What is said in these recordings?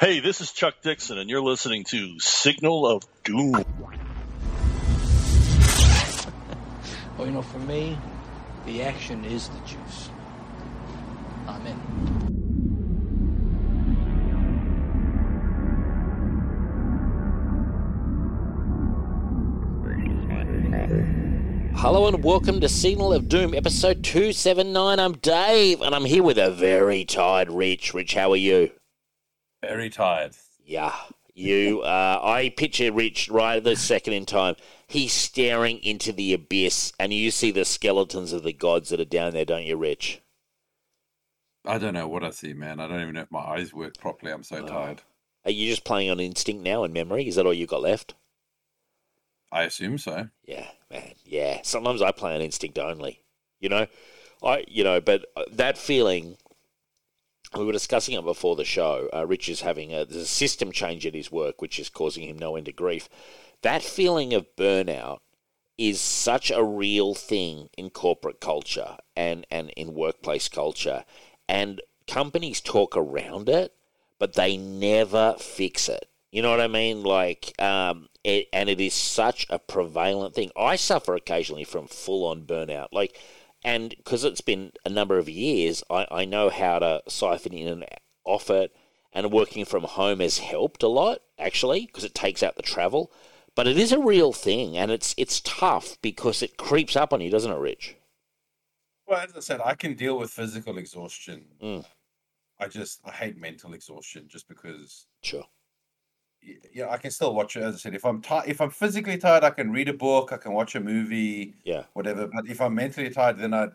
Hey, this is Chuck Dixon, and you're listening to Signal of Doom. Well, you know, for me, the action is the juice. I'm in. Hello and welcome to Signal of Doom, episode 279. I'm Dave, and I'm here with a very tired Rich. Rich, how are you? Very tired. Yeah, you. Uh, I picture Rich right at the second in time. He's staring into the abyss, and you see the skeletons of the gods that are down there, don't you, Rich? I don't know what I see, man. I don't even know if my eyes work properly. I'm Oh. so tired. Are you just playing on instinct now and memory? Is that all you got left? I assume so. Yeah, man. Yeah. Sometimes I play on instinct only. You know, I you know, but uh, that feeling. We were discussing it before the show. Uh, Rich is having a, there's a system change at his work, which is causing him no end of grief. That feeling of burnout is such a real thing in corporate culture and, and in workplace culture. And companies talk around it, but they never fix it. You know what I mean? Like, um, it, and it is such a prevalent thing. I suffer occasionally from full on burnout. Like, and because it's been a number of years, I, I know how to siphon in and off it. And working from home has helped a lot, actually, because it takes out the travel. But it is a real thing, and it's it's tough because it creeps up on you, doesn't it, Rich? Well, as I said, I can deal with physical exhaustion. Mm. I just I hate mental exhaustion just because Sure. Yeah, I can still watch it. As I said, if I'm tired, if I'm physically tired, I can read a book, I can watch a movie, Yeah. whatever. But if I'm mentally tired, then I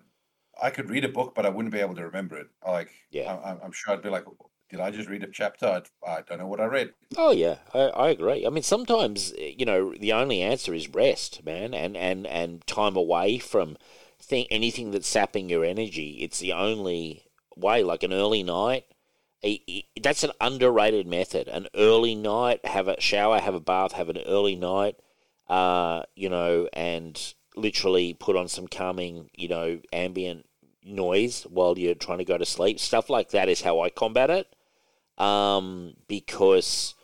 I could read a book, but I wouldn't be able to remember it. Like, Yeah. I, I'm- I'm sure I'd be like, did I just read a chapter? I'd, I don't know what I read. Oh yeah, I, I agree. I mean, sometimes eh, you know the only answer is rest, man, and and and time away from thing anything that's sapping your energy. It's the only way. Like an early night, that's an underrated method. An early night, have a shower, have a bath, have an early night, uh, you know, and literally put on some calming, you know, ambient noise while you're trying to go to sleep. Stuff like that is how I combat it um, because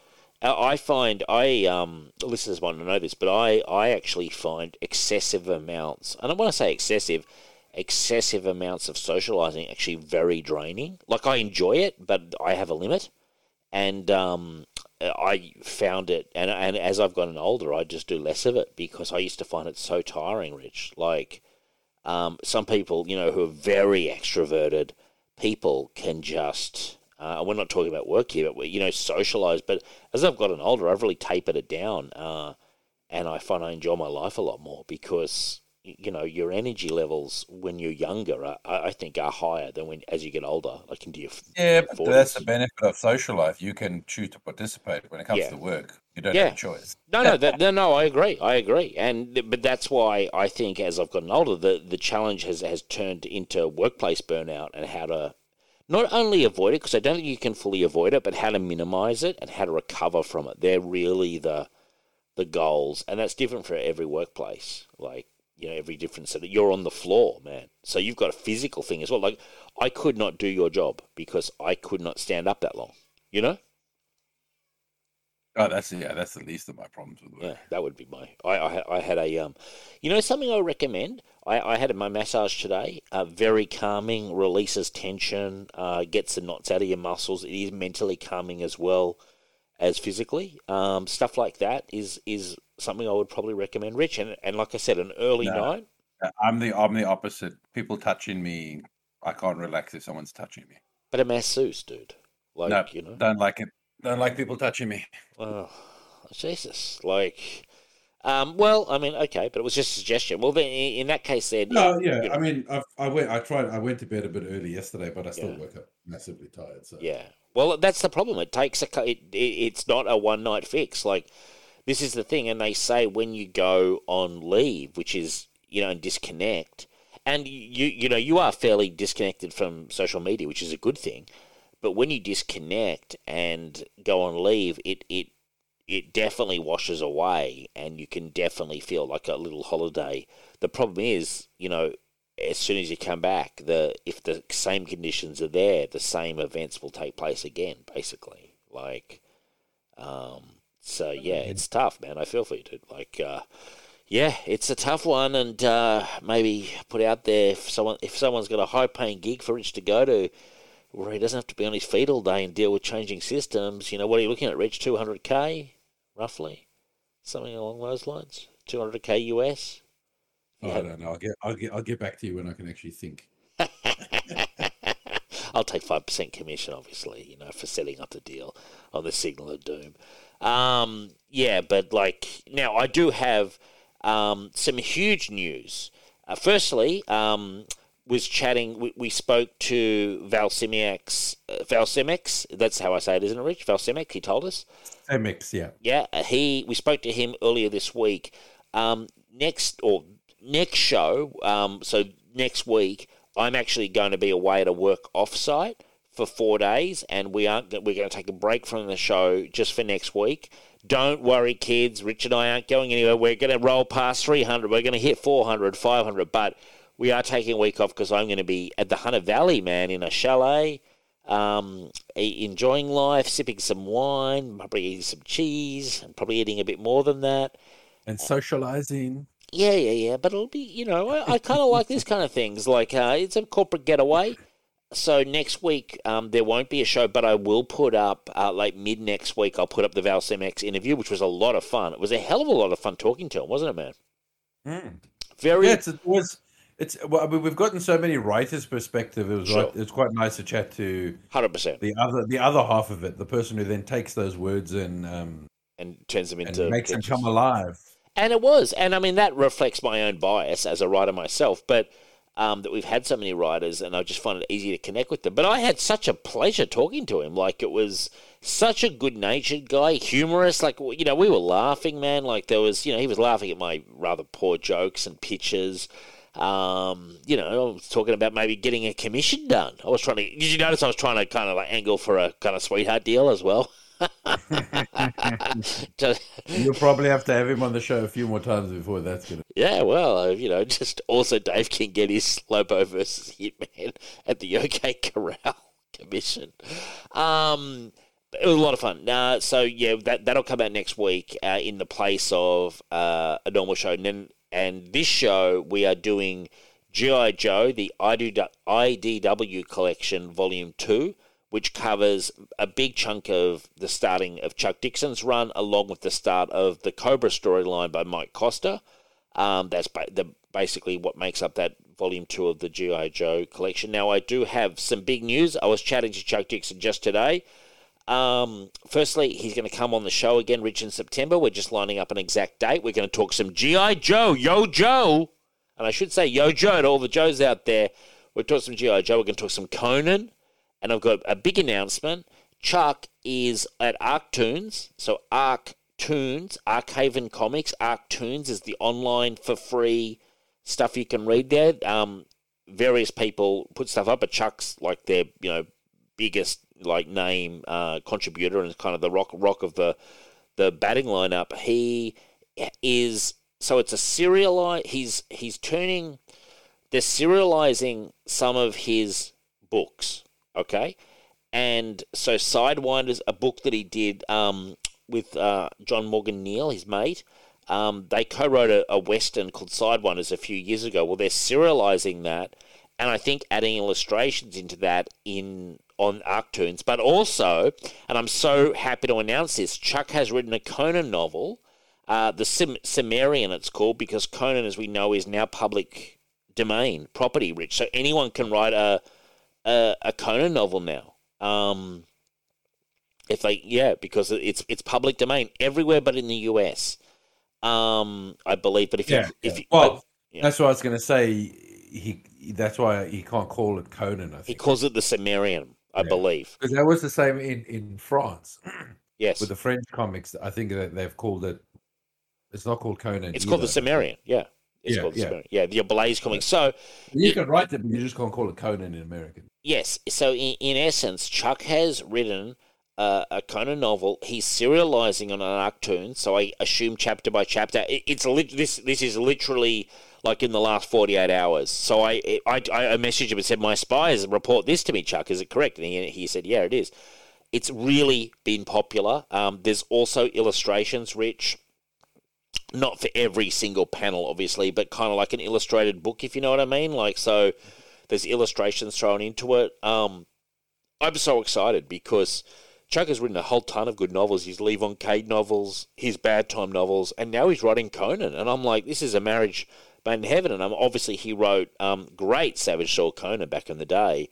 I find I um, listeners want to know this, but I I actually find excessive amounts, and I want to say excessive, excessive amounts of socializing actually very draining. Like I enjoy it, but I have a limit, and um, I found it, and and as I've gotten older, I just do less of it because I used to find it so tiring, Rich. Like um, some people, you know, who are very extroverted people can just. Uh, we're not talking about work here, but we, you know, socialize. But as I've gotten older, I've really tapered it down, uh, and I find I enjoy my life a lot more because you know your energy levels when you're younger, are, I think, are higher than when as you get older, like into your Yeah, your but that's the benefit of social life. You can choose to participate when it comes Yeah. to work. You don't Yeah. have a choice. No, no, that, no, no. I agree. I agree, and but that's why I think as I've gotten older, the the challenge has has turned into workplace burnout and how to not only avoid it because I don't think you can fully avoid it, but how to minimize it and how to recover from it. They're really the the goals, and that's different for every workplace. Like you know, every different set. That you're on the floor, man, so you've got a physical thing as well. Like I could not do your job because I could not stand up that long. You know. Oh, that's yeah, that's the least of my problems with work. Yeah, that would be my. I, I, had- I had a um, you know, something I recommend. I, I had my massage today. Uh, very calming, releases tension, uh, gets the knots out of your muscles. It is mentally calming as well as physically. Um, stuff like that is is something I would probably recommend. Rich and and like I said, an early No. night. Uh, I'm the I'm the opposite. People touching me, I can't relax if someone's touching me. But a masseuse, dude. Like no, you know. don't like it. Don't like people touching me. Oh, Jesus! Like, um, well, I mean, okay, but it was just a suggestion. Well, then in in that case, then No, yeah. you know, I mean, I've, I went. I tried. I went to bed a bit early yesterday, but I still Yeah. woke up massively tired. So Yeah. Well, that's the problem. It takes a. It, it, it's not a one night fix. Like this is the thing, and they say when you go on leave, which is you know and disconnect, and you you know you are fairly disconnected from social media, which is a good thing. But when you disconnect and go on leave, it it it definitely washes away, and you can definitely feel like a little holiday. The problem is, you know, as soon as you come back, the if the same conditions are there, the same events will take place again, basically. Like, um, so yeah, it's tough, man. I feel for you, dude. Like, uh, yeah, it's a tough one, and uh, maybe put out there if someone if someone's got a high paying gig for Rich to go to, where he doesn't have to be on his feet all day and deal with changing systems. You know, what are you looking at, Rich? Two hundred k, roughly, something along those lines. Two hundred k US. Oh, I don't know. I'll get, I'll get, I'll get back to you when I can actually think. I'll take five percent commission, obviously, you know, for setting up the deal on the Signal of Doom. Um, yeah, but like now, I do have um, some huge news. Uh, firstly, um, was chatting. We, we spoke to Val Semeiks. Uh. That's how I say it, isn't it, Rich? Val Simic. He told us. Mix, yeah. Yeah, he. We spoke to him earlier this week. Um, next or next show. Um, so next week, I'm actually going to be away at a work offsite for four days, and we aren't. We're going to take a break from the show just for next week. Don't worry, kids. Rich and I aren't going anywhere. We're going to roll past 300. We're going to hit 400, 500, but we are taking a week off because I'm going to be at the Hunter Valley, man, in a chalet, um, enjoying life, sipping some wine, probably eating some cheese, and probably eating a bit more than that. And socializing. Yeah, yeah, yeah. But it'll be, you know, I, I kind of like this kind of things. Like, uh, it's a corporate getaway. So next week, um, there won't be a show, but I will put up, uh, like mid next week, I'll put up the Val Semeiks interview, which was a lot of fun. It was a hell of a lot of fun talking to him, wasn't it, man? Mm. Very. Yeah, it's, it was. It's well, I mean, we've gotten so many writers' perspective. It was Sure. it's quite nice to chat to Hundred percent, the other the other half of it, the person who then takes those words and um, and turns them and into makes them come alive. And it was, and I mean that reflects my own bias as a writer myself. But um, that we've had so many writers, and I just find it easy to connect with them. But I had such a pleasure talking to him. Like it was such a good-natured guy, humorous. Like you know, we were laughing, man. Like there was, you know, he was laughing at my rather poor jokes and pitches. Um, you know, I was talking about maybe getting a commission done. I was trying to. Did you notice I was trying to kind of like angle for a kind of sweetheart deal as well? You'll probably have to have him on the show a few more times before that's gonna. Yeah, well, uh, you know, just also Dave can get his Lobo versus Hitman at the OK Corral commission. Um, it was a lot of fun. Uh, so yeah, that that'll come out next week uh, in the place of uh, a normal show. And then, and this show we are doing GI Joe, the IDW collection, Volume Two which covers a big chunk of the starting of Chuck Dixon's run, along with the start of the Cobra storyline by Mike Costa. Um, that's ba- the, basically what makes up that volume two of the GI Joe collection. Now, I do have some big news. I was chatting to Chuck Dixon just today. Um, firstly, he's going to come on the show again, Rich, in September. We're just lining up an exact date. We're going to talk some GI Joe, Yo Joe, and I should say Yo Joe to all the Joes out there. We're talking some GI Joe. We're going to talk some Conan and I've got a big announcement. Chuck is at Arktoons, so Arktoons, Arkhaven Comics. Arktoons is the online for free stuff you can read there. Um, various people put stuff up, but Chuck's like their you know biggest like name uh, contributor and kind of the rock rock of the the batting lineup. He is so it's a serialized. He's he's turning. They're serializing some of his books okay? And so Sidewinders, a book that he did um, with uh, John Morgan Neal, his mate, um, they co-wrote a, a western called Sidewinders a few years ago. Well, they're serializing that, and I think adding illustrations into that in on Arktoons. But also, and I'm so happy to announce this, Chuck has written a Conan novel, uh, the Cimmerian it's called, because Conan, as we know, is now public domain property, Rich. So anyone can write a a, a Conan novel now. Um, if they, yeah, because it's it's public domain everywhere, but in the US, um, I believe. But if Yeah, you, if yeah. you, Well, but yeah. That's what I was going to say. He that's why he can't call it Conan. I think. he calls it the Cimmerian, I Yeah. believe. because that was the same in in France Yes, with the French comics. I think that they've called it. It's not called Conan. it's called the either. Cimmerian. Yeah, it's Yeah, called the yeah. Cimmerian. Yeah, the Ablaze comic. So You can write it, but you just can't call it Conan in American. Yes. So in, in essence, Chuck has written uh, a Conan novel. He's serializing on an Arktoon, so I assume chapter by chapter. It, it's lit- this. This is literally like in the last forty eight hours. So I, I I I messaged him and said, "My spies report this to me, Chuck. Is it correct?" And he he said, "Yeah, it is." it's really been popular. Um, there's also illustrations, Rich. Not for every single panel, obviously, but kind of like an illustrated book, if you know what I mean. Like, so there's illustrations thrown into it. Um, I'm so excited because Chuck has written a whole ton of good novels. His Levon Cade novels, his Bad Time novels, and now he's writing Conan. And I'm like, this is a marriage made in heaven. And I'm obviously he wrote um, great Savage Sword Conan back in the day.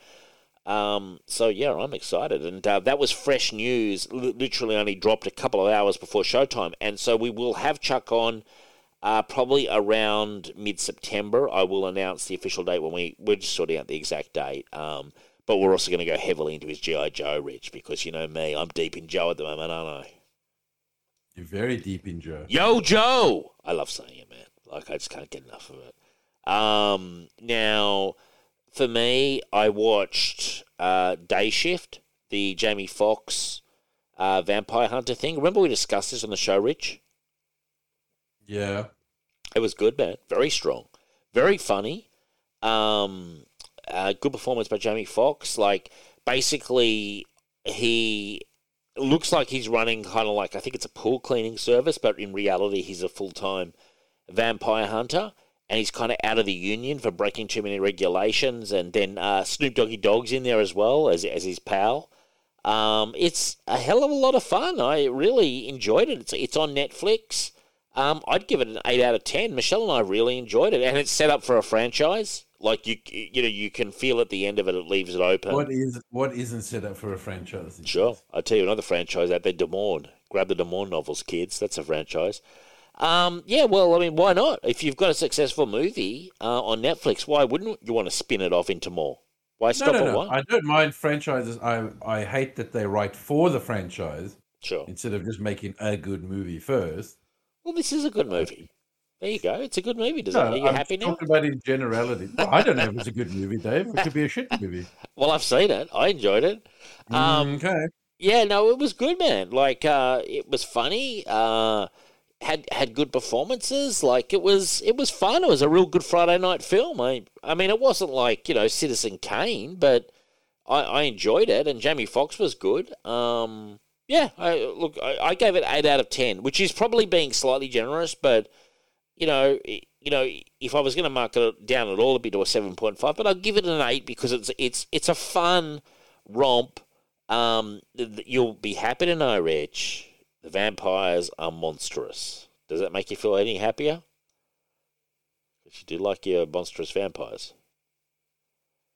Um, so yeah, I'm excited, and uh, that was fresh news. L- literally only dropped a couple of hours before showtime, and so we will have Chuck on uh, probably around mid September. I will announce the official date when we we're just sorting out the exact date. Um, but we're also going to go heavily into his GI Joe, Rich, because you know me, I'm deep in Joe at the moment, aren't I? You're very deep in Joe. Yo, Joe! I love saying it, man. Like I just can't get enough of it. Um, now for me, I watched uh, Day Shift, the Jamie Foxx uh, vampire hunter thing. Remember we discussed this on the show, Rich? Yeah. It was good, man. Very strong, very funny. Um, uh, good performance by Jamie Foxx. Like basically, he looks like he's running kind of like I think it's a pool cleaning service, but in reality, he's a full time vampire hunter and he's kind of out of the union for breaking too many regulations. And then uh, Snoop Doggy Dogg's in there as well as as his pal. Um, it's a hell of a lot of fun. I really enjoyed it. It's it's on Netflix. Um, I'd give it an eight out of ten. Michelle and I really enjoyed it, and it's set up for a franchise. Like you, you know, you can feel at the end of it, it leaves it open. What is what isn't set up for a franchise? Sure, I'll tell you another franchise out there, Des Moines. Grab the Des Moines novels, kids. That's a franchise. Um, yeah, well, I mean, why not? If you've got a successful movie uh, on Netflix, why wouldn't you want to spin it off into more? Why stop no, at no. one? I don't mind franchises. I I hate that they write for the franchise Sure. instead of just making a good movie first. Well, this is a good movie. There you go. It's a good movie. Does No, it? Are you happy now? talking about in generality. Well, I don't know if it's a good movie, Dave. It could be a shit movie. Well, I've seen it. I enjoyed it. Um, okay. Yeah, no, it was good, man. Like, uh, it was funny. Uh, had had good performances. Like, it was it was fun. It was a real good Friday night film. I I mean, it wasn't like you know Citizen Kane, but I, I enjoyed it, and Jamie Foxx was good. Um, yeah, I look, I, I gave it eight out of ten, which is probably being slightly generous, but you know, you know, if I was going to mark it down at all, it'd be to a seven point five. But I'll give it an eight because it's it's it's a fun romp. Um, you'll be happy to know, Rich, the vampires are monstrous. Does that make you feel any happier? 'Cause you do like your monstrous vampires.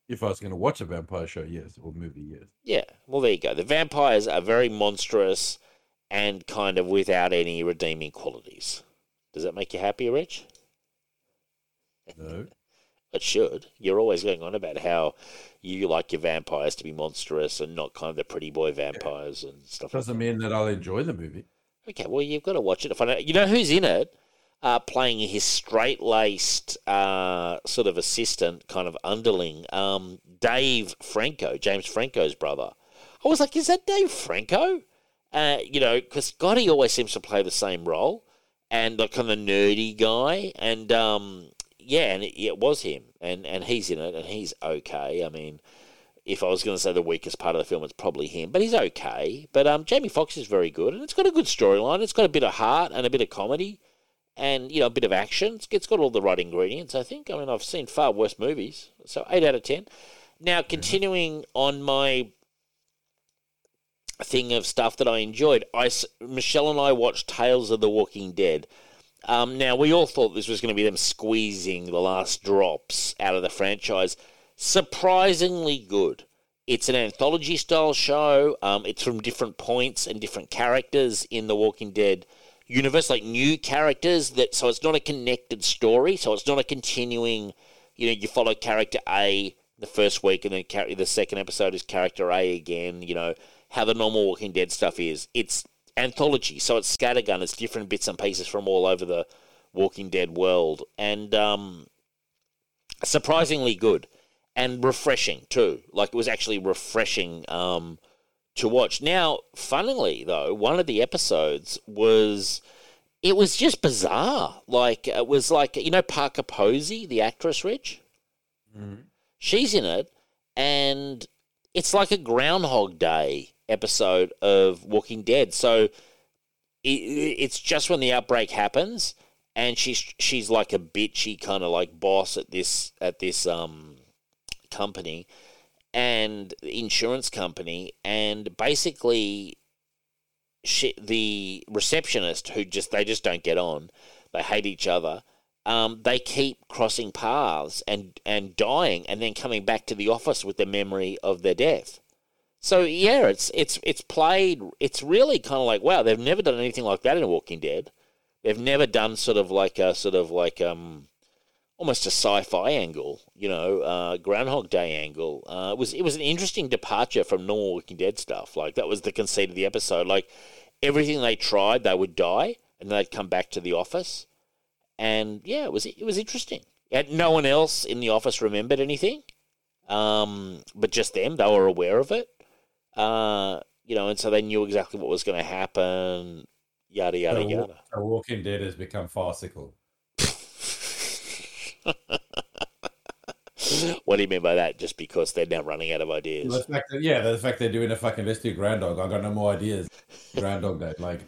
If I was going to watch a vampire show, yes, or movie, yes. Yeah, well, there you go. The vampires are very monstrous and kind of without any redeeming qualities. Does that make you happy, Rich? No. It should. You're always going on about how you like your vampires to be monstrous and not kind of the pretty boy vampires and stuff. like Doesn't mean that I'll enjoy the movie. Okay, well, you've got to watch it to find out. You know who's in it? Uh, playing his straight laced uh, sort of assistant, kind of underling, um, Dave Franco, James Franco's brother. I was like, is that Dave Franco? Uh, you know, because Gotti always seems to play the same role and like kind of nerdy guy. And um, yeah, and it, it was him. And, and he's in it and he's okay. I mean, if I was going to say the weakest part of the film, it's probably him, but he's okay. But um, Jamie Foxx is very good, and it's got a good storyline. It's got a bit of heart and a bit of comedy, and you know a bit of action. It's, it's got all the right ingredients. I think. I mean, I've seen far worse movies, so eight out of ten. Now, continuing on my thing of stuff that I enjoyed, I Michelle and I watched Tales of the Walking Dead. Um, now we all thought this was going to be them squeezing the last drops out of the franchise. Surprisingly good. It's an anthology style show. Um, it's from different points and different characters in the Walking Dead universe, like new characters. That so it's not a connected story. So it's not a continuing. You know, you follow character A the first week, and then the second episode is character A again. You know how the normal Walking Dead stuff is. It's anthology, so it's scattergun. It's different bits and pieces from all over the Walking Dead world, and um, surprisingly good and refreshing too. Like it was actually refreshing um, to watch. Now, funnily though, one of the episodes was it was just bizarre. Like it was like you know Parker Posey, the actress, Rich. She's in it, and it's like a Groundhog Day episode of Walking Dead. So it, it's just when the outbreak happens, and she's she's like a bitchy kind of like boss at this at this um company and insurance company, and basically she, the receptionist who just they just don't get on, they hate each other. Um, they keep crossing paths and and dying, and then coming back to the office with the memory of their death. So yeah, it's it's it's played. It's really kind of like wow, they've never done anything like that in Walking Dead. They've never done sort of like a sort of like um almost a sci-fi angle, you know, uh, Groundhog Day angle. Uh, it was it was an interesting departure from normal Walking Dead stuff. Like that was the conceit of the episode. Like everything they tried, they would die, and they'd come back to the office. And yeah, it was it was interesting. And no one else in the office remembered anything, um, but just them. They were aware of it, uh, you know, and so they knew exactly what was going to happen. Yada yada So, yada. so Walking Dead has become farcical. What do you mean by that? Just because they're now running out of ideas? The fact that, yeah, the fact they're doing a fucking let's do Groundhog. I got no more ideas. Groundhog Day, like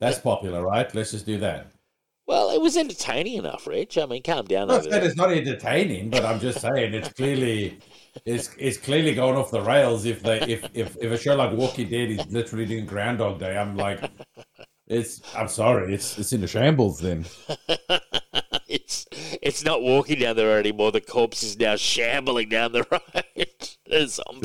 that's popular, right? Let's just do that. Well, it was entertaining enough, Rich. I mean, calm down Not over that it's not entertaining, but I'm just saying it's clearly it's it's clearly going off the rails if they if if, if a show like Walking Dead is literally doing Groundhog Day. I'm like, it's I'm sorry, it's it's in the shambles then. it's it's not walking down the road anymore. The corpse is now shambling down the road.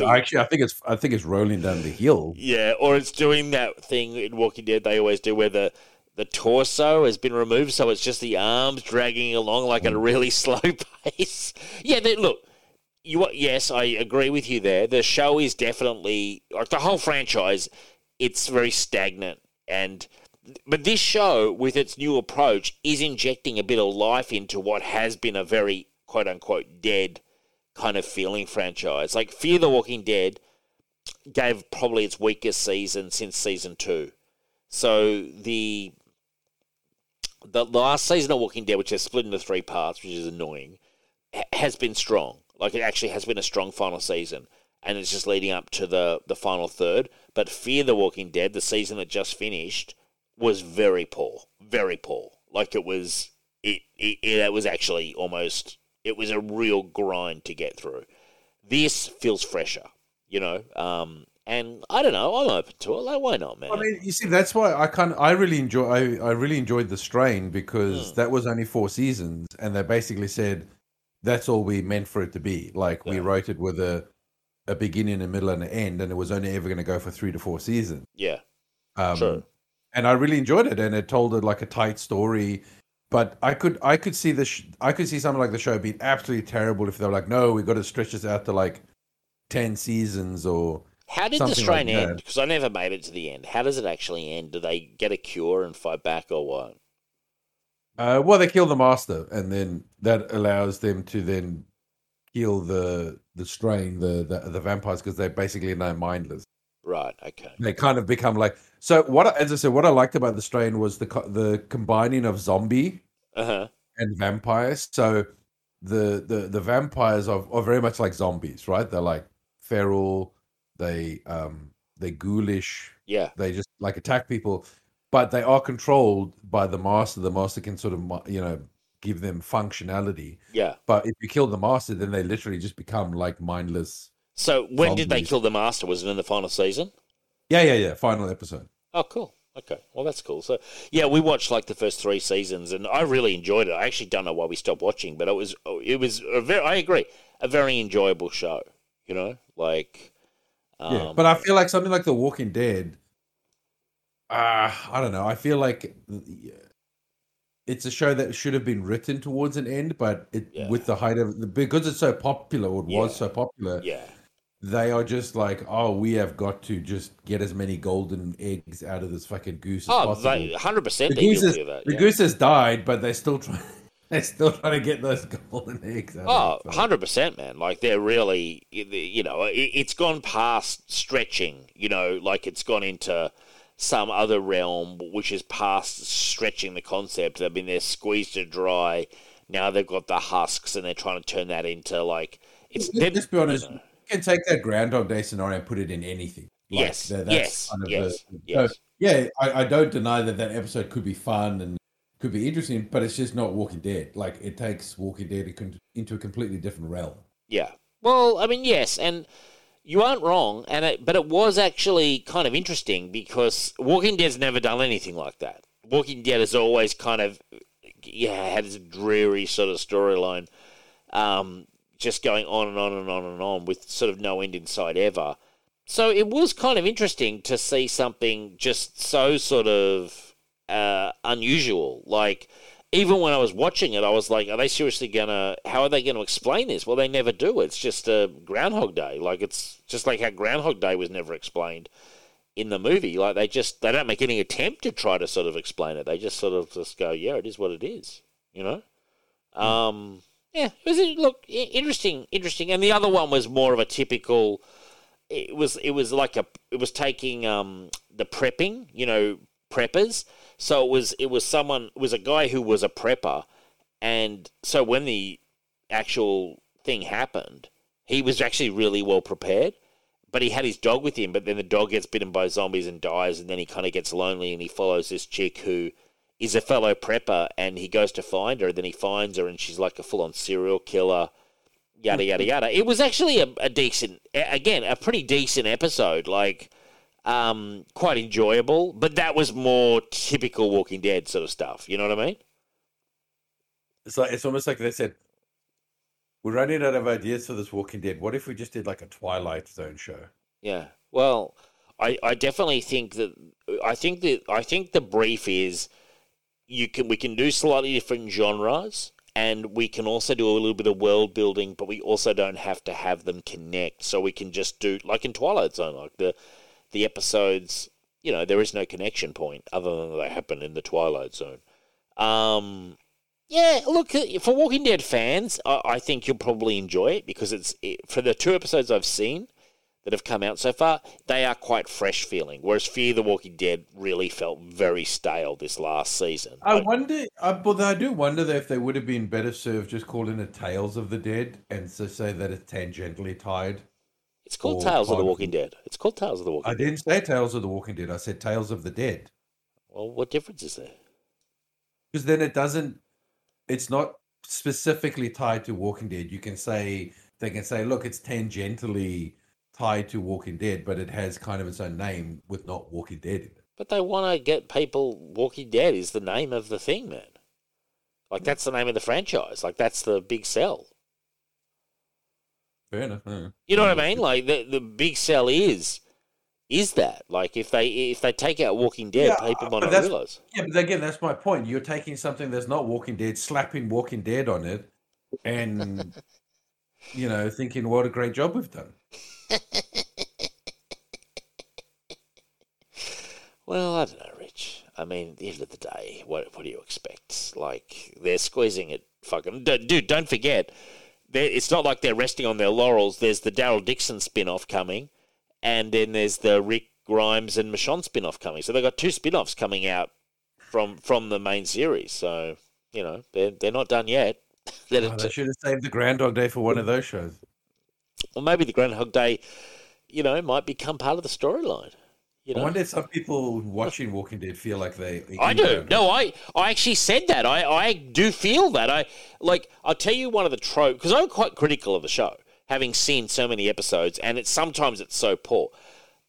Actually, I think it's I think it's rolling down the hill. Yeah, or it's doing that thing in Walking Dead they always do where the the torso has been removed, so it's just the arms dragging along like at a hmm. really slow pace. Yeah, they, look, you yes, I agree with you there. The show is definitely like the whole franchise. It's very stagnant, and but this show with its new approach is injecting a bit of life into what has been a very quote unquote dead kind of feeling franchise. Like Fear the Walking Dead gave probably its weakest season since season two. So the the last season of Walking Dead, which is split into three parts, which is annoying, ha- has been strong. Like it actually has been a strong final season, and it's just leading up to the the final third. But Fear the Walking Dead, the season that just finished, was very poor, very poor. Like it was, it it, it was actually almost, it was a real grind to get through. This feels fresher, you know. Um, and I don't know, I'm open to it. Like, why not, man? I mean, you see, that's why I kind I really enjoy I, I really enjoyed the strain because Mm. that was only four seasons, and they basically said that's all we meant for it to be. Like we wrote it with a a beginning, a middle, and an end, and it was only ever going to go for three to four seasons. yeah, Um, True. And I really enjoyed it, and it told it like a tight story. But I could I could see the sh- I could see something like the show being absolutely terrible if they were like, no, we've got to stretch this out to like ten seasons or How did the strain like end? Because I never made it to the end. How does it actually end? Do they get a cure and fight back or what? Uh, well, they kill the master, and then that allows them to then kill the the strain, the the, the vampires, because they're basically now mindless. Right. Okay. They kind of become like so. What I- as I said, what I liked about the strain was the the combining of zombie Uh huh. and vampires. So the the the vampires are, are very much like zombies, right? They're like feral. They um they ghoulish. Yeah. They just like attack people, but they are controlled by the master. The master can sort of you know give them functionality. Yeah. But if you kill the master, then they literally just become like mindless. So when did they kill the master? Was it in the final season? Yeah, yeah, yeah. Final episode. Oh, cool. Okay. Well, that's cool. So, yeah, we watched like the first three seasons, and I really enjoyed it. I actually don't know why we stopped watching, but it was it was a very. I agree, a very enjoyable show. You know, like. Um, yeah, but I feel like something like The Walking Dead. Uh, I don't know. I feel like it's a show that should have been written towards an end, but it Yeah. with the height of because it's so popular, or it Yeah. was so popular. yeah, They are just like, oh, we have got to just get as many golden eggs out of this fucking goose as oh, hundred percent. the goose, is, that. the yeah. goose has died, but they're still trying. They're still trying to get those golden eggs. Out Oh, of it, so. 100%, man. Like, they're really, you know, it's gone past stretching, you know, like it's gone into some other realm, which is past stretching the concept. I mean, they're squeezed to dry. Now they've got the husks and they're trying to turn that into, like, it's. Let's, let's be honest. you can take that Groundhog Day scenario and put it in anything. Yes, that- yes, kind of yes, the- yes. So, yeah, I, I don't deny that that episode could be fun and could be interesting, but it's just not Walking Dead. Like it takes Walking Dead into a completely different realm. Yeah. Well, I mean, yes, and you aren't wrong, and it, but it was actually kind of interesting because Walking Dead's never done anything like that. Walking Dead has always kind of yeah had this dreary sort of storyline, um, just going on and on and on and on with sort of no end in sight ever. So it was kind of interesting to see something just so sort of uh, unusual, like even when I was watching it, I was like, are they seriously gonna? How are they gonna explain this? Well, they never do. It's just a Groundhog Day. Like it's just like how Groundhog Day was never explained in the movie. Like they just they don't make any attempt to try to sort of explain it. They just sort of just go, yeah, it is what it is. You know. Um. Yeah. It was look interesting, interesting. And the other one was more of a typical. It was it was like a it was taking um the prepping, you know, preppers. So it was it was someone it was a guy who was a prepper, and so when the actual thing happened, he was actually really well prepared. But he had his dog with him, but then the dog gets bitten by zombies and dies, and then he kind of gets lonely and he follows this chick who is a fellow prepper, and he goes to find her, and then he finds her, and she's like a full on serial killer, yada yada yada. It was actually a, a decent, again, a pretty decent episode. Like, um, quite enjoyable, but that was more typical Walking Dead sort of stuff. You know what I mean? It's like it's almost like they said, "We're running out of ideas for this Walking Dead. What if we just did like a Twilight Zone show?" Yeah. Well, I, I definitely think that I think that I think the brief is you can we can do slightly different genres and we can also do a little bit of world building, but we also don't have to have them connect. So we can just do like in Twilight Zone, like the the episodes. You know, there is no connection point other than they happen in the Twilight Zone. Um, yeah, look uh, for Walking Dead fans, I, I think you'll probably enjoy it because it's it, for the two episodes I've seen that have come out so far, they are quite fresh feeling. Whereas Fear the Walking Dead really felt very stale this last season. I wonder, uh, but I do wonder if they would have been better served just calling it Tales of the Dead and to say that it's tangentially tied. It's called Tales of the Walking Dead. It's called Tales of the Walking Dead. I Dead. didn't say Tales of the Walking Dead. I said Tales of the Dead Well, what difference is there? because then it doesn't. It's not specifically tied to Walking Dead. You can say they can say, look, it's tangentially tied to Walking Dead, but it has kind of its own name with not Walking Dead in it. But they want to get people. Walking Dead is the name of the thing, man. Like that's the name of the franchise. Like that's the big sell. Fair enough. yeah. You know what I mean? Like the the big sell is is that like if they if they take out Walking Dead, Yeah, people but might not that's- realize. Yeah, but again, that's my point. You're taking something that's not Walking Dead, slapping Walking Dead on it, and you know, thinking what a great job we've done. Well, I don't know, Rich. I mean, at the end of the day, what what do you expect? Like they're squeezing it. Fucking dude, dude, don't forget. It's not like they're resting on their laurels. There's the Daryl Dixon spin-off coming, and then there's the Rick Grimes and Michonne spin-off coming. So they've got two spin-offs coming out from from the main series. So you know they're they're not done yet. Let Oh, they should have saved the Groundhog Day for one of those shows. or maybe the Groundhog Day, you know, might become part of the storyline. You I wonder if some people watching Walking Dead feel like they. I do. No, I, I actually said that. I, I do feel that. I like. I'll tell you one of the tropes because I'm quite critical of the show, having seen so many episodes, and it's sometimes it's so poor.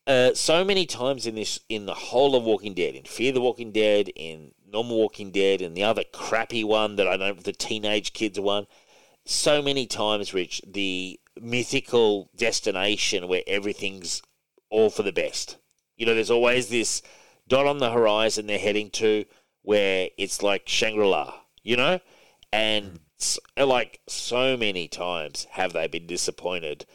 Uh, so many times in this, in the whole of Walking Dead, in Fear the Walking Dead, in Normal Walking Dead, and the other crappy one that I don't, the teenage kids one. So many times, Rich, the mythical destination where everything's all for the best. You know, there's always this dot on the horizon they're heading to where it's like Shangri La, you know? And mm. s- like so many times have they been disappointed.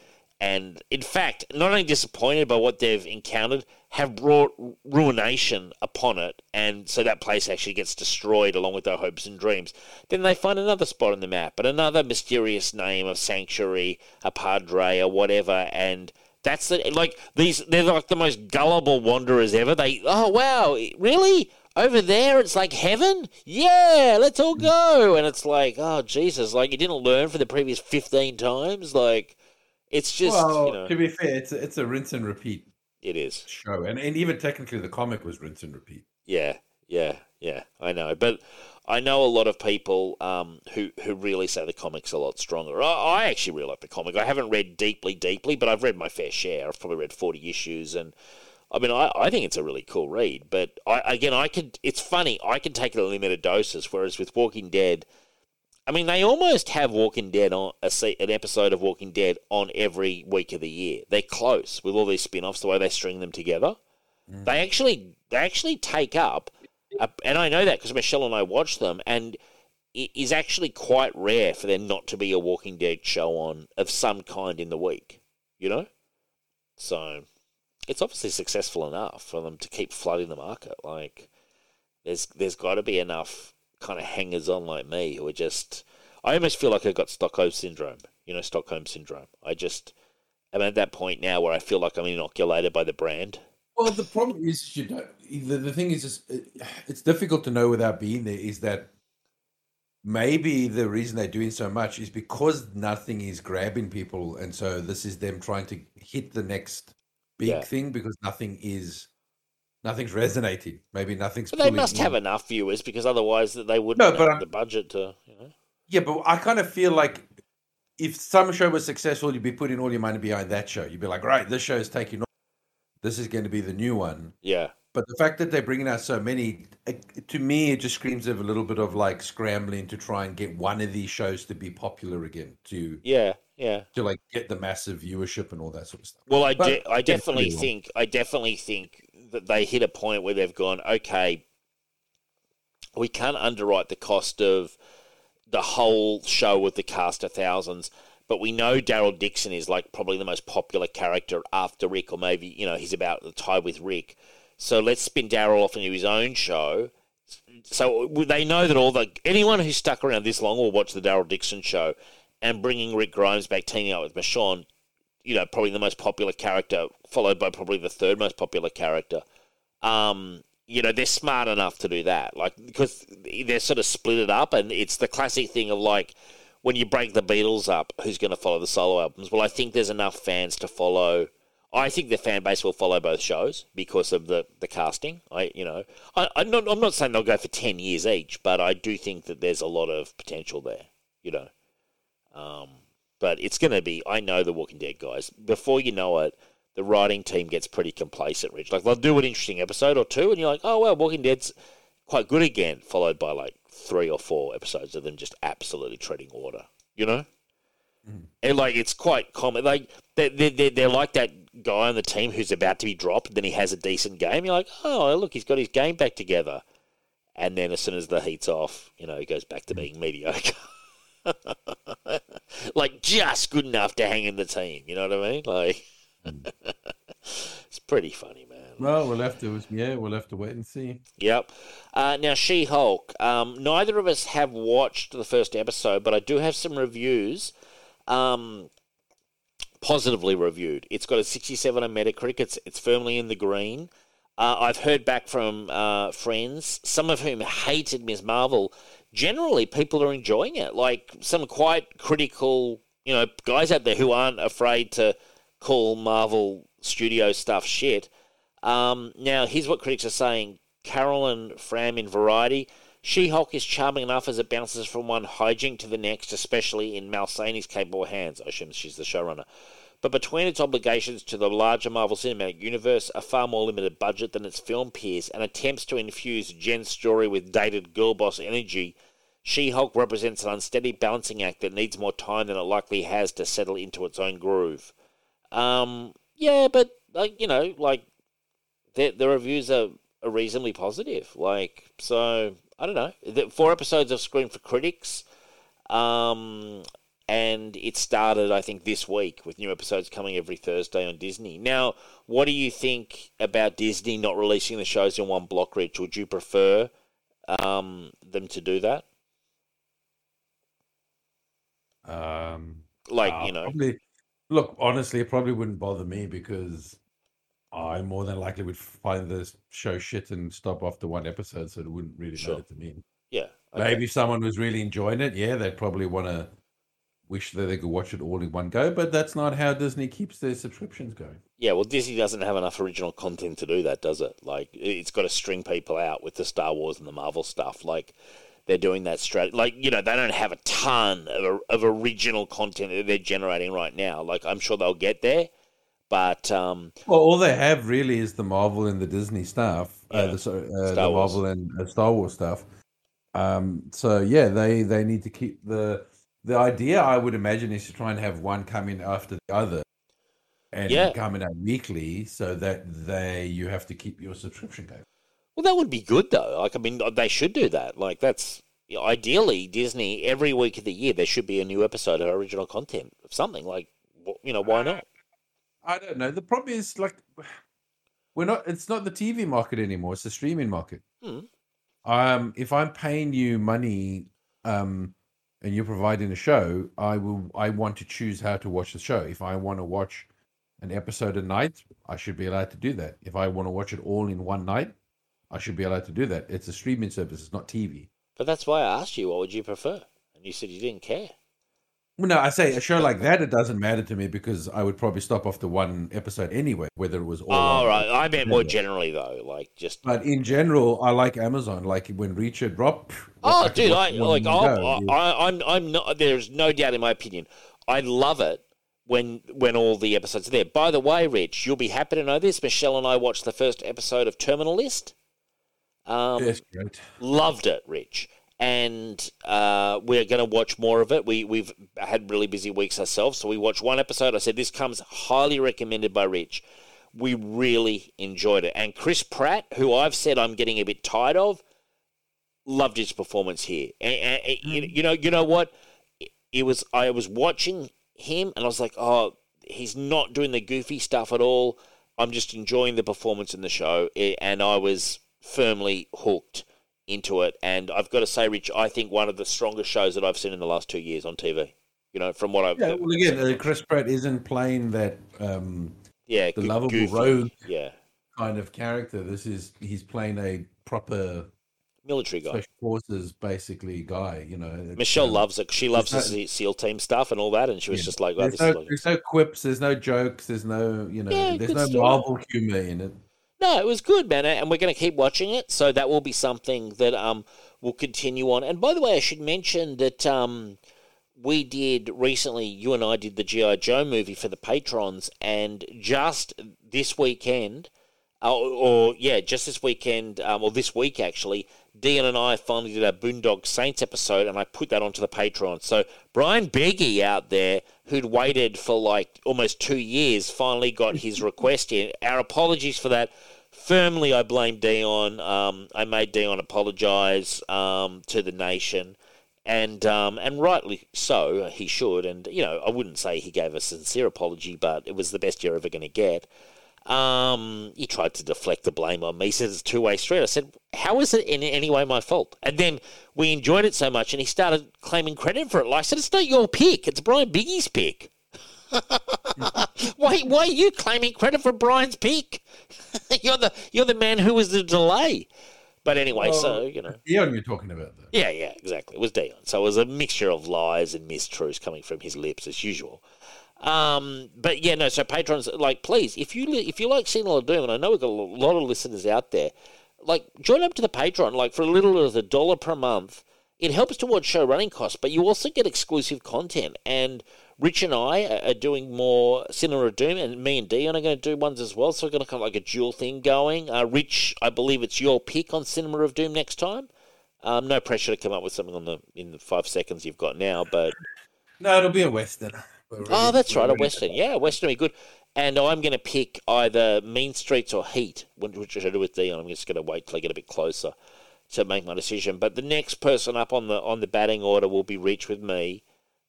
And in fact, not only disappointed by what they've encountered, have brought ruination upon it. And so that place actually gets destroyed along with their hopes and dreams. Then they find another spot on the map and another mysterious name of sanctuary, a padre, or whatever. And that's the, like these, they're like the most gullible wanderers ever. They, oh wow, really? Over there, it's like heaven? Yeah, let's all go. And it's like, oh, Jesus, like you didn't learn for the previous 15 times? Like, it's just, well, you know. to be fair, it's a, it's a rinse and repeat It is. show, and and even technically the comic was rinse and repeat. Yeah, yeah, yeah. I know, but I know a lot of people um, who who really say the comic's a lot stronger. I, I actually really like the comic. I haven't read deeply, deeply, but I've read my fair share. I've probably read forty issues, and I mean, I, I think it's a really cool read. But I again, I could. It's funny. I can take it in limited doses, whereas with Walking Dead. I mean, they almost have Walking Dead on a se- an episode of Walking Dead on every week of the year. They're close with all these spin-offs, the way they string them together. They actually they actually take up, a, and I know that because Michelle and I watch them, and it is actually quite rare for there not to be a Walking Dead show on of some kind in the week. You know, so it's obviously successful enough for them to keep flooding the market. Like, there's there's got to be enough kind of hangers on like me who are just. I almost feel like I've got Stockholm syndrome. You know, Stockholm syndrome. I just I'm at that point now where I feel like I'm inoculated by the brand. Well, the problem is you don't. The, the thing is, is it- it's difficult to know without being there. Is that maybe the reason they're doing so much is because nothing is grabbing people, and so this is them trying to hit the next big Yeah. thing because nothing is, nothing's resonating. Maybe nothing's. But they must in. have enough viewers because otherwise they wouldn't No, have but I'm- the budget to. You know. Yeah, but I kind of feel like if some show was successful, you'd be putting all your money behind that show. You'd be like, right, this show is taking off. This is going to be the new one. Yeah. But the fact that they're bringing out so many, to me, it just screams of a little bit of like scrambling to try and get one of these shows to be popular again, to Yeah. Yeah. to like get the massive viewership and all that sort of stuff. Well, I, But- de- I definitely think I definitely think that they hit a point where they've gone, okay, we can't underwrite the cost of the whole show with the cast of thousands, but we know Daryl Dixon is like probably the most popular character after Rick, or maybe you know he's about the tie with Rick. So let's spin Daryl off into his own show. So they know that all the anyone who's stuck around this long will watch the Daryl Dixon show, and bringing Rick Grimes back, teaming up with Michonne, you know, probably the most popular character, followed by probably the third most popular character. Um, you know, they're smart enough to do that, like because they're sort of split it up, and it's the classic thing of like when you break the Beatles up, who's going to follow the solo albums? Well, I think there's enough fans to follow. I think the fan base will follow both shows because of the, the casting. I you know I, I'm not I'm not saying they'll go for ten years each, but I do think that there's a lot of potential there. You know, um, but it's going to be. I know the Walking Dead guys. Before you know it, the writing team gets pretty complacent. Rich, like they'll do an interesting episode or two, and you're like, oh well, Walking Dead's quite good again. Followed by like three or four episodes of them just absolutely treading water. You know. Mm-hmm. And like it's quite common, like they're, they're, they're like that guy on the team who's about to be dropped, then he has a decent game. You're like, oh look, he's got his game back together, and then as soon as the heat's off, you know, he goes back to being mediocre. like just good enough to hang in the team. You know what I mean? Like mm. it's pretty funny. Well, we'll have to, yeah, we'll have to wait and see. Yep. Uh, now, She Hulk. Um, neither of us have watched the first episode, but I do have some reviews. Um, positively reviewed. It's got a 67 on Metacritic. It's it's firmly in the green. Uh, I've heard back from uh, friends, some of whom hated Ms. Marvel. Generally, people are enjoying it. Like some quite critical, you know, guys out there who aren't afraid to call Marvel studio stuff shit. Um, now, here's what critics are saying. Carolyn Fram in Variety. She-Hulk is charming enough as it bounces from one hijink to the next, especially in Maslany's capable hands. I assume she's the showrunner. But between its obligations to the larger Marvel Cinematic Universe, a far more limited budget than its film peers, and attempts to infuse Jen's story with dated girl boss energy, She-Hulk represents an unsteady balancing act that needs more time than it likely has to settle into its own groove. Um, yeah, but like you know, like the the reviews are, are reasonably positive. Like so, I don't know. The, four episodes of Screen for Critics, um, and it started I think this week with new episodes coming every Thursday on Disney. Now, what do you think about Disney not releasing the shows in one block? Rich, would you prefer um, them to do that? Um, Like uh, you know, probably, look, honestly, it probably wouldn't bother me because I more than likely would find the show shit and stop after one episode, so it wouldn't really Sure. matter to me. yeah, okay. Maybe if someone was really enjoying it, yeah, they'd probably want to wish that they could watch it all in one go, but that's not how Disney keeps their subscriptions going. Yeah, well, Disney doesn't have enough original content to do that, does it? Like, it's got to string people out with the Star Wars and the Marvel stuff. Like, they're doing that straight. Like, you know, they don't have a ton of, of original content that they're generating right now. Like, I'm sure they'll get there, but um, Well, all they have really is the Marvel and the Disney stuff, Yeah. uh, the, uh, the. Marvel and uh, Star Wars stuff. Um, so yeah, they they need to keep the the idea. I would imagine is to try and have one come in after the other, and Yeah. coming out weekly, so that they you have to keep your subscription going. well, that would be good though. Like, I mean, they should do that. Like, that's you know, ideally Disney every week of the year there should be a new episode of original content of something. Like, you know, why not? I don't know. The problem is like we're not. It's not the TV market anymore. It's the streaming market. Hmm. Um, if I'm paying you money, um, and you're providing a show, I will. I want to choose how to watch the show. If I want to watch an episode a night, I should be allowed to do that. If I want to watch it all in one night, I should be allowed to do that. It's a streaming service. It's not TV. But that's why I asked you, what would you prefer? And you said you didn't care. Well, no, I say a show like that. It doesn't matter to me because I would probably stop after one episode anyway, whether it was all. On- right, I meant more generally though, like just. But in general, I like Amazon. Like when Reacher dropped. Oh, could dude, I like. I'll, I, I'm, I'm not. There's no doubt in my opinion. I love it when when all the episodes are there. By the way, Rich, you'll be happy to know this. Michelle and I watched the first episode of Terminal List. Um, Yes, great. loved it, Rich, and uh, we're going to watch more of it. We we've had really busy weeks ourselves, so we watched one episode. I said this comes highly recommended by Rich. We really enjoyed it, and Chris Pratt, who I've said I'm getting a bit tired of, loved his performance here. And, and- you, you know, you know what? It, was I was watching him, and I was like, oh, he's not doing the goofy stuff at all. I'm just enjoying the performance in the show, and I was firmly hooked into it. And I've got to say, Rich, I think one of the strongest shows that I've seen in the last two years on TV. You know, from what I've Yeah, well, again, uh, Chris Pratt isn't playing that um, yeah, the lovable goofy, rogue. yeah, kind of character. This is he's playing a proper military guy. special forces basically guy. You know, Michelle um, loves it. She loves the no- SEAL team stuff and all that, and she was yeah. just like, "Wow, There's no, like there's no quips. There's no jokes. There's no you know. Yeah, there's no story. Marvel humor in it. No, it was good, man, and we're going to keep watching it. So that will be something that um will continue on. And by the way, I should mention that um we did recently. You and I did the GI Joe movie for the patrons, and just this weekend, uh, or yeah, just this weekend, um, or this week actually, Dion and I finally did our Boondock Saints episode, and I put that onto the Patreon. So Brian Beggy out there, who'd waited for like almost two years, finally got his request in. Our apologies for that. Firmly, I blame Dion. Um, I made Dion apologise um, to the nation, and um, and rightly so. He should, and you know, I wouldn't say he gave a sincere apology, but it was the best you're ever going to get. Um, he tried to deflect the blame on me. He said it's two way street. I said, how is it in any way my fault? And then we enjoyed it so much, and he started claiming credit for it. Like I said, it's not your pick. It's Brian Biggie's pick. why, why are you claiming credit for Brian's pick? you're the you're the man who was the delay. But anyway, so you know, Dion, you're talking about though. yeah, yeah, exactly. It was Dion. So it was a mixture of lies and mistruths coming from his lips as usual. Um, but yeah, no. So patrons, like, please, if you li- if you like of Doom, and I know we've got a lot of listeners out there, like, join up to the Patreon. Like for a little as a dollar per month, it helps towards show running costs, but you also get exclusive content. And Rich and I are- are doing more Cinema of Doom, and me and Dion are going to do ones as well. So we're going to kind of like a dual thing going. Uh, Rich, I believe it's your pick on Cinema of Doom next time. Um, no pressure to come up with something on the in the five seconds you've got now, but No, it'll be a western. Oh, that's right, a western. Yeah, western would be good. And I'm going to pick either Mean Streets or Heat, which which I do with Dion. I'm just going to wait till I get a bit closer to make my decision. But the next person up on the on the batting order will be Rich with me,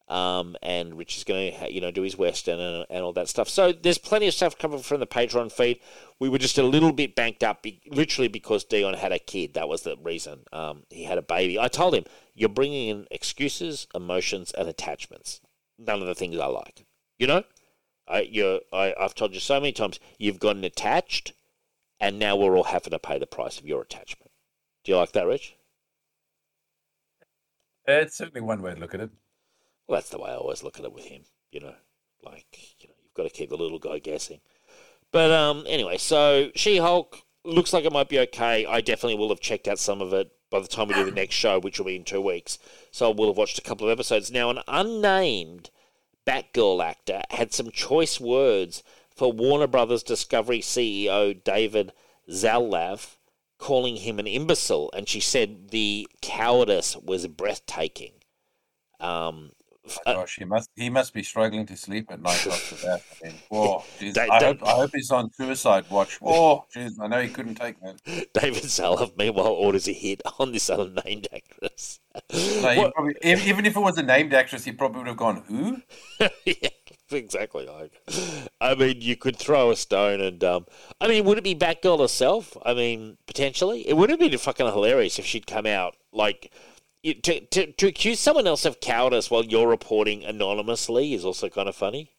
um, and Rich is going to you know do his western and, and all that stuff. So there's plenty of stuff coming from the Patreon feed. We were just a little bit banked up, be, literally because Dion had a kid. That was the reason. Um, he had a baby. I told him you're bringing in excuses, emotions, and attachments. None of the things I like. You know, I you I I've told you so many times you've gotten attached, and now we're all having to pay the price of your attachment. Do you like that, Rich? It's certainly one way to look at it. Well, that's the way I always look at it with him. You know, like you know, you've got to keep the little guy guessing. But um, anyway, so She Hulk looks like it might be okay. I definitely will have checked out some of it by the time we do the next show, which will be in two weeks. So I will have watched a couple of episodes. Now, an unnamed Batgirl actor had some choice words for Warner Brothers Discovery CEO David Zaslav, calling him an imbecile, and she said the cowardice was breathtaking. Um, Oh, gosh, he must he must be struggling to sleep at night after that. I mean, whoa, jeez, They- I, hope, I hope he's on suicide watch. Whoa, jeez, I know he couldn't take that. David Zaslav, meanwhile, orders a hit on this unnamed actress. What- probably, even if it was a named actress, he probably would have gone, who? yeah, exactly. Like, I mean, you could throw a stone, and um, I mean, would it be Batgirl herself? I mean, potentially, it would have been fucking hilarious if she'd come out like. You- To, to, to accuse someone else of cowardice while you're reporting anonymously is also kind of funny.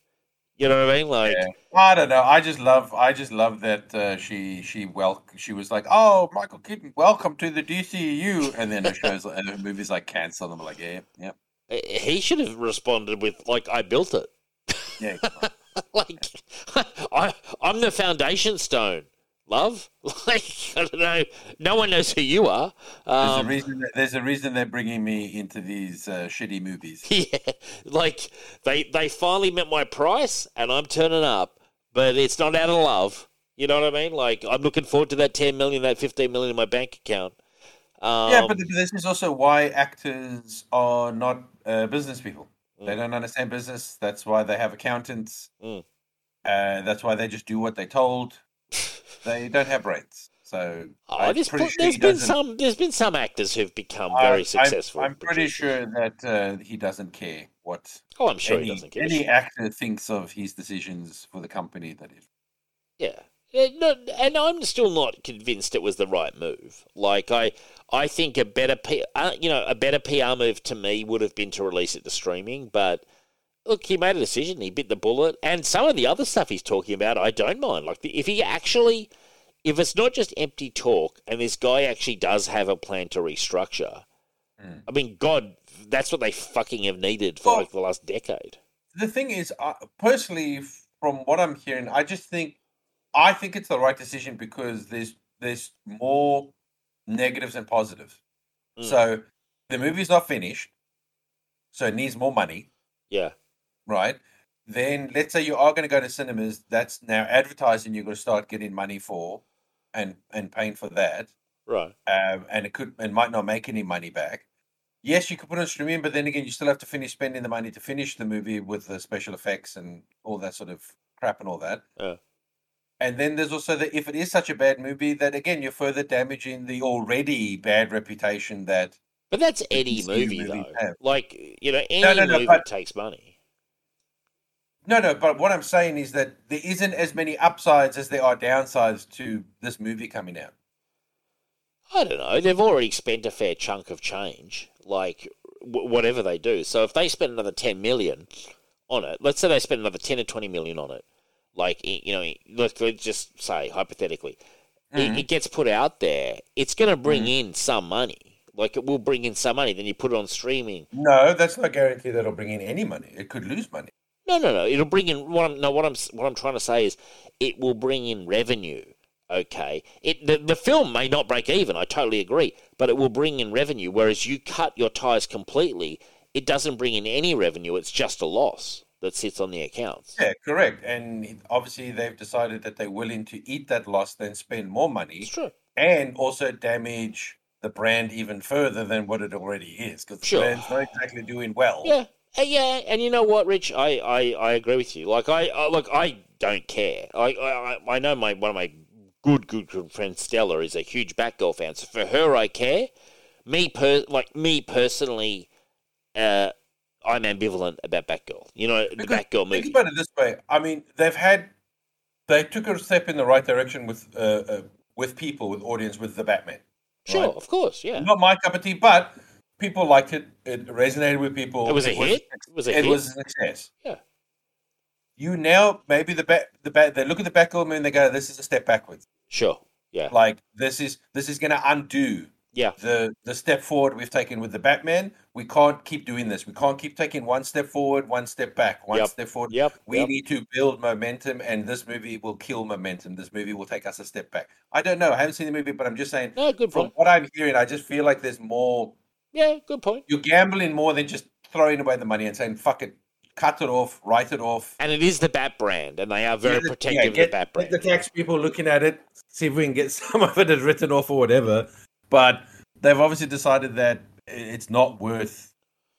You know what I mean? Like, Yeah. I don't know. I just love. I just love that uh, she she well she was like, "Oh, Michael Keaton, welcome to the DCU," and then the shows and the movies like cancel. I'm like, yeah, yeah, he should have responded with like, "I built it." yeah. like I I'm the foundation stone, love. Like I don't know, no one knows who you are. There's a Um, reason. That, there's a reason they're bringing me into these uh, shitty movies. yeah, like they they finally met my price, and I'm turning up, but it's not out of love. You know what I mean? Like I'm looking forward to that ten million, that fifteen million in my bank account. Um, yeah, but this is also why actors are not uh, business people. They Mm. don't understand business. That's why they have accountants. Mm. Uh, that's why they just do what they're told. They don't have brains. So oh, I'm there's, sure there's he been some there's been some actors who've become I- very I'm- successful. I'm, pretty sure that uh, he doesn't care what Oh, I'm sure any, he doesn't care. any actor thinks of his decisions for the company. That is. Yeah. Yeah, no, and I'm still not convinced it was the right move. Like I, I think a better, P, uh, you know, a better PR move to me would have been to release it to streaming. But look, he made a decision. He bit the bullet, and some of the other stuff he's talking about, I don't mind. Like if he actually, if it's not just empty talk, and this guy actually does have a plan to restructure. Mm. I mean, God, that's what they fucking have needed for Well- like the last decade. the thing is, uh, personally, from what I'm hearing, I just think I think it's the right decision because there's there's more negatives and positives. Mm. So the movie's not finished, so it needs more money, Yeah, right? Then let's say you are going to go to cinemas. That's now advertising. You're going to start getting money for, and and paying for that. right. um, and it could and might not make any money back. Yes, you could put it on streaming, but then again, you still have to finish spending the money to finish the movie with the special effects and all that sort of crap and all that. Yeah. And then there's also that if it is such a bad movie, that again you're further damaging the already bad reputation that. But that's any movie though. have. Like you know, any No, no, no, movie but- takes money. No, no, but what I'm saying is that there isn't as many upsides as there are downsides to this movie coming out. I don't know. They've already spent a fair chunk of change, like w- whatever they do. So if they spend another ten million on it, let's say they spend another ten or twenty million on it, like you know, let's, let's just say hypothetically, Mhm. it, it gets put out there. It's going to bring in some money. Like it will bring in some money. Then you put it on streaming. No, that's not guaranteed that it'll bring in any money. It could lose money. No, no, no. It'll bring in what I'm no what I'm what I'm trying to say is it will bring in revenue. Okay, it the, the film may not break even. I totally agree, but it will bring in revenue. Whereas you cut your ties completely, it doesn't bring in any revenue. It's just a loss that sits on the accounts. Yeah, correct. And obviously, they've decided that they're willing to eat that loss, then spend more money, It's true. and also damage the brand even further than what it already is, because Sure. the brand's not exactly doing well. Yeah, uh, yeah, and you know what, Rich? I, I, I agree with you. Like I, I look, I don't care. I, I, I know my one of my good, good, good friend Stella is a huge Batgirl fan. So for her, I care. Me per, like me personally, uh, I'm ambivalent about Batgirl. You know, the Because Batgirl Think about it this way. I mean, they've had, they took a step in the right direction with, uh, uh, with people, with audience, with the Batman. Sure, right? of course, yeah. Not my cup of tea, but people liked it. It resonated with people. It was a hit? It was a hit. it hit? was a success. Yeah. You now maybe the bat the bat they look at the Batgirl movie and they go, "This is a step backwards." Sure, yeah. Like this is this is going to undo Yeah. the the step forward we've taken with the Batman. We can't keep doing this. We can't keep taking one step forward, one step back, one Yep. step forward. Yep. We yep. need to build momentum, and this movie will kill momentum. This movie will take us a step back. I don't know. I haven't seen the movie, but I'm just saying. No, good From point. what I'm hearing, I just feel like there's more. Yeah, good point. You're gambling more than just throwing away the money and saying "fuck it," cut it off, write it off. And it is the Bat brand, and they are very Yeah, protective yeah, of get- the Bat brand. the tax people looking at it, see if we can get some of it as written off or whatever. But they've obviously decided that it's not worth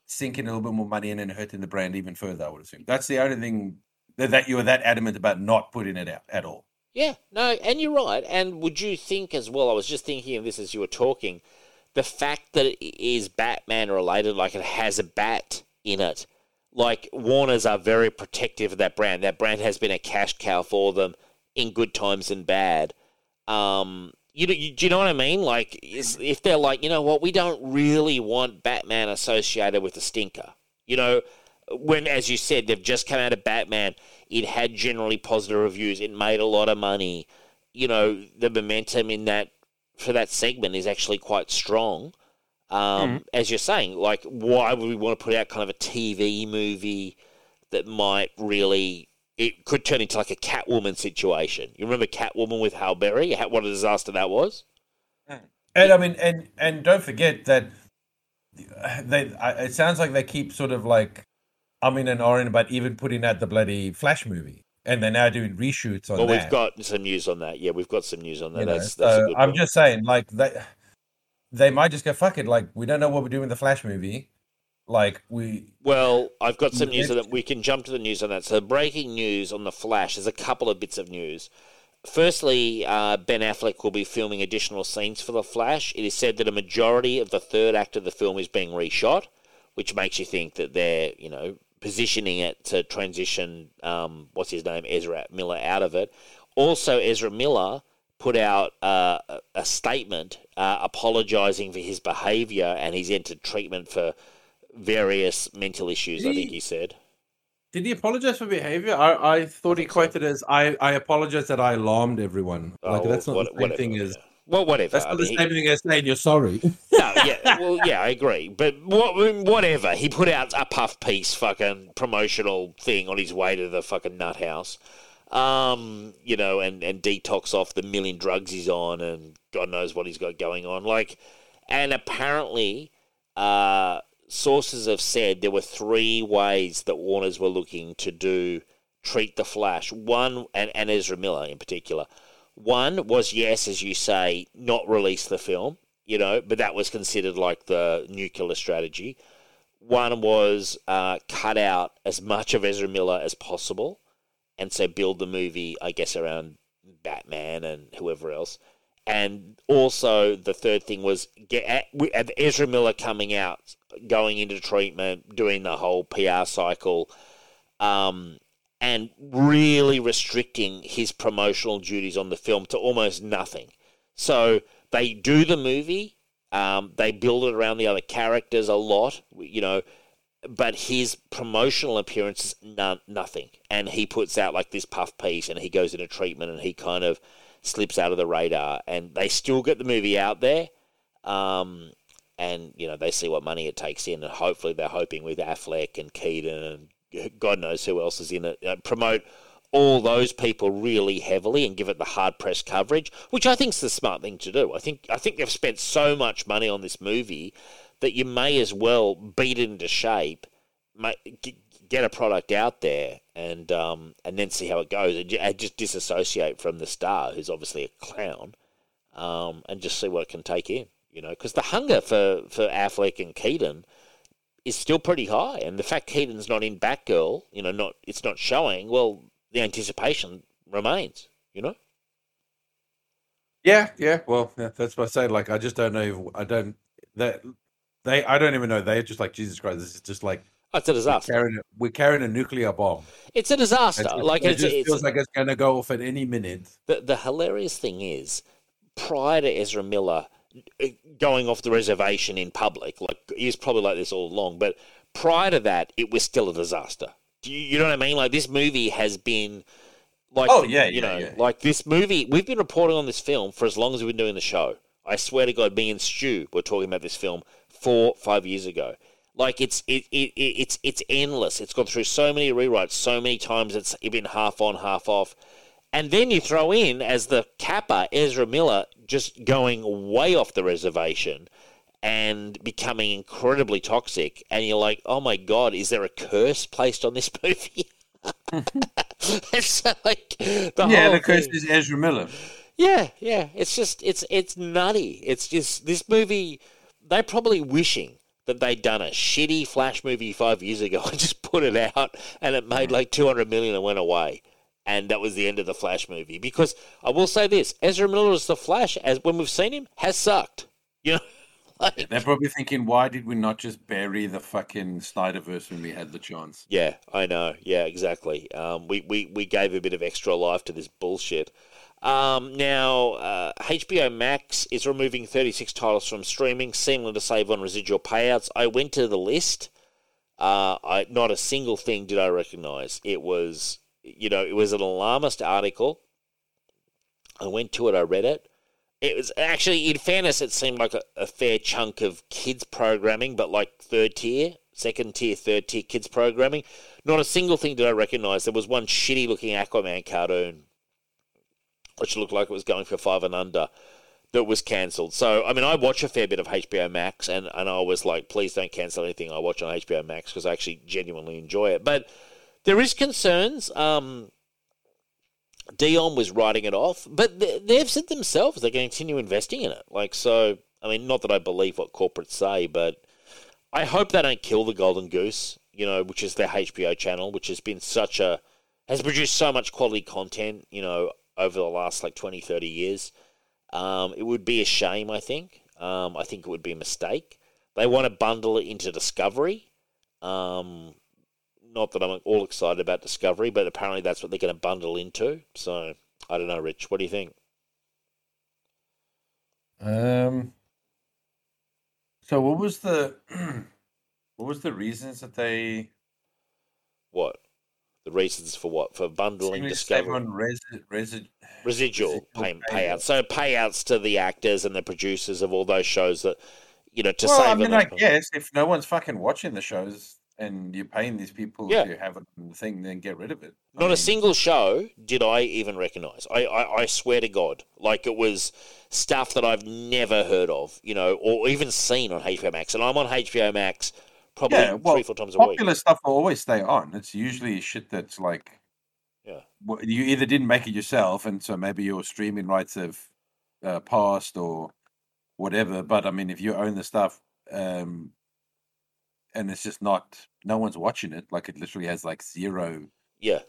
sinking a little bit more money in and hurting the brand even further. I would assume that's the only thing that, that you were that adamant about not putting it out at all. Yeah, no, and you're right. And would you think as well? I was just thinking of this as you were talking. The fact that it is Batman related, like it has a bat in it, like Warner's are very protective of that brand. That brand has been a cash cow for them in good times and bad. Um, you, you do you know what I mean? Like, is, if they're like, you know what, we don't really want Batman associated with a stinker. You know, when, as you said, they've just come out of Batman. It had generally positive reviews. It made a lot of money. You know, the momentum in that for that segment is actually quite strong. Um, mm. As you're saying, like, why would we want to put out kind of a TV movie that might really? It could turn into like a Catwoman situation. You remember Catwoman with Halle Berry? How, what a disaster that was. Mm. And I mean, and and don't forget that uh, they. I- It sounds like they keep sort of like, I mean, and ahhing about even putting out the bloody Flash movie, and they're now doing reshoots on that. Well, that. we've got some news on that. Yeah, we've got some news on that. you know, that's, that's a so good I'm point. just saying, like they, they might just go fuck it. Like we don't know what we're doing with the Flash movie. Like we, Well, I've got some news on that. We can jump to the news on that. So, breaking news on the Flash. There's a couple of bits of news. Firstly, uh, Ben Affleck will be filming additional scenes for the Flash. It is said that a majority of the third act of the film is being reshot, which makes you think that they're, you know, positioning it to transition. Um, what's his name, Ezra Miller, out of it. Also, Ezra Miller put out uh, a- statement uh, apologizing for his behavior, and he's entered treatment for various mental issues. I think he- said. did he apologize for behavior? I, I thought he quoted as I, I apologize that I alarmed everyone. Like Oh, that's not what- the same whatever, thing as Well, whatever. that's I not the mean, same thing as saying you're sorry. no, yeah, well, yeah, I agree. But what, whatever. He put out a puff piece, fucking promotional thing on his way to the fucking nut house. Um, you know, and and detox off the million drugs he's on, and God knows what he's got going on. Like, and apparently, uh, sources have said there were three ways that Warner's were looking to do treat the Flash. One, and, and Ezra Miller in particular. One was yes, as you say, not release the film, you know, but that was considered like the nuclear strategy. One was uh, cut out as much of Ezra Miller as possible, and so build the movie, I guess, around Batman and whoever else. And also, the third thing was get Ezra Miller coming out, going into treatment, doing the whole PR cycle, um, and really restricting his promotional duties on the film to almost nothing. So they do the movie, um, they build it around the other characters a lot, you know, but his promotional appearances, none, nothing. And he puts out like this puff piece and he goes into treatment and he kind of slips out of the radar. And they still get the movie out there. Um, and, you know, they see what money it takes in. And hopefully they're hoping with Affleck and Keaton and God knows who else is in it, uh, promote all those people really heavily and give it the hard press coverage, which I think is the smart thing to do. I think I think they've spent so much money on this movie that you may as well beat it into shape, get a product out there, and um, and then see how it goes, and, and just disassociate from the star, who's obviously a clown, um, and just see what it can take in. You know, because the hunger for for Affleck and Keaton is still pretty high, and the fact Keaton's not in Batgirl, you know, not it's not showing. Well, the anticipation remains. You know. Yeah, yeah. Well, yeah, that's what I say. Like, I just don't know. If, I don't. That they. I don't even know. They're just like Jesus Christ. This is just like Oh, it's a we're disaster. carrying. A, we're carrying a nuclear bomb. It's a disaster. It just, like it it's, just it's feels like it's going to go off at any minute. the the hilarious thing is, prior to Ezra Miller going off the reservation in public, like he was probably like this all along, but prior to that, it was still a disaster. Do you, you know what I mean? Like this movie has been. Like, Oh, yeah, you yeah, know, yeah. like this movie. We've been reporting on this film for as long as we've been doing the show. I I swear to God, me and Stu were talking about this film four, five years ago. Like it's it, it, it it's it's endless. It's gone through so many rewrites, so many times it's been half on, half off. And then you throw in as the capper Ezra Miller just going way off the reservation and becoming incredibly toxic, and you're like, oh my god, is there a curse placed on this movie? it's like the yeah, the curse thing- is Ezra Miller. yeah, yeah. It's just it's it's nutty. It's just this movie. They're probably wishing that they'd done a shitty Flash movie five years ago and just put it out, and it made like two hundred million and went away, and that was the end of the Flash movie. Because I will say this: Ezra Miller as the Flash, as when we've seen him, has sucked. You know, like, They're probably thinking, why did we not just bury the fucking Snyderverse when we had the chance? Yeah, I know. Yeah, exactly. Um, we, we, we gave a bit of extra life to this bullshit. Um, now, uh, HBO Max is removing 36 titles from streaming, seemingly to save on residual payouts. I went to the list. Uh, I not a single thing did I recognize. It was, you know, it was an alarmist article. I went to it. I read it. It was actually, in fairness, it seemed like a, a fair chunk of kids programming, but like third tier, second tier, third tier kids programming. Not a single thing did I recognise. There was one shitty looking Aquaman cartoon, which looked like it was going for five and under, that was cancelled. So, I mean, I watch a fair bit of HBO Max, and, and I was like, please don't cancel anything I watch on HBO Max because I actually genuinely enjoy it. But there is concerns. Um, Dion was writing it off, but they've said themselves they're going to continue investing in it. Like, so, I mean, not that I believe what corporates say, but I hope they don't kill the Golden Goose, you know, which is their HBO channel, which has been such a, has produced so much quality content, you know, over the last like 20, 30 years. Um, it would be a shame, I think. Um, I think it would be a mistake. They want to bundle it into Discovery. Um, not that I'm all excited about Discovery, but apparently that's what they're going to bundle into. So I don't know, Rich. What do you think? Um. So what was the what was the reasons that they What the reasons for what for bundling Discovery on res, res, residual pay, payouts. So payouts to the actors and the producers of all those shows that you know to well, save. I mean, I guess if no one's fucking watching the shows and you're paying these people Yeah. to have it on the thing, then get rid of it. I Not a single show did I even recognize. I, I, I swear to God, like it was stuff that I've never heard of, you know, or even seen on HBO Max. And I'm on HBO Max probably Yeah, well, three, four times a week. Popular stuff will always stay on. It's usually shit that's like Yeah. you either didn't make it yourself, and so maybe your streaming rights have uh, passed or whatever. But I mean, if you own the stuff, um, and it's just not, no one's watching it. Like it literally has like zero Yeah,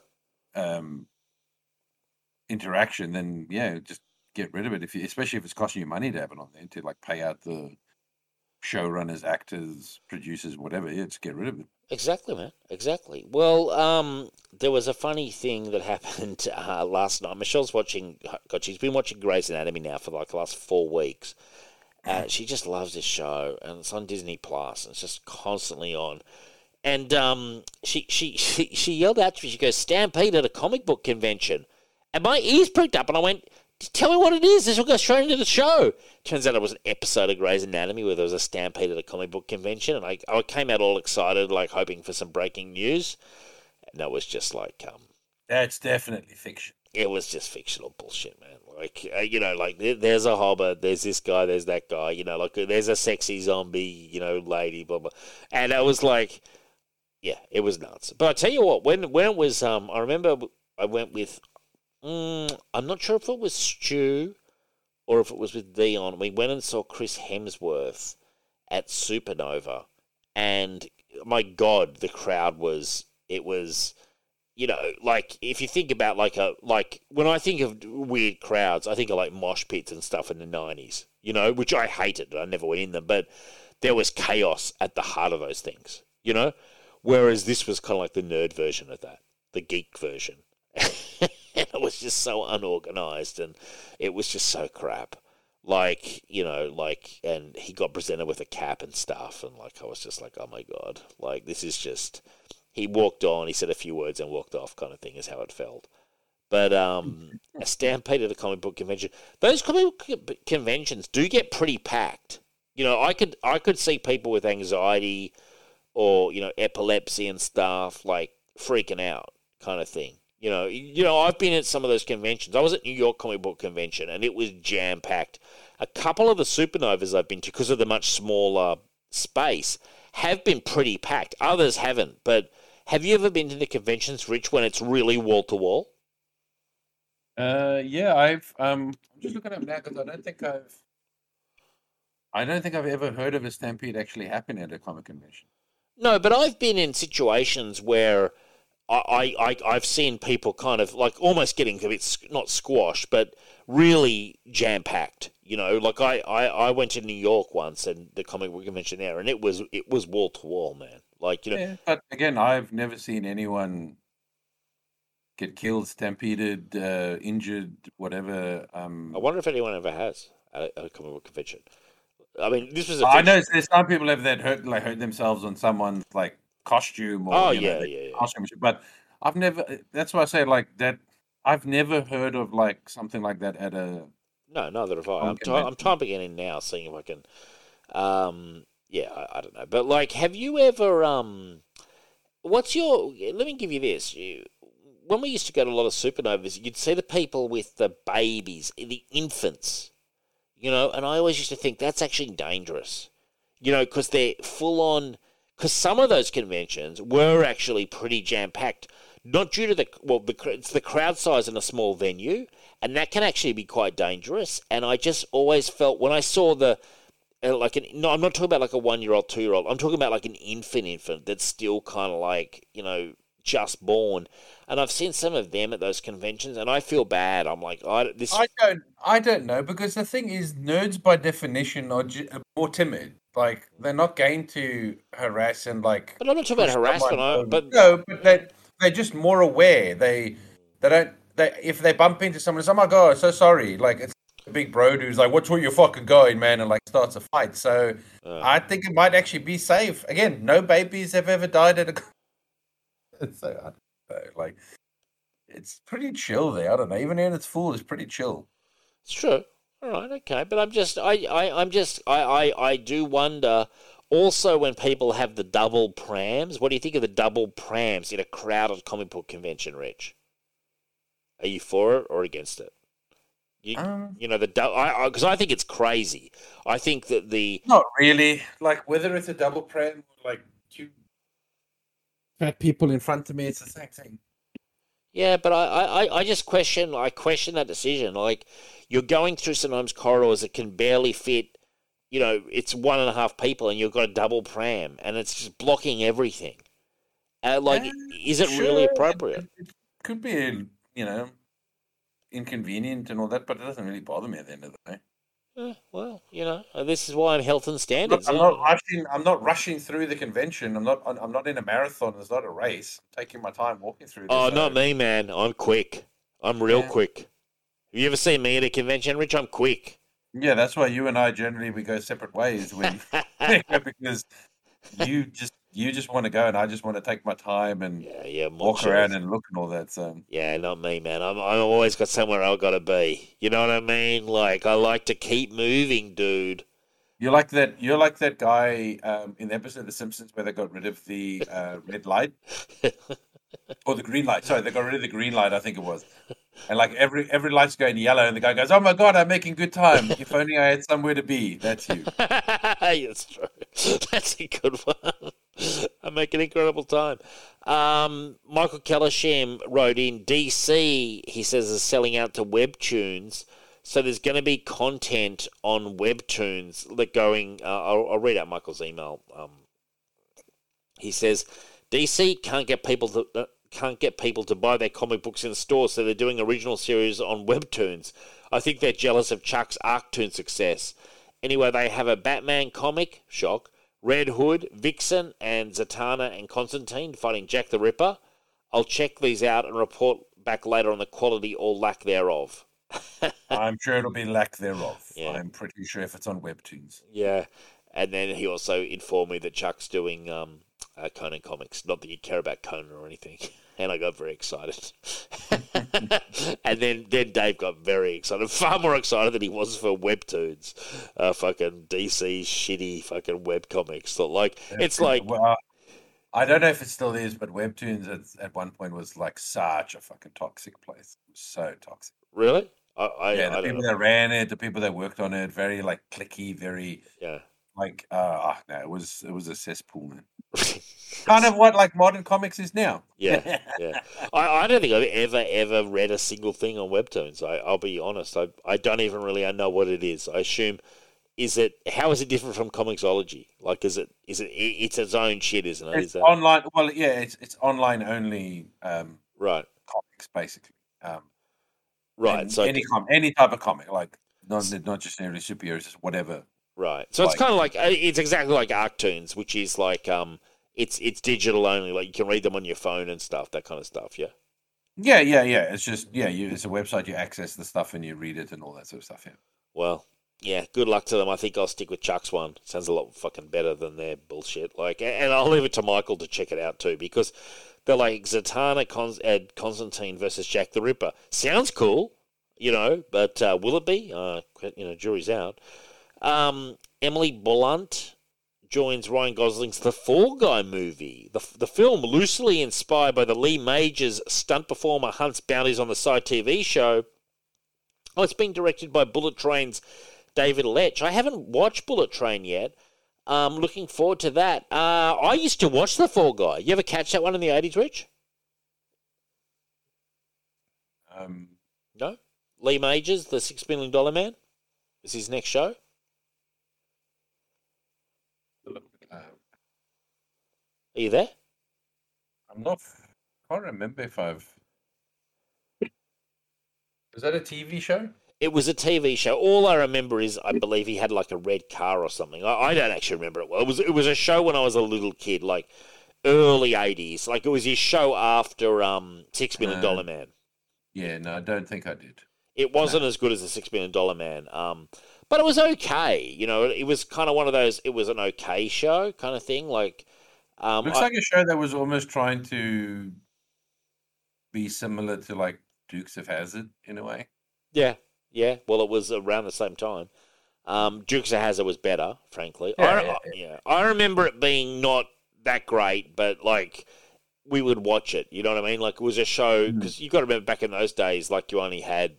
um, interaction. Then yeah, just get rid of it. If you, especially if it's costing you money to have it on there to like pay out the showrunners, actors, producers, whatever. Yeah, just get rid of it. exactly, man. Exactly. Well, um, there was a funny thing that happened uh, last night. Michelle's watching, God, she's been watching Grey's Anatomy now for like the last four weeks. Uh, she just loves this show, and it's on Disney And it's just constantly on. And um, she, she she she yelled out to me. She goes, "Stampede at a comic book convention," and my ears pricked up, and I went, "Tell me what it is. This will go straight into the show." Turns out it was an episode of Grey's Anatomy where there was a stampede at a comic book convention, and I I came out all excited, like hoping for some breaking news, and that was just like um, That's definitely fiction. It was just fictional bullshit, man. Like uh, you know, like there's a hobbit, there's this guy, there's that guy. You know, like there's a sexy zombie, you know, lady, blah blah. And I was like, yeah, it was nuts. But I tell you what, when when it was, um, I remember I went with, mm, I'm not sure if it was Stu or if it was with Dion. We went and saw Chris Hemsworth at Supernova, and my God, the crowd was it was you know, like if you think about like a like when I think of weird crowds, I think of like mosh pits and stuff in the nineties. You know, which I hated. I never went in them, but there was chaos at the heart of those things. You know, whereas this was kind of like the nerd version of that, the geek version. it was just so unorganized, and it was just so crap. Like you know, like, and he got presented with a cap and stuff, and like I was just like, oh my god, like this is just he walked on, he said a few words and walked off, kind of thing is how it felt. But um, a stampede at a comic book convention. Those comic book conventions do get pretty packed. You know, I could I could see people with anxiety or you know epilepsy and stuff like freaking out kind of thing. You know, you know, I've been at some of those conventions. I was at New York Comic Book Convention, and it was jam packed. A couple of the supernovas I've been to, because of the much smaller space, have been pretty packed. Others haven't. But have you ever been to the conventions, Rich, when it's really wall to wall? Uh, yeah, I've um, I'm just looking up now because I don't think I've, I don't think I've ever heard of a stampede actually happening at a comic convention. No, but I've been in situations where I, I, I've seen people kind of like almost getting a bit not squashed, but really jam packed. You know, like I, I, I went to New York once and the comic book convention there, and it was it was wall to wall, man. Like you know, Yeah, but again, I've never seen anyone get killed, stampeded, uh, injured, whatever. Um, I wonder if anyone ever has at a, at a comic book convention. I mean, this was a I know there's some people have that hurt like hurt themselves on someone's like costume or Oh you know, yeah, their yeah, yeah. costume, but I've never. That's why I say like that. I've never heard of like something like that at a. No, neither have I. I'm, Okay, ty- mate. I'm typing it in now, seeing if I can. Um, yeah, I, I don't know, but like, have you ever? Um, what's your? Let me give you this. You, when we used to go to a lot of supernovas, you'd see the people with the babies, the infants, you know, and I always used to think that's actually dangerous, you know, because they're full on. Because some of those conventions were actually pretty jam packed, not due to the well, the it's the crowd size in a small venue, and that can actually be quite dangerous. And I just always felt when I saw the like an no, I'm not talking about like a one year old, two year old. I'm talking about like an infant infant that's still kind of like you know just born. And I've seen some of them at those conventions, and I feel bad. I'm like, I this I don't. I don't know because the thing is, nerds by definition are, ju- are more timid. Like they're not going to harass and like. But I'm not talking about harassment. I, but no, but they they're just more aware. They they don't. They if they bump into someone, it's oh my god, so sorry. Like it's big bro who's like, "What's where you're fucking going, man?" and like starts a fight. So uh, I think it might actually be safe. Again, no babies have ever died at a. It's so I don't know, like it's pretty chill there. I don't know. Even in its full, it's pretty chill. It's true. All right, okay, but I'm just, I, I, I'm just, I, I, I do wonder. Also, when people have the double prams, what do you think of the double prams in a crowded comic book convention, Rich? Are you for it or against it? You, Um, you know the double, I, because I, think it's crazy. I think that the Not really. Like whether it's a double pram or like two people in front of me, it's the same thing. Yeah, but I, I, I just question I question that decision. Like you're going through sometimes corridors that can barely fit you know, it's one and a half people and you've got a double pram and it's just blocking everything. Uh, like Uh, is it really appropriate? It, it could be, you know, inconvenient and all that, but it doesn't really bother me at the end of the day. Eh, well, you know, uh, this is why I'm health and standards. not, I'm not rushing. I'm not rushing through the convention. I'm not. I'm not in a marathon. It's not a race. I'm taking my time walking through. Oh, not me, man. I'm quick. I'm real Yeah. quick. Have you ever seen me at a convention, Rich? I'm quick. Yeah, that's why you and I generally we go separate ways when because you just you just want to go and I just want to take my time and Yeah, yeah. walk around and look and all that. So Yeah, not me, man. I'm I'm always got somewhere I've got to be. You know what I mean? Like I like to keep moving, dude. you're like that. You're like that guy um, in the episode of The Simpsons where they got rid of the uh, red light or the green light. Sorry, they got rid of the green light. I think it was. And like every every light's going yellow, and the guy goes, "Oh my god, I'm making good time. If only I had somewhere to be." That's you. That's true. That's a good one. I make an incredible time. Um, Michael Kellersham wrote in DC. He says is selling out to Webtoons. So there's going to be content on Webtoons that going. Uh, I'll, I'll read out Michael's email. Um, he says DC can't get people to uh, can't get people to buy their comic books in stores, so they're doing original series on Webtoons. I think they're jealous of Chuck's Arktoon success. Anyway, they have a Batman comic, shock, Red Hood, Vixen, and Zatanna and Constantine fighting Jack the Ripper. I'll check these out and report back later on the quality or lack thereof. I'm sure it'll be lack thereof. Yeah. I'm pretty sure if it's on Webtoons. Yeah, and then he also informed me that Chuck's doing um, uh, Conan comics. Not that you care about Conan or anything. and I got very excited. and then, then Dave got very excited, far more excited than he was for webtoons, uh, fucking DC shitty fucking web comics. So like it's like Well, I don't know if it still is, but Webtoons at, at one point was like such a fucking toxic place. So toxic. really, I, I, yeah, I the don't people that ran it, the people that worked on it, very like clicky, very Yeah, like uh ah, no, it was it was a cesspool, man. Kind of what like modern comics is now. yeah, yeah. I, I don't think I've ever ever read a single thing on webtoons. I, I'll be honest. I I don't even really I know what it is. I assume. Is it how is it different from comiXology? Like, is it is it it's its own shit, isn't it? Is It's that online. Well, yeah, it's it's online only um right? comics basically. Um, Right. So any com- any type of comic, like not not just necessarily superheroes, just whatever. Right. So it's kind of like uh, it's exactly like Arktoons, which is like um, it's it's digital only. Like you can read them on your phone and stuff, that kind of stuff. Yeah. Yeah, yeah, yeah. It's just yeah, you it's a website. You access the stuff and you read it and all that sort of stuff. Yeah. Well, yeah. Good luck to them. I think I'll stick with Chuck's one. Sounds a lot fucking better than their bullshit. Like, and I'll leave it to Michael to check it out too because they're like Zatanna Con- Ed Constantine versus Jack the Ripper. Sounds cool, you know, but uh, will it be? Uh, you know, jury's out. Um, Emily Blunt joins Ryan Gosling's The Fall Guy movie. The, the film, loosely inspired by the Lee Majors stunt performer Hunts Bounties on the Side TV show, oh, it's being directed by Bullet Train's David Leitch. I haven't watched Bullet Train yet. Um, looking forward to that. Uh, I used to watch The Fall Guy. You ever catch that one in the 80s, Rich? Um, No? Lee Majors, the $6 million man? Is his next show? uh, Are you there? I'm not. I Can't remember if I've. Was that a TV show? It was a TV show. All I remember is I believe he had like a red car or something. I, I don't actually remember it well. It was it was a show when I was a little kid, like early eighties. Like it was his show after um Six Million Dollar Uh, Man. Yeah, no, I don't think I did. It wasn't as good as the Six Million Dollar Man. Um, but it was okay. You know, it was kind of one of those. It was an okay show kind of thing. Like, um, Looks I- like a show that was almost trying to be similar to like Dukes of Hazzard in a way. Yeah, yeah. Well, it was around the same time. Um, Dukes of Hazzard was better, frankly. Yeah, I, yeah, I- yeah. I remember it being not that great, but like we would watch it. You know what I mean? Like it was a show Mm. because you got to remember back in those days, like you only had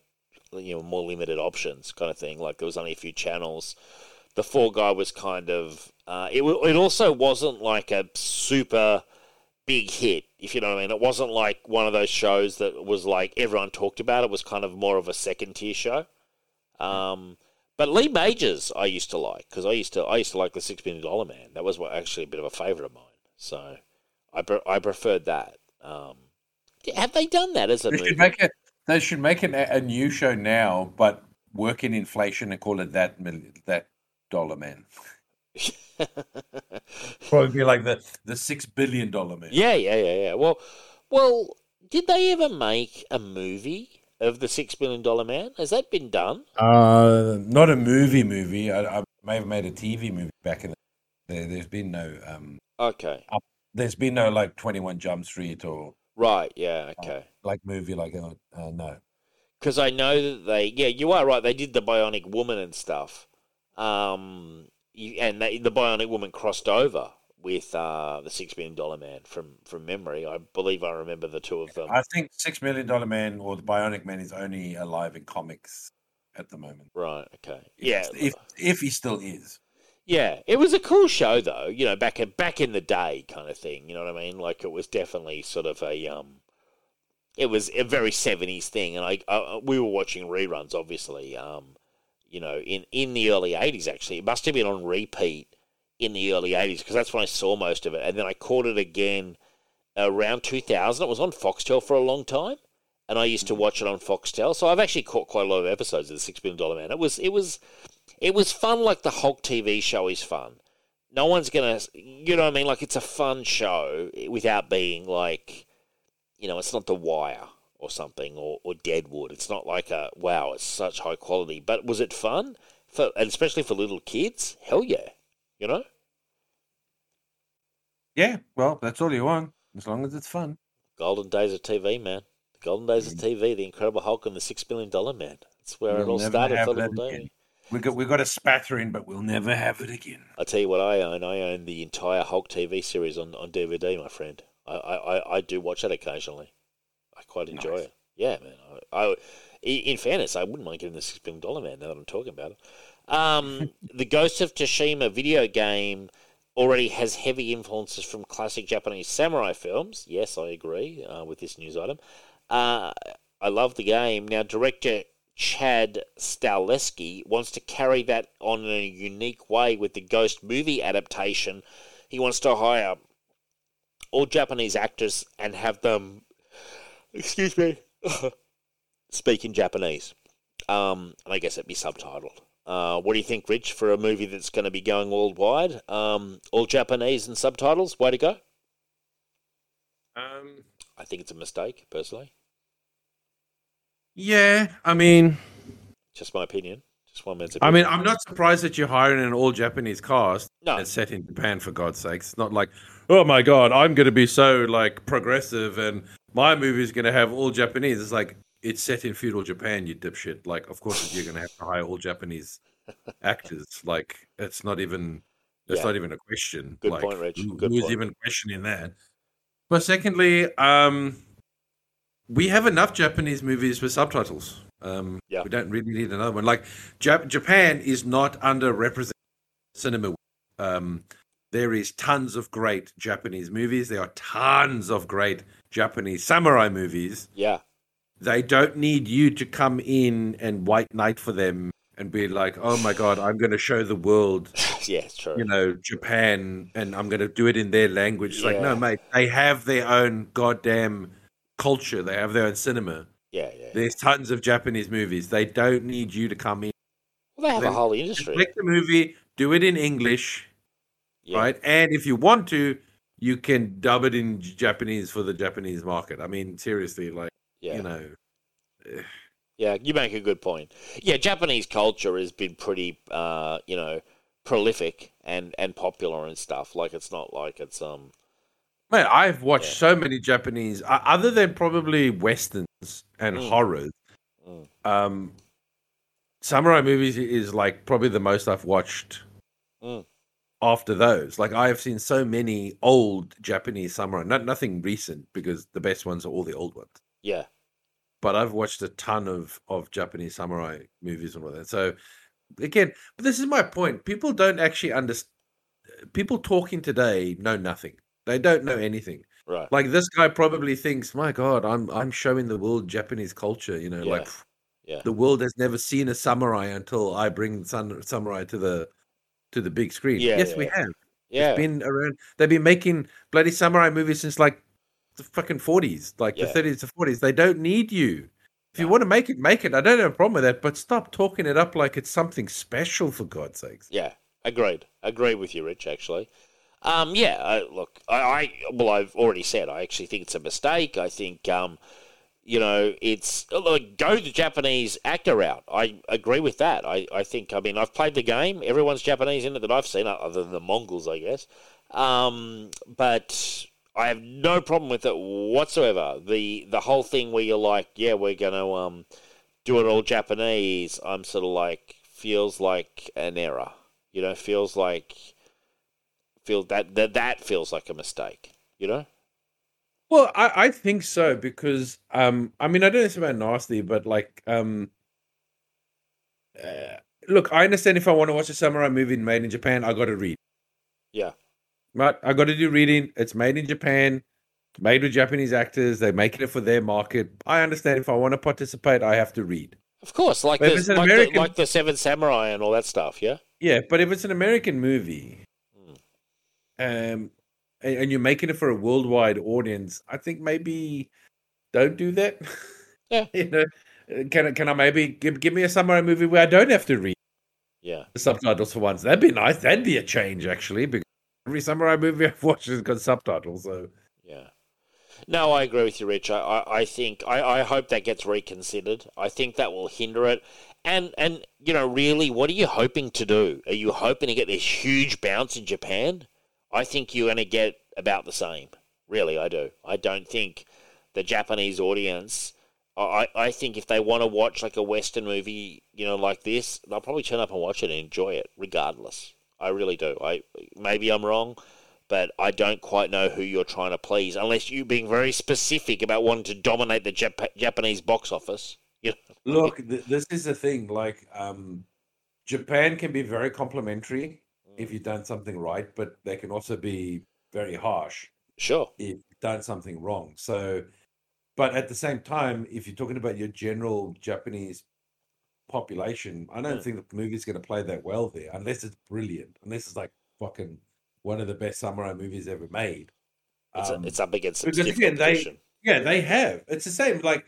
you know more limited options, kind of thing. Like there was only a few channels. The Fall Guy was kind of uh, it. It also wasn't like a super big hit, if you know what I mean. It wasn't like one of those shows that was like everyone talked about. It was kind of more of a second tier show. Um, but Lee Majors, I used to like because I used to I used to like the Six Million Dollar Man. That was actually a bit of a favorite of mine. So I pre- I preferred that. Um, have they done that as a They movie? should make it. They should make an, a new show now, but work in inflation and call it that mil- that dollar man. Probably be like the the six billion dollar man. yeah, yeah, yeah, yeah. Well, well, did they ever make a movie of the six billion dollar Man? Has that been done? Uh, not a movie movie. I, I may have made a TV movie back in the. There, there's been no um. Okay, There's been no like Twenty One Jump Street or right. Yeah. Okay. like movie like that. Uh, no. because I know that they, yeah, you are right. They did the Bionic Woman and stuff, um, you, and they, the Bionic Woman crossed over with uh, the Six Million Dollar Man from from memory. I believe I remember the two of them. I think Six Million Dollar Man or the Bionic Man is only alive in comics at the moment. right. Okay. Yeah. If if he still is. Yeah. It was a cool show though. You know, back in back in the day, kind of thing. You know what I mean? Like it was definitely sort of a um. It was a very seventies thing, and I, I we were watching reruns, obviously. Um, you know, in in the early eighties, actually, it must have been on repeat in the early 80s because that's when I saw most of it. And then I caught it again around 2000. It was on Foxtel for a long time. And I used to mm-hmm. watch it on Foxtel. So I've actually caught quite a lot of episodes of the Six Million Dollar Man. It was, it was, it was fun like the Hulk TV show is fun. No one's going to, you know what I mean? Like it's a fun show without being like, you know, it's not The Wire or something or, or Deadwood. It's not like a, wow, it's such high quality. But was it fun? For, and especially for little kids? Hell yeah. You know? Yeah, well, that's all you want, as long as it's fun. Golden days of TV, man. The golden days of TV, the Incredible Hulk and the Six Million Dollar Man. That's where it We'll all never started for Little again. Davey. We got we got a spattering, but we'll never have it again. I tell you what, I own. I own the entire Hulk TV series on, on DVD, my friend. I, I, I- I do watch that occasionally. Quite enjoy Nice. it. Yeah, man. I, I, i- in fairness, I wouldn't mind getting the Six Billion Dollar Man now that I'm talking about it. Um, the Ghost of Tsushima video game already has heavy influences from classic Japanese samurai films. Yes, I agree uh, with this news item. Uh, I love the game. Now, director Chad Stahelski wants to carry that on in a unique way with the Ghost movie adaptation. He wants to hire all Japanese actors and have them, excuse me, speak in Japanese. Um, and I guess it'd be subtitled. Uh, what do you think, Rich, for a movie that's going to be going worldwide? Um, all Japanese and subtitles? Way to go. Um, I think it's a mistake, personally. yeah, I mean, Just my opinion. Just one man's opinion. I mean, I'm not surprised that you're hiring an all Japanese cast No. and set in Japan for God's sakes. It's not like, oh my God, I'm going to be so like progressive and my movie is going to have all Japanese. It's like it's set in feudal Japan, you dipshit. Like, of course you're going to have to hire all Japanese actors. Like, it's not even. it's Yeah. not even a question. Good like, point, Rich. who- Good who's point. even questioning that? But secondly, um, we have enough Japanese movies with subtitles. Um, Yeah. We don't really need another one. Like Jap- Japan is not underrepresented cinema. Um, there is tons of great Japanese movies. There are tons of great Japanese samurai movies. yeah. They don't need you to come in and white knight for them and be like, "Oh my god, I'm going to show the world yeah, true. you know, Japan, and I'm going to do it in their language. It's like, no, mate, they have their own goddamn culture. They have their own cinema. yeah, yeah. There's tons of Japanese movies. They don't need you to come in. Well, they have a whole industry. Make the movie, do it in English, Yeah. right? And if you want to, you can dub it in Japanese for the Japanese market. I mean, seriously, like, Yeah. you know, Yeah, you make a good point. Yeah, Japanese culture has been pretty, uh, you know, prolific and, and popular and stuff. Like it's not like it's um. man, I've watched Yeah. so many Japanese, o- other than probably westerns and Mm. horrors. Mm. Um, samurai movies is like probably the most I've watched Mm. After those. Like I have seen so many old Japanese samurai, not nothing recent because the best ones are all the old ones. Yeah, But I've watched a ton of of Japanese samurai movies and all that. So again, but this is my point. People don't actually understand. People talking today know nothing. They don't know anything. right. Like this guy probably thinks, "My God, I'm I'm showing the world Japanese culture." You know, Yeah. like Yeah. the world has never seen a samurai until I bring sun, samurai to the to the big screen. Yeah, yes, we yeah. have. Yeah. It's been around. They've been making bloody samurai movies since like the fucking forties, like Yeah. the thirties to forties. They don't need you. If you want to make it, make it. I don't have a problem with that, but stop talking it up like it's something special for God's sakes. Yeah, agreed. Agree with you, Rich. Actually, um, yeah. I, look, I, I well, I've already said I actually think it's a mistake. I think, um, you know, it's like go the Japanese actor route. I agree with that. I, I think. I mean, I've played the game. Everyone's Japanese in it that I've seen, other than the Mongols, I guess. Um, but I have no problem with it whatsoever. The the whole thing where you're like, yeah, we're gonna um do it all Japanese. I'm sort of like feels like an error. You know, feels like feel that that that feels like a mistake. You know. Well, I, I think so because um I mean I don't know if it's about nasty, but like um uh, look, I understand if I want to watch a samurai movie made in Japan, I got to read. Yeah. Right, I got to do reading. It's made in Japan, made with Japanese actors. They're making it for their market. I understand if I want to participate, I have to read. Of course, like the, like, the like the Seven Samurai and all that stuff. Yeah. Yeah, but if it's an American movie, Mm. um, and, and you're making it for a worldwide audience, I think maybe don't do that. Yeah. you know, Uh, can I can I maybe give give me a samurai movie where I don't have to read Yeah. the subtitles for once? That'd be nice. That'd be a change actually, because every samurai movie I've watched has got subtitles. So Yeah. No, I agree with you, Rich. I, I, I think I, I hope that gets reconsidered. I think that will hinder it. And and you know, really, what are you hoping to do? Are you hoping to get this huge bounce in Japan? I think you're going to get about the same. Really, I do. I don't think the Japanese audience. I, I think if they want to watch like a Western movie, you know, like this, they'll probably turn up and watch it and enjoy it, regardless. I really do. I maybe I'm wrong, but I don't quite know who you're trying to please, unless you're being very specific about wanting to dominate the Jap- Japanese box office. You know? Look, th- this is the thing. Like, um, Japan can be very complimentary if you've done something right, but they can also be very harsh Sure. if you've done something wrong. So, but at the same time, if you're talking about your general Japanese population, I don't Mm. think the movie's going to play that well there, unless it's brilliant, unless it's like fucking one of the best samurai movies ever made. It's, Um, it's up against because stiff again, they- yeah, they have. It's the same. Like,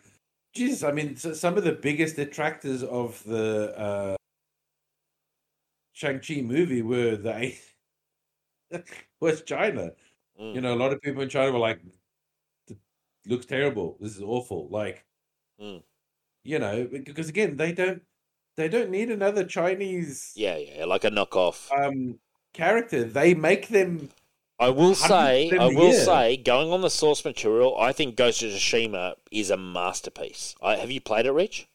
Jesus, I mean, so some of the biggest detractors of the uh, Shang Chi movie were they was China. Mm. You know, a lot of people in China were like, "Looks terrible. This is awful." Like, Mm. you know, because again, they don't they don't need another Chinese Yeah, yeah, like a knockoff. um character. They make them. I will say, I will year. say, going on the source material, I think Ghost of Tsushima is a masterpiece. I, have you played it, Rich?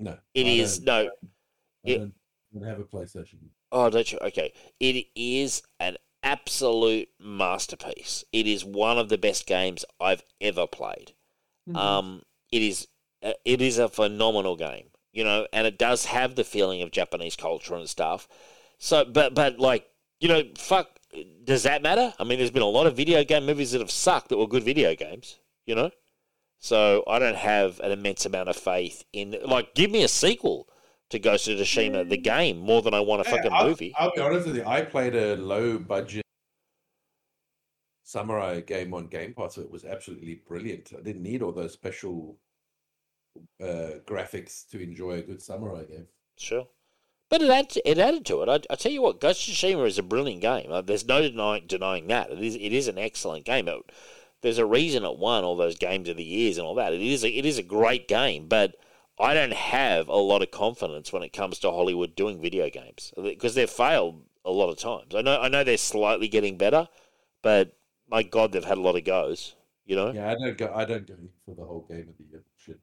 No, It I is don't- no. I Yeah. Don't, have a PlayStation. Oh, don't you? Okay, it is an absolute masterpiece. It is one of the best games I've ever played. Mm-hmm. Um, it is uh, it is a phenomenal game, you know, and it does have the feeling of Japanese culture and stuff. So, but but like you know, fuck, does that matter? I mean, there's been a lot of video game movies that have sucked that were good video games, you know. So I don't have an immense amount of faith in like give me a sequel to Ghost of Tsushima, the game, more than I want a Yeah, fucking I'll, movie. I'll be honest with you. I played a low budget samurai game on Game Pass. It was absolutely brilliant. I didn't need all those special uh, graphics to enjoy a good samurai game. Sure. But it added, it added to it. I, I tell you what, Ghost of Tsushima is a brilliant game. Uh, There's no denying, denying that. It is it is an excellent game. It, there's a reason it won all those games of the years and all that. It is a, it is a great game, but I don't have a lot of confidence when it comes to Hollywood doing video games because they've failed a lot of times. I know I know they're slightly getting better, but my God, they've had a lot of goes. You know Yeah, I don't go. I don't go for the whole game of the year shit.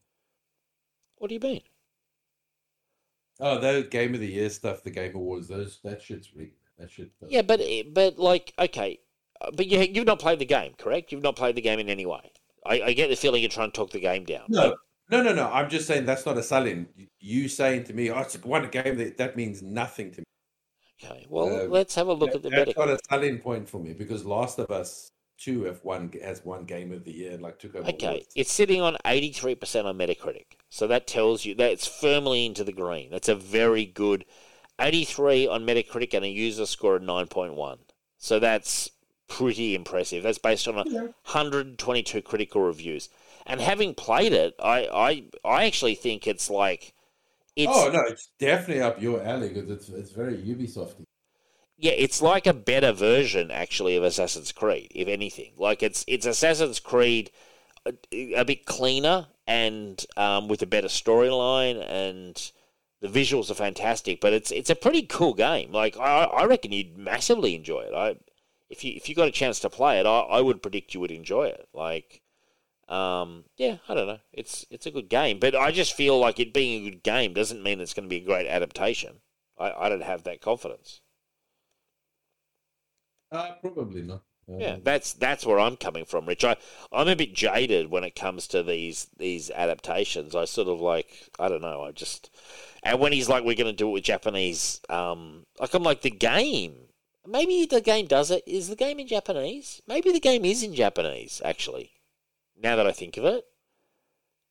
what do you mean? Oh, those game of the year stuff, the Game Awards, those that shit's rigged. That shit. does- Yeah, but but like okay, uh, but you you've not played the game, correct? You've not played the game in any way. I, I get the feeling you're trying to talk the game down. No, no, no, no. I'm just saying that's not a selling. You saying to me, "Oh, it's one game that that means nothing to me." Okay, well Uh, let's have a look That- at the that's not Metacritic. a selling point for me because Last of Us Two have one has one game of the year, like took over. Okay, awards. it's sitting on eighty three percent on Metacritic, so that tells you that it's firmly into the green. That's a very good eighty three on Metacritic and a user score of nine point one. So that's pretty impressive. That's based on a hundred twenty two critical reviews. And having played it, I, I I actually think it's like it's oh no, it's definitely up your alley because it's it's very Ubisoft. Yeah, it's like a better version actually of Assassin's Creed, if anything. Like it's it's Assassin's Creed a, a bit cleaner and um, with a better storyline and the visuals are fantastic. But it's it's a pretty cool game. Like I, I reckon you'd massively enjoy it. I if you if you got a chance to play it, I, I would predict you would enjoy it. Like. Um, yeah, I don't know. It's it's a good game, but I just feel like it being a good game doesn't mean it's going to be a great adaptation. I, I don't have that confidence. Uh, probably not. Yeah, Um, that's that's where I'm coming from, Rich. I I'm a bit jaded when it comes to these these adaptations. I sort of like I don't know. I just and when he's like we're going to do it with Japanese, um, like I'm like the game. Maybe the game does it. Is the game in Japanese? Maybe the game is in Japanese. Actually, now that I think of it,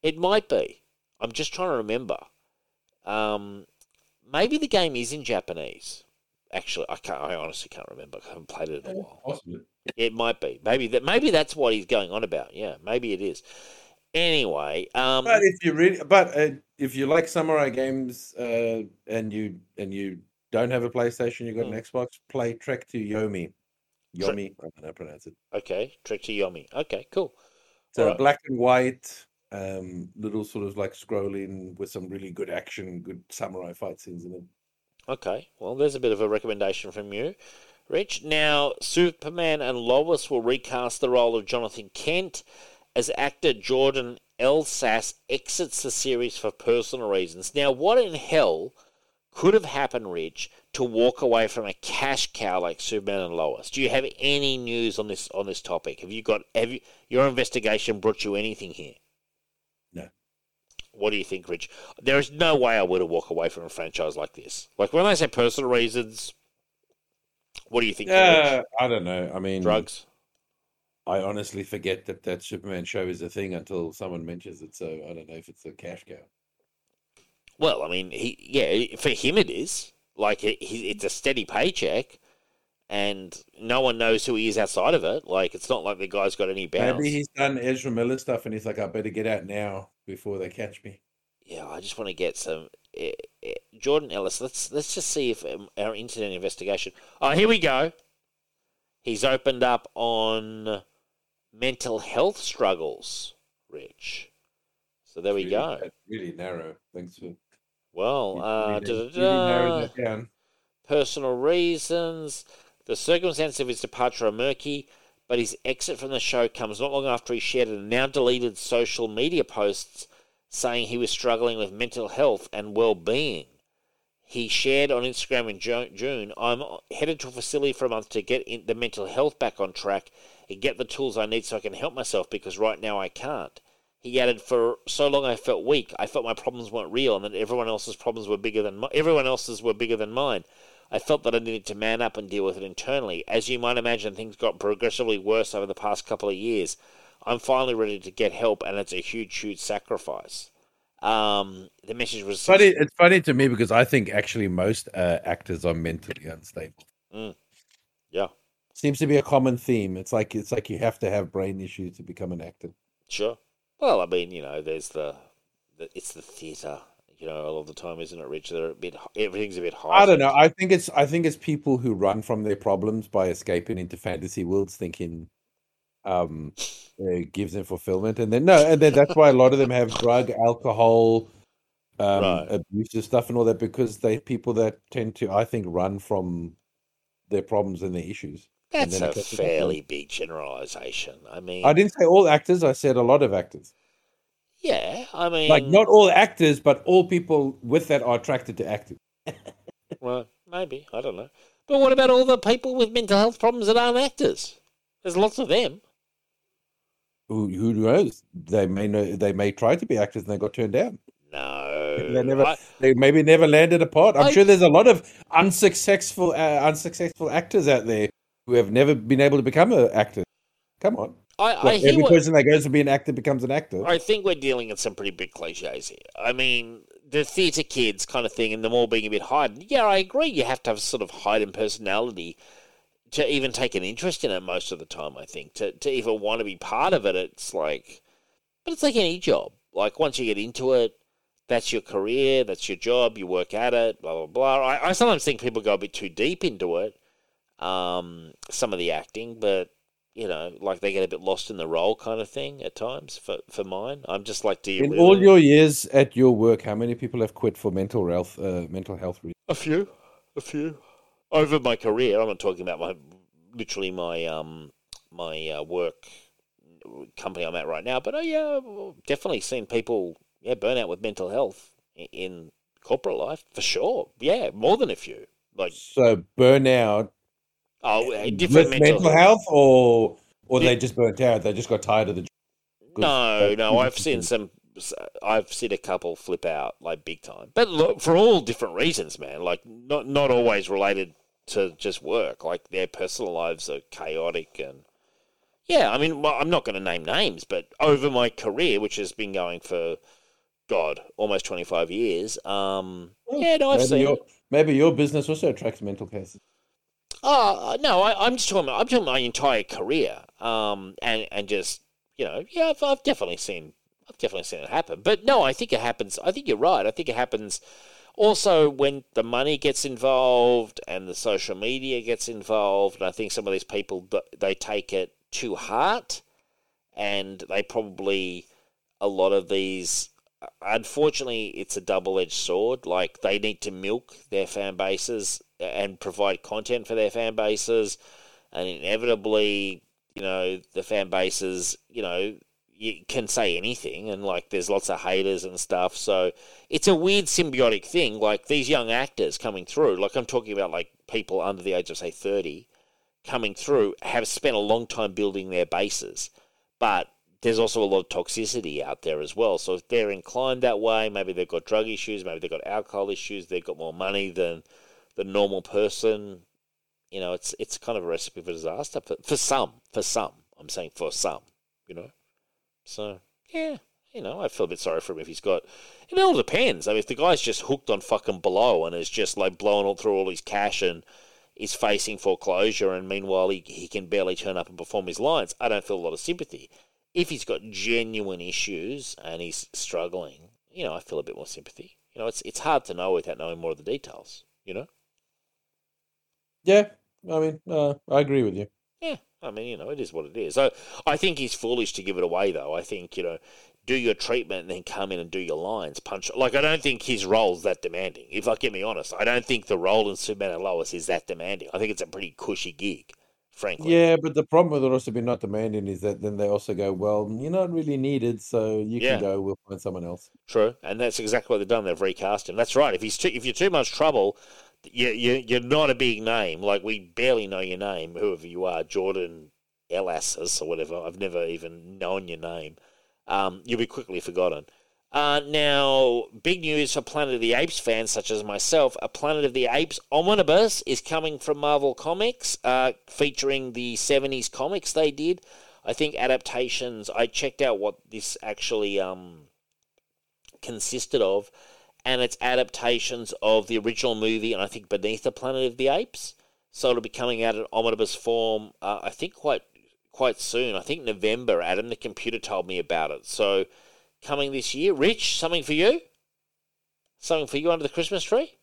it might be. I'm just trying to remember. Um, maybe the game is in Japanese. Actually, I can't. I honestly can't remember. I haven't played it in a while. Possibly. It might be. Maybe that. Maybe that's what he's going on about. Yeah, maybe it is. Anyway, um, But if you really, but uh, if you like samurai games uh, and you and you don't have a PlayStation, you got Hmm. an Xbox, play Trek to Yomi. Tre- Yomi, I don't know how to pronounce it. okay, Trek to Yomi. Okay, cool. It's a Alright. black and white, um, little sort of like scrolling with some really good action, good samurai fight scenes in it. Okay, well, there's a bit of a recommendation from you, Rich. Now, Superman and Lois will recast the role of Jonathan Kent as actor Jordan Elsass exits the series for personal reasons. Now, what in hell could have happened, Rich, to walk away from a cash cow like Superman and Lois? Do you have any news on this on this topic? Have you got have you, your investigation brought you anything here? No. What do you think, Rich? There is no way I would have walked away from a franchise like this. Like when I say personal reasons, what do you think? Yeah, Rich? Uh, I don't know. I mean, drugs. I honestly forget that that Superman show is a thing until someone mentions it. So I don't know if it's a cash cow. Well, I mean, he yeah, for him it is like it, he, it's a steady paycheck, and no one knows who he is outside of it. Like it's not like the guy's got any bounce. Maybe he's done Ezra Miller stuff, and he's like, I better get out now before they catch me. yeah, I just want to get some eh, eh, Jordan Ellis. Let's let's just see if um, our internet investigation. Oh, here we go. He's opened up on mental health struggles, Rich. So there we Really- go. Really narrow. Thanks for Well, uh, personal reasons. The circumstances of his departure are murky, but his exit from the show comes not long after he shared a now deleted social media posts saying he was struggling with mental health and well being. He shared on Instagram in June, I'm headed to a facility for a month to get in the mental health back on track and get the tools I need so I can help myself because right now I can't. He added, "For so long I felt weak. I felt my problems weren't real, and that everyone else's problems were bigger than mi- everyone else's were bigger than mine. I felt that I needed to man up and deal with it internally. As you might imagine, things got progressively worse over the past couple of years. I'm finally ready to get help, and it's a huge, huge sacrifice." Um, the message was Funny, it's funny to me because I think actually most uh, actors are mentally unstable. Yeah, Seems to be a common theme. It's like it's like you have to have brain issues to become an actor. sure. Well, I mean, you know, there's the, the it's the theatre. You know, a lot of the time, isn't it, Rich? They're a bit. Everything's a bit high. I don't know. I think it's I think it's people who run from their problems by escaping into fantasy worlds, thinking um it gives them fulfillment, and then no, and then that's why a lot of them have drug, alcohol, um, Right. abusive stuff, and all that because they people that tend to, I think, run from their problems and their issues. That's a it gets to fairly big generalisation. I mean, I didn't say all actors. I said a lot of actors. yeah, I mean, Like not all actors, but all people with that are attracted to acting. Well, maybe I don't know. But what about all the people with mental health problems that aren't actors? There's lots of them. Who, who knows? They may know. They may try to be actors and they got turned down. No, They never, I- they maybe never landed a part. I'm I- sure there's a lot of unsuccessful, uh, unsuccessful actors out there who have never been able to become an actor. Come on, I, I hear every person that goes to be an actor becomes an actor. I think we're dealing in some pretty big cliches here. I mean, the theatre kids kind of thing, and them all being a bit heightened. Yeah, I agree. You have to have a sort of heightened personality to even take an interest in it most of the time. I think to to even want to be part of it, it's like, but it's like any job. Like once you get into it, that's your career, that's your job. You work at it, blah blah blah. I, I sometimes think people go a bit too deep into it. Um, some of the acting, but you know, like they get a bit lost in the role kind of thing at times. For for mine, I'm just like, do you In really? all your years at your work, how many people have quit for mental health, uh, mental health reasons? A few, a few. Over my career, I'm not talking about my literally my um my uh, work company I'm at right now, but oh yeah, definitely seen people yeah burn out with mental health in, in corporate life for sure. Yeah, more than a few. Like So burnout, oh, uh, different mental, mental health, or or Yeah. they just burnt out. They just got tired of the. No, no, I've seen some. I've seen a couple flip out like big time, but look for all different reasons, man. Like not not always related to just work. Like their personal lives are chaotic and yeah. I mean, well, I'm not going to name names, but over my career, which has been going for God almost 25 years, um, yeah, no, I've maybe seen. your maybe your business also attracts mental cases. Oh no, I, I'm just talking. About, I'm talking my entire career, um, and and just you know, yeah, I've, I've definitely seen, I've definitely seen it happen. But no, I think it happens. I think you're right. I think it happens also when the money gets involved and the social media gets involved. I think some of these people they take it to heart, and they probably a lot of these. Unfortunately, it's a double-edged sword. Like they need to milk their fan bases and provide content for their fan bases, and inevitably, you know, the fan bases, you know, you can say anything, and like there's lots of haters and stuff. So it's a weird symbiotic thing. Like these young actors coming through, like I'm talking about, like people under the age of say 30 coming through have spent a long time building their bases, but there's also a lot of toxicity out there as well. So if they're inclined that way, maybe they've got drug issues, maybe they've got alcohol issues, they've got more money than the normal person. You know, it's it's kind of a recipe for disaster for, for some. For some, I'm saying for some. You know, so yeah, you know, I feel a bit sorry for him if he's got. It all depends. I mean, if the guy's just hooked on fucking blow and is just like blowing all through all his cash and is facing foreclosure, and meanwhile he he can barely turn up and perform his lines, I don't feel a lot of sympathy. If he's got genuine issues and he's struggling, you know, I feel a bit more sympathy. You know, it's it's hard to know without knowing more of the details. You know. Yeah, I mean, uh, I agree with you. Yeah, I mean, you know, it is what it is. So I think he's foolish to give it away, though. I think you know, do your treatment and then come in and do your lines. Punch like I don't think his role's that demanding. If I get me honest, I don't think the role in Superman and Lois is that demanding. I think it's a pretty cushy gig, frankly. Yeah, but the problem with it also being not demanding is that then they also go, well, you're not really needed, so you Yeah. can go. We'll find someone else. True, and that's exactly what they've done. They've recast him. That's right. If he's too, if you're too much trouble, you you you're not a big name. Like we barely know your name, whoever you are, Jordan Elassus or whatever. I've never even known your name. Um, you'll be quickly forgotten. Uh, now, big news for Planet of the Apes fans such as myself. A Planet of the Apes omnibus is coming from Marvel Comics, uh, featuring the 70s comics they did. I think adaptations. I checked out what this actually um, consisted of, and it's adaptations of the original movie and I think Beneath the Planet of the Apes. So it'll be coming out in omnibus form. Uh, I think quite quite soon. I think November. Adam, the computer, told me about it. So coming this year. Rich, something for you? Something for you under the Christmas tree?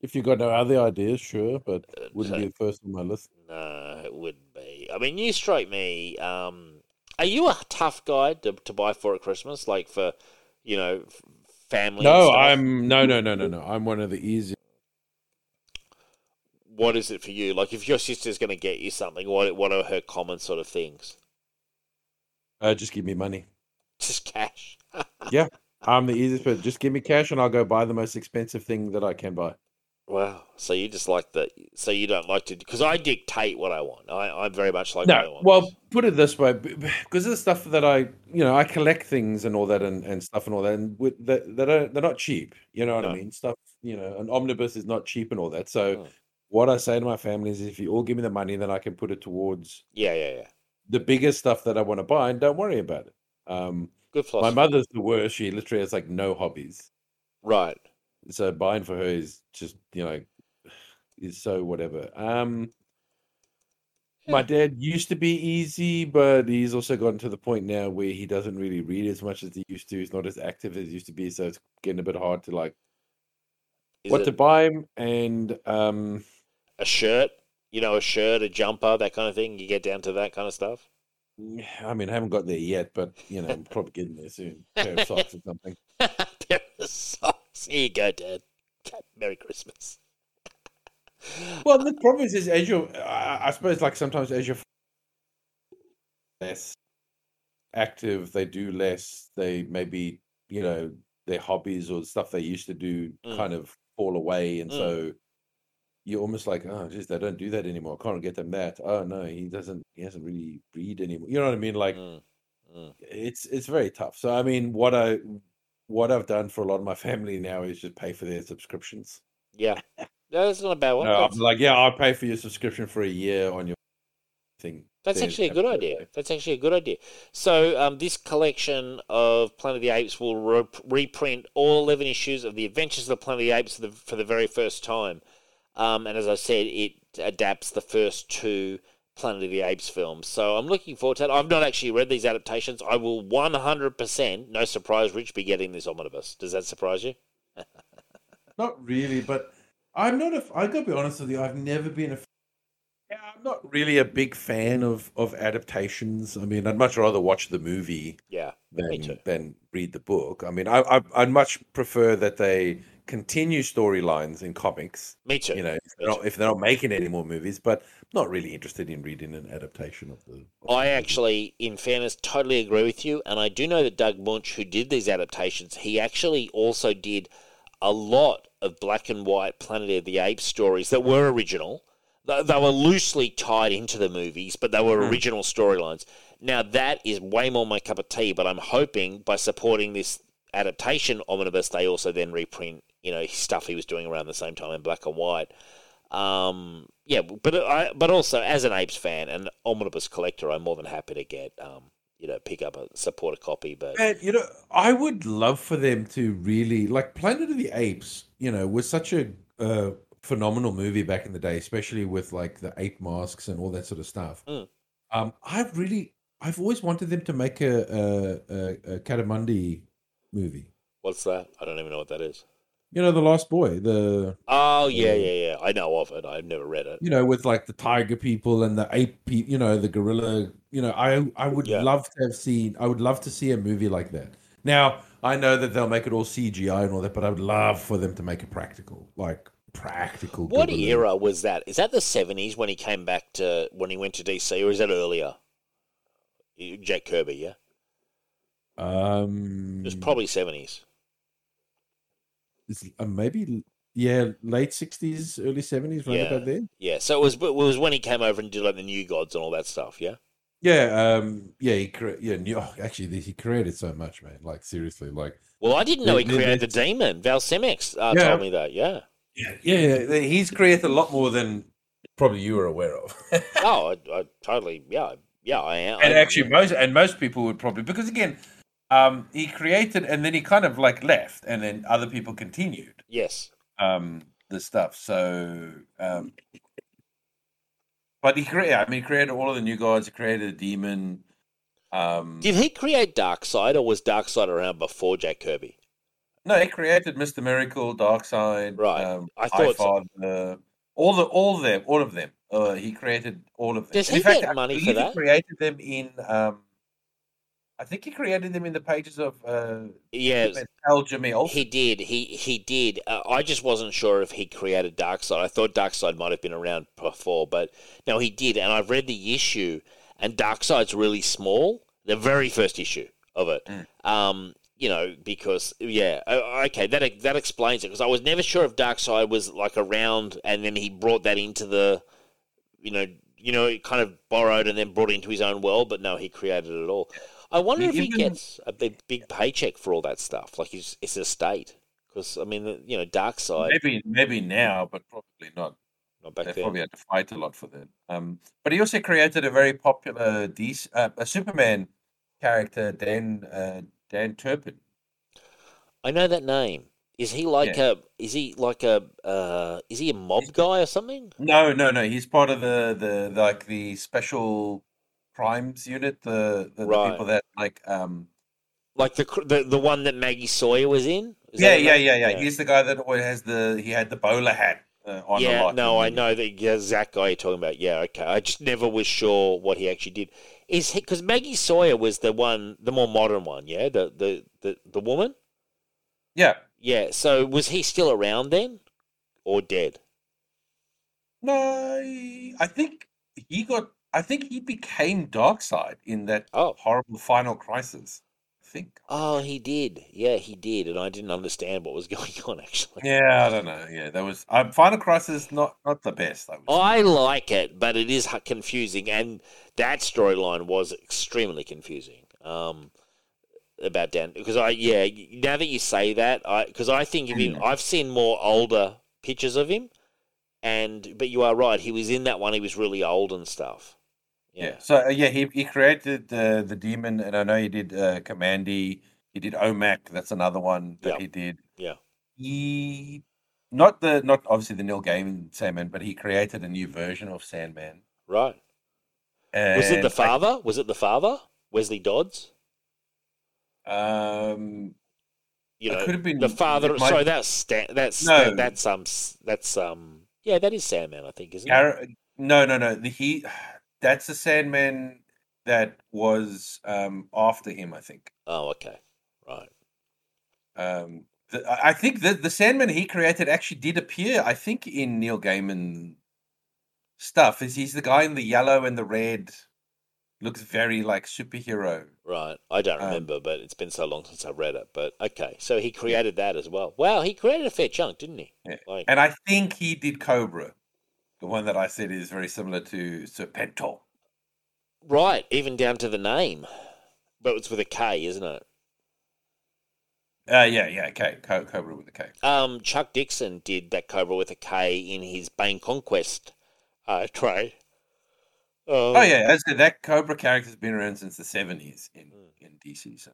If you've got no other ideas, sure, but wouldn't so- be the first on my list. No, it wouldn't be. I mean, you strike me. Um, are you a tough guy to, to buy for at Christmas? Like for, you know, family? No? I'm no, no, no, no, no. I'm one of the easiest. what is it for you? Like, if your sister's going to get you something, what what are her common sort of things? Uh, just give me money. Just cash. Yeah, I'm the easiest, but just give me cash and I'll go buy the most expensive thing that I can buy. Wow. So you just like the. So you don't like to because I dictate what I want. I I'm very much like what I No, want. well, put it this way, because of the stuff that I, you know, I collect things and all that, and, and stuff and all that, and with that, are, they're not cheap. You know what No. I mean? Stuff, you know, an omnibus is not cheap and all that. So, Mm. what I say to my family is, if you all give me the money, then I can put it towards yeah, yeah, yeah. the bigger stuff that I want to buy, and don't worry about it. Um, Good my mother's the worst. She literally has like no hobbies. Right. So buying for her is just you know is so whatever um my dad used to be easy but he's also gotten to the point now where he doesn't really read as much as he used to he's not as active as he used to be so it's getting a bit hard to like Is what to buy him and um a shirt? You know, a shirt, a jumper, that kind of thing. You get down to that kind of stuff. i mean i haven't got there yet but you know i'm probably getting there soon pair of socks or something Pair of socks. Here you go, Dad. Merry Christmas. well the problem is, as you're I I suppose like sometimes as you're less active they do less they maybe you know their hobbies or stuff they used to do Mm. kind of fall away and Mm. so you're almost like oh just they don't do that anymore I can't get them that oh no he doesn't he hasn't really read anymore you know what i mean like Mm, mm. it's it's very tough so i mean what i what i've done for a lot of my family now is just pay for their subscriptions Yeah. No, that's not a bad one. no, I'm like, yeah, I'll pay for your subscription for a year on your thing. That's Then actually a good idea. That's actually a good idea. So, um, this collection of Planet of the Apes will re- reprint all 11 issues of the Adventures of the Planet of the Apes for the, for the very first time. Um, and as I said, it adapts the first two Planet of the Apes films. So, I'm looking forward to that. I've not actually read these adaptations. I will 100%, no surprise, Rich, be getting this omnibus. Does that surprise you? Not really, but I'm not a. I gotta be honest with you. I've never been a. Yeah, I'm not really a big fan of of adaptations. I mean, I'd much rather watch the movie Yeah. Than than read the book. I mean, I, I I'd much prefer that they continue storylines in comics. Me too. You know, if they're, not, if they're not making any more movies, but not really interested in reading an adaptation of the. of I actually, in fairness, totally agree with you. And I do know that Doug Moench, who did these adaptations, he actually also did a lot of black and white Planet of the Apes stories that were original. They they were loosely tied into the movies, but they were Hmm. original storylines. Now, that is way more my cup of tea, but I'm hoping by supporting this adaptation Omnibus, they also then reprint, you know, stuff he was doing around the same time in black and white. Um, yeah, but I, but also as an Apes fan and Omnibus collector, I'm more than happy to get, um, you know, pick up a support a copy. But And you know, I would love for them to really like Planet of the Apes. You know, was such a uh, phenomenal movie back in the day, especially with like the ape masks and all that sort of stuff. Mm. Um, I've really, I've always wanted them to make a a, a, a Kamandi movie. what's that? I don't even know what that is. You know, the Lost Boy, the Oh yeah, Yeah. yeah. I know of it. I've never read it. you know, with like the tiger people and the ape, pe- you know, the gorilla. You know, I I would Yeah. love to have seen. I would love to see a movie like that. Now I know that they'll make it all CGI and all that, but I would love for them to make it practical, like practical. What gorilla. era was that? Is that the seventies when he came back to when he went to DC, or is that earlier? Jack Kirby, yeah, Um, it was probably seventies. Uh, maybe yeah, late sixties, early seventies, right Yeah. about there. Yeah, so it was it was when he came over and did like the New Gods and all that stuff. Yeah, Yeah, um, yeah, he cre- yeah, new- oh, actually, he created so much, man. Like seriously, like well, I didn't know he created the demon. Val Semeiks uh, Yeah. told me that. Yeah. yeah, yeah, he's created a lot more than probably you were aware of. Oh, I, I totally. Yeah, yeah. I am. and actually most and most people would probably because again um he created and then he kind of like left and then other people continued yes. um the stuff so um but he created i mean he created all of the new gods he created a demon um Did he create Darkseid, or was Darkseid around before Jack Kirby? no he created mr miracle darkseid Right. um I thought so. All the all of them all of them uh he created all of them Does he in fact, get I money for believe that? he created them in um I think he created them in the pages of uh, Yeah, Al Jamil. He did. He he did. Uh, I just wasn't sure if he created Darkseid. I thought Darkseid might have been around before, but no, he did. And I've read the issue, and Darkseid's really small. The very first issue of it. Um, you know, because yeah, okay, that that explains it. Because I was never sure if Darkseid was like around, and then he brought that into the, you know, you know, kind of borrowed and then brought it into his own world. But no, he created it all. I wonder if he even- gets a big, big paycheck for all that stuff, like his, it's his estate. Because I mean, you know, Darkseid, Maybe maybe now, but probably not. not back They then. probably had to fight a lot for that. Um, but he also created a very popular DC, uh, a Superman character, Dan uh, Dan Turpin. I know that name. Is he like a? Is he like a? Uh, is he a mob guy or something? No, no, no. He's part of the the like the special crimes unit. The the, the people that like um. Like the the the one that Maggie Sawyer was in? Yeah, that yeah, yeah, yeah, He's the guy that always has the he had the bowler hat uh, on. yeah, no, I know the yeah, Zach guy you're talking about. Yeah, okay. I just never was sure what he actually did. Is he because Maggie Sawyer was the one, the more modern one? Yeah, the the the, the woman. Yeah. Yeah. So was he still around then, or dead? No, I think he got. I think he became Darkseid in that Oh. horrible final crisis. I think. Oh, he did. Yeah, he did, and I didn't understand what was going on actually. Yeah, I don't know. Yeah, that was um, Final Crisis. Not not the best. I. I like it, but it is confusing, and that storyline was extremely confusing. Um, about Dan, because I yeah, now that you say that, I because I think of him, I've seen more older pictures of him, and but you are right, he was in that one. He was really old and stuff. Yeah. Yeah, So uh, yeah, he he created uh, the demon, and I know he did uh, Kamandi. He did OMAC. That's another one that Yeah. he did. yeah. He not the not obviously the Neil Gaiman Sandman, but he created a new version of Sandman. Right. Was it And the I- father? Was it the father? Wesley Dodds? Um, You It know, could have been- the father. might- Sorry, that's Stan, that's No. that, that's um that's um yeah, that is Sandman, I think, isn't it? No, no, no. The he that's the Sandman that was um after him. I think. Oh, okay, right. Um, The, I think the the Sandman he created actually did appear. I think in Neil Gaiman stuff. Is he's the guy in the yellow and the red? Looks very like superhero. Right. I don't Um, remember, but it's been so long since I read it. But okay, so he created that as well. Wow, he created a fair chunk, didn't he? Yeah. Like, And I think he did Cobra, the one that I said is very similar to Serpentor. right, even down to the name, but it's with a K, isn't it? Uh, yeah, yeah, K, Co- Cobra with a K. Um, Chuck Dixon did that Cobra with a K in his Bane Conquest uh, trade. Um, Oh yeah, as that Cobra character's been around since the seventies in Hmm. in DC. So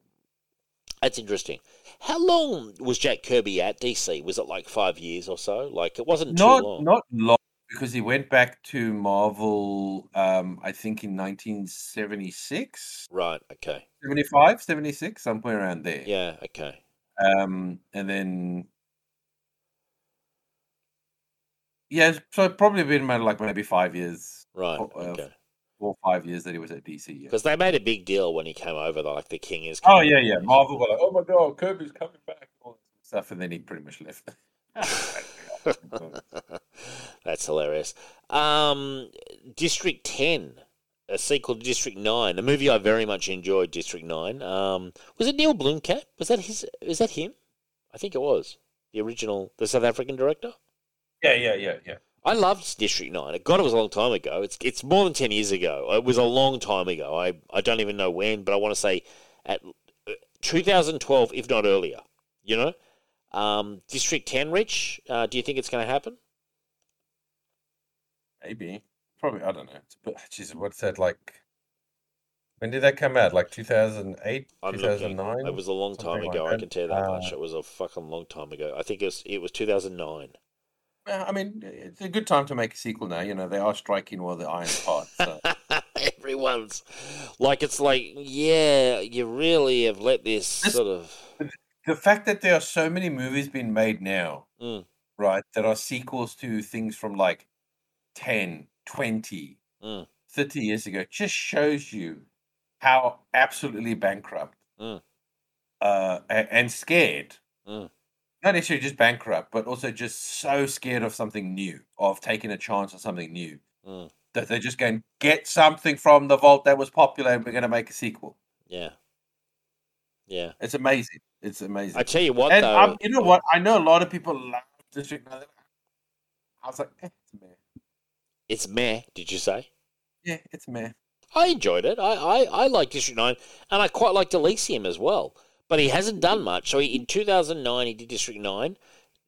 That's interesting. How long was Jack Kirby at DC? Was it like five years or so? Like it wasn't too long. not long because he went back to Marvel. Um, I think in 1976, Right. Okay. 75, 76, somewhere around there. Yeah. Okay. Um, and then yeah, so probably been about like maybe five years, Right. Uh, Okay. four or five years that he was at DC. Yeah. Because they made a big deal when he came over. Like the king is. Coming. Oh yeah, yeah. Marvel were like, oh my god, Kirby's coming back, all this stuff, and then he pretty much left. That's hilarious. Um, District Ten, a sequel to District Nine, a movie I very much enjoyed. District Nine. Um, was it Neil Blomkamp? Was that his? Was that him? I think it was the original, the South African director. yeah, yeah, yeah, yeah. I loved District Nine. God, it was a long time ago. It's it's more than ten years ago. It was a long time ago. I I don't even know when, but I want to say at uh, 2012, if not earlier. You know, um, District Ten, Rich. Uh, do you think it's going to happen? Maybe. Probably. I don't know. But Jesus, what's that like? When did that come out? Like two thousand eight, I'm two looking. thousand nine. It was a long time ago. like I can tell you that Uh, much. It was a fucking long time ago. I think it was it was 2009. I mean, it's a good time to make a sequel now. You know, they are striking while the iron's hot. So. Everyone's like it's like yeah, you really have let this This- sort of the fact that there are so many movies being made now, Mm. right, that are sequels to things from like 10, 20, Mm. 30 years ago, just shows you how absolutely bankrupt Mm. uh, and scared. Mm. Not necessarily just bankrupt, but also just so scared of something new, of taking a chance on something new, Mm. that they're just going, get something from the vault that was popular and we're going to make a sequel. yeah, yeah. It's amazing. It's amazing. I tell you what and though, um, you know what? I know a lot of people love District Nine. I was like, eh, it's meh. it's meh. Did you say? Yeah, it's meh. I enjoyed it. I, I, I like District 9, and I quite liked Elysium as well. But he hasn't done much. So he, in 2009, he did District 9.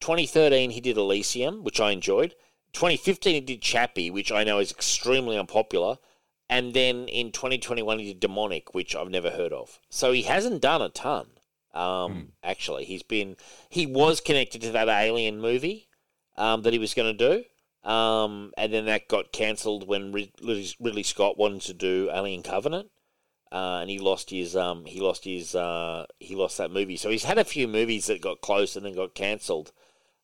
2013, he did Elysium, which I enjoyed. 2015, he did Chappie, which I know is extremely unpopular. And then in 2021, he did Demonic, which I've never heard of. So he hasn't done a ton. Um, Actually, he's been he was connected to that Alien movie um, that he was going to do. Um, and then that got cancelled when Ridley, Ridley Scott wanted to do Alien Covenant, uh, and he lost his um, he lost his uh, he lost that movie. So he's had a few movies that got close and then got cancelled.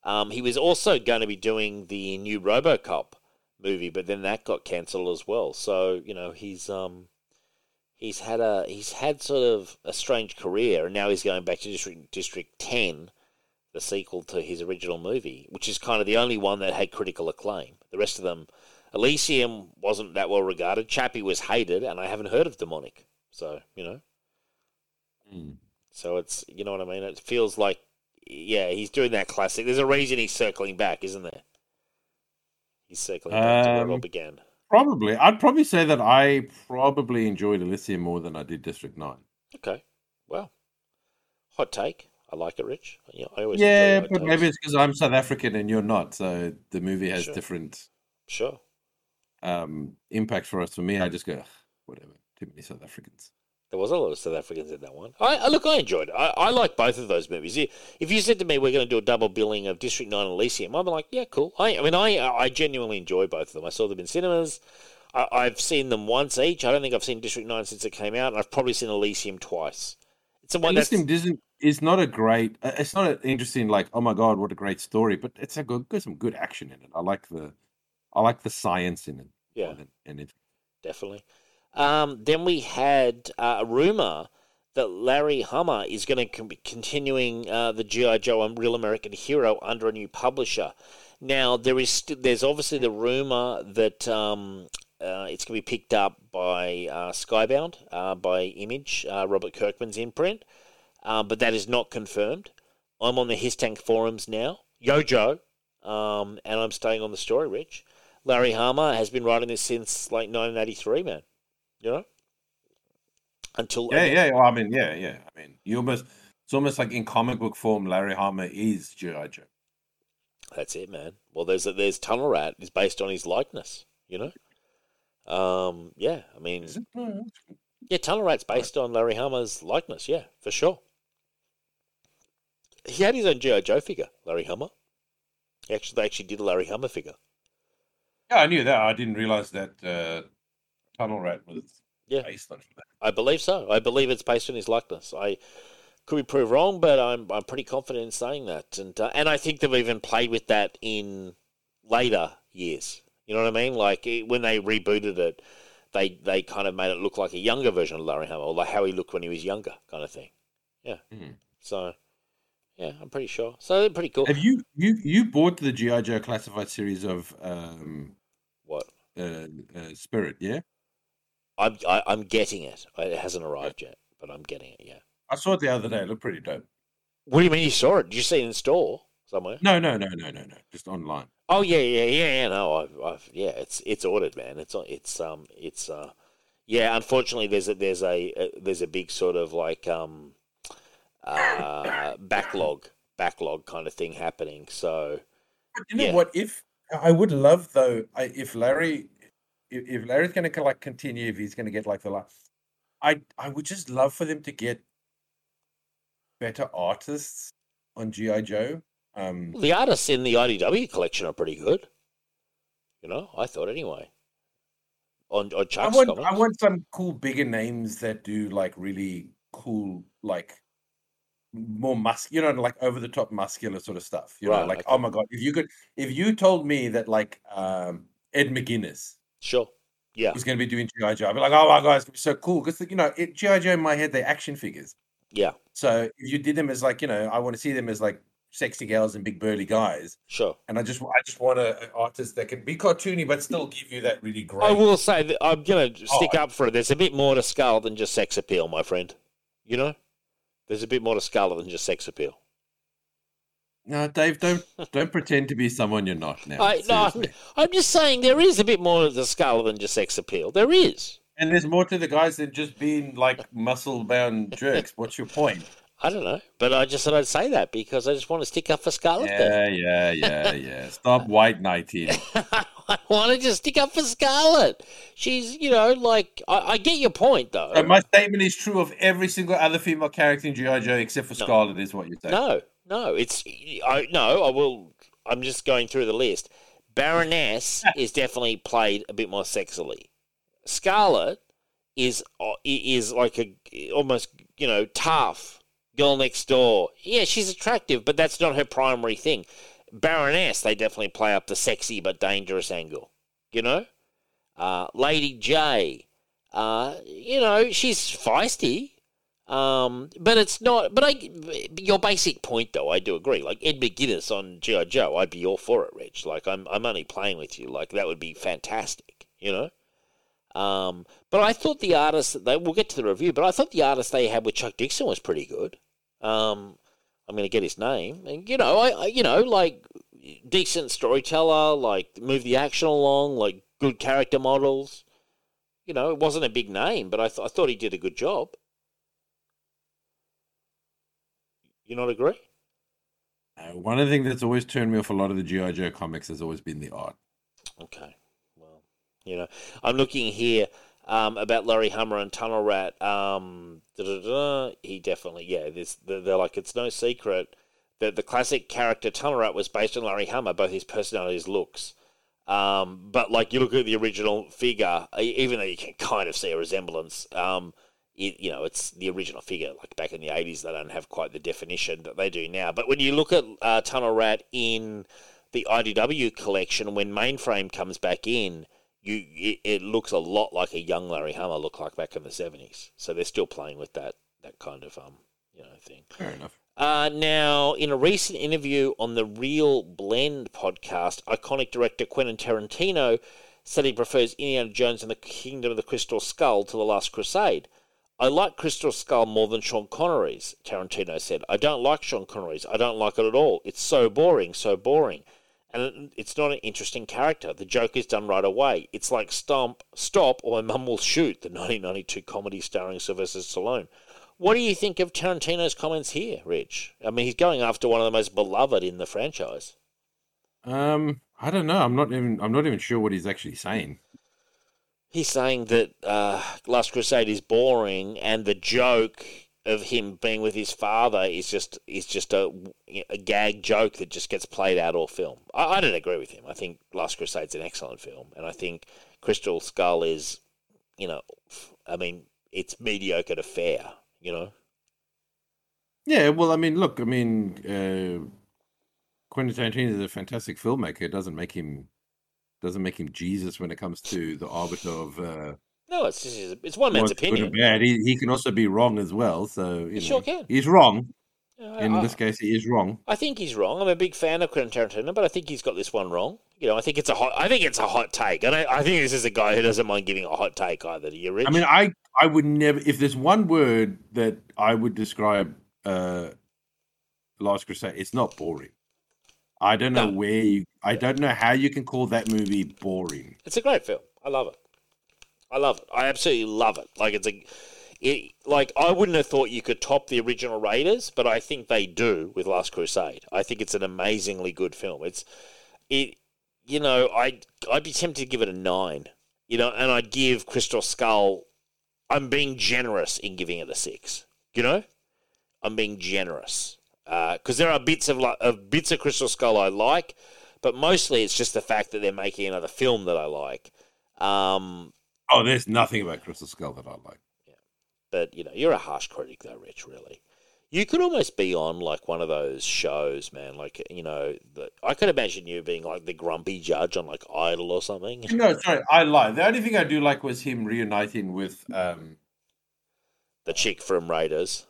Um, he was also going to be doing the new RoboCop movie, but then that got cancelled as well. So you know he's um, he's had a he's had sort of a strange career, and now he's going back to District District Ten the sequel to his original movie, which is kind of the only one that had critical acclaim. The rest of them, Elysium wasn't that well regarded. Chappie was hated, and I haven't heard of Demonic. So you know, so it's you know what I mean. It feels like, yeah, he's doing that classic. There's a reason he's circling back, isn't there? He's circling back to where it all Um, began. Probably. I'd probably say that I probably enjoyed Elysium more than I did District 9. Okay, well, hot take. I like it, Rich. Yeah, I always Yeah, but takes. maybe it's because I'm South African and you're not. So the movie has Sure. different sure. um, impacts for us. For me, I just go, whatever. Too many South Africans. There was a lot of South Africans in that one. I, I look, I enjoyed it. I, I like both of those movies. If you said to me we're going to do a double billing of District Nine and Elysium, I'd be like, yeah, cool. I, I mean, I I genuinely enjoy both of them. I saw them in cinemas. I, I've seen them once each. I don't think I've seen District Nine since it came out, and I've probably seen Elysium twice. It's the one Elysium isn't is not a great. uh, It's not an interesting like. Oh my god, what a great story! But it's a good, got some good action in it. I like the, I like the science in it. Yeah. than anything. definitely. Um, then we had uh, a rumor that Larry Hama is going to be continuing uh, the GI Joe and Real American Hero under a new publisher. Now there is st- there's obviously the rumor that um, uh, it's going to be picked up by uh, Skybound uh, by Image, uh, Robert Kirkman's imprint, uh, but that is not confirmed. I'm on the HissTank forums now, Yo Joe, um, and I'm staying on the story. Rich, Larry Hama has been writing this since like 1983, man. You know, until Yeah, yeah. Well, I mean, yeah, yeah. I mean, you almost it's almost like in comic book form, Larry Hama is GI Joe. That's it, man. Well, there's a, there's Tunnel Rat is based on his likeness. You know, um, yeah. I mean, Is it? No, that's cool. yeah, Tunnel Rat's based on Larry Hama's likeness. Yeah, for sure. He had his own GI Joe figure, Larry. He actually, they actually did a Larry Hama figure. Yeah, I knew that. I didn't realize that uh, Tunnel Rat was Yeah. based on that. I believe so. I believe it's based on his likeness. I could be proved wrong, but I'm I'm pretty confident in saying that. And uh, and I think they've even played with that in later years. You know what I mean? Like it, when they rebooted it, they they kind of made it look like a younger version of Larry Hama, or like how he looked when he was younger, kind of thing. Yeah. Mhm. So, yeah, I'm pretty sure. So they're pretty cool. Have you you you bought the GI Joe classified series of um, What? uh, uh, Spirit? Yeah, I'm I, I'm getting it. It hasn't arrived yet, but I'm getting it. Yeah. I saw it the other day. It looked pretty dope. What do you mean you saw it? Did you see it in store somewhere? No, no, no, no, no, no. Just online. Oh yeah, yeah, yeah, yeah. No, I've, I've, yeah, it's it's ordered, man. It's it's um, it's uh, yeah. Unfortunately, there's a there's a, a there's a big sort of like um, uh, backlog backlog kind of thing happening. So But you know Yeah. what? If I would love though, I, if Larry, if, if Larry's going to like continue, if he's going to get like the last, I I would just love for them to get better artists on GI Joe. Um, the artists in the IDW collection are pretty good. You know, I thought anyway. On on I want comics. I want some cool bigger names that do like really cool like more mus you know like over the top muscular sort of stuff you know like okay. oh my god if you could if you told me that like um ed mcguinness Sure. Yeah. was going to be doing GI Joe. I'd be like, oh my god, it's be so cool because you know it, GI Joe in my head they're action figures. Yeah. So if you did them as like you know, I want to see them as like sexy girls and big burly guys, Sure. and I just I just want a, an artist that can be cartoony but still give you that really great. I will say that I'm going to stick I- up for it. There's a bit more to Scarlett than just sex appeal, my friend. You know, there's a bit more to Scarlett than just sex appeal. No, Dave, don't don't pretend to be someone you're not now. I, no, I'm. I'm just saying there is a bit more to Scarlett than just sex appeal. There is. And there's more to the guys than just being like muscle bound jerks. What's your point? I don't know, but I just thought I'd say that because I just want to stick up for Scarlett. there. Yeah, yeah, yeah, yeah. Stop white knighting. I want to just stick up for Scarlett. She's, you know, like I, I get your point though. So my statement is true of every single other female character in GI Joe except for No. Scarlett. Is what you're saying? No, no, it's I no. I will. I'm just going through the list. Baroness is definitely played a bit more sexily. Scarlett is uh, is like a almost you know tough girl next door. Yeah, she's attractive, but that's not her primary thing. Baroness, they definitely play up the sexy but dangerous angle. You know, uh, Lady Jaye. Uh, you know, she's feisty. Um, but it's not. But I, your basic point though, I do agree. Like Ed McGuinness on GI Joe, I'd be all for it, Rich. Like I'm, I'm only playing with you. Like that would be fantastic, you know. Um, but I thought the artist that they, we'll get to the review. But I thought the artist they had with Chuck Dixon was pretty good. Um, I'm going to get his name, and you know, I, I, you know, like decent storyteller, like move the action along, like good character models. You know, it wasn't a big name, but I, th- I thought he did a good job. You not agree? Uh, one of the things that's always turned me off a lot of the GI Joe comics has always been the art. Okay. Well, you know, I'm looking here um, about Larry Hama and Tunnel Rat. Um, he definitely, yeah. This they're, like it's no secret that the classic character Tunnel Rat was based on Larry Hama, both his personality, his looks. Um, but like you look at the original figure, even though you can kind of see a resemblance, um, it, you know, it's the original figure. Like back in the '80s, they don't have quite the definition that they do now. But when you look at uh, Tunnel Rat in the IDW collection, when Mainframe comes back in, you it, it looks a lot like a young Larry Hama looked like back in the '70s. So they're still playing with that that kind of um you know thing. Fair enough. Uh, now, in a recent interview on the ReelBlend podcast, iconic director Quentin Tarantino said he prefers Indiana Jones and the Kingdom of the Crystal Skull to The Last Crusade. I like Crystal Skull more than Sean Connery's, Tarantino said. I don't like Sean Connery's. I don't like it at all. It's so boring, so boring. And it's not an interesting character. The joke is done right away. It's like Stomp, Stop, or My Mum Will Shoot, the 1992 comedy starring Sylvester Stallone. What do you think of Tarantino's comments here, Rich? I mean, he's going after one of the most beloved in the franchise. Um, I don't know. I'm not even. I'm not even sure what he's actually saying. He's saying that uh, Last Crusade is boring, and the joke of him being with his father is just is just a, a gag joke that just gets played out all film. I, I don't agree with him. I think Last Crusade's an excellent film, and I think Crystal Skull is, you know, I mean, it's mediocre to fair you know. Yeah, well, I mean, look, I mean, uh, Quentin Tarantino is a fantastic filmmaker. It doesn't make him doesn't make him Jesus when it comes to the arbiter of. Uh, no, it's just, it's one man's opinion. bad. He, he can also be wrong as well. So you he know, sure can. He's wrong. Uh, In I, this case, he is wrong. I think he's wrong. I'm a big fan of Quentin Tarantino, but I think he's got this one wrong. You know, I think it's a hot. I think it's a hot take, and I, I think this is a guy who doesn't mind giving a hot take either. You, Rich? I mean, I I would never. If there's one word that I would describe uh, Last Crusade, it's not boring. I don't know No. where you. I don't know how you can call that movie boring. It's a great film. I love it. I love it. I absolutely love it. Like it's a, it like I wouldn't have thought you could top the original Raiders, but I think they do with Last Crusade. I think it's an amazingly good film. It's it, you know, I I'd be tempted to give it a nine, you know, and I'd give Crystal Skull. I'm being generous in giving it a six. You know, I'm being generous because there are bits of like of bits of Crystal Skull I like, but mostly it's just the fact that they're making another film that I like. Um, Oh, there's nothing about Crystal Skull that I like. but you know, you're a harsh critic though, Rich. Really, you could almost be on like one of those shows, man. Like you know, the, I could imagine you being like the grumpy judge on like Idol or something. No, sorry, I lied. The only thing I do like was him reuniting with. um The chick from Raiders.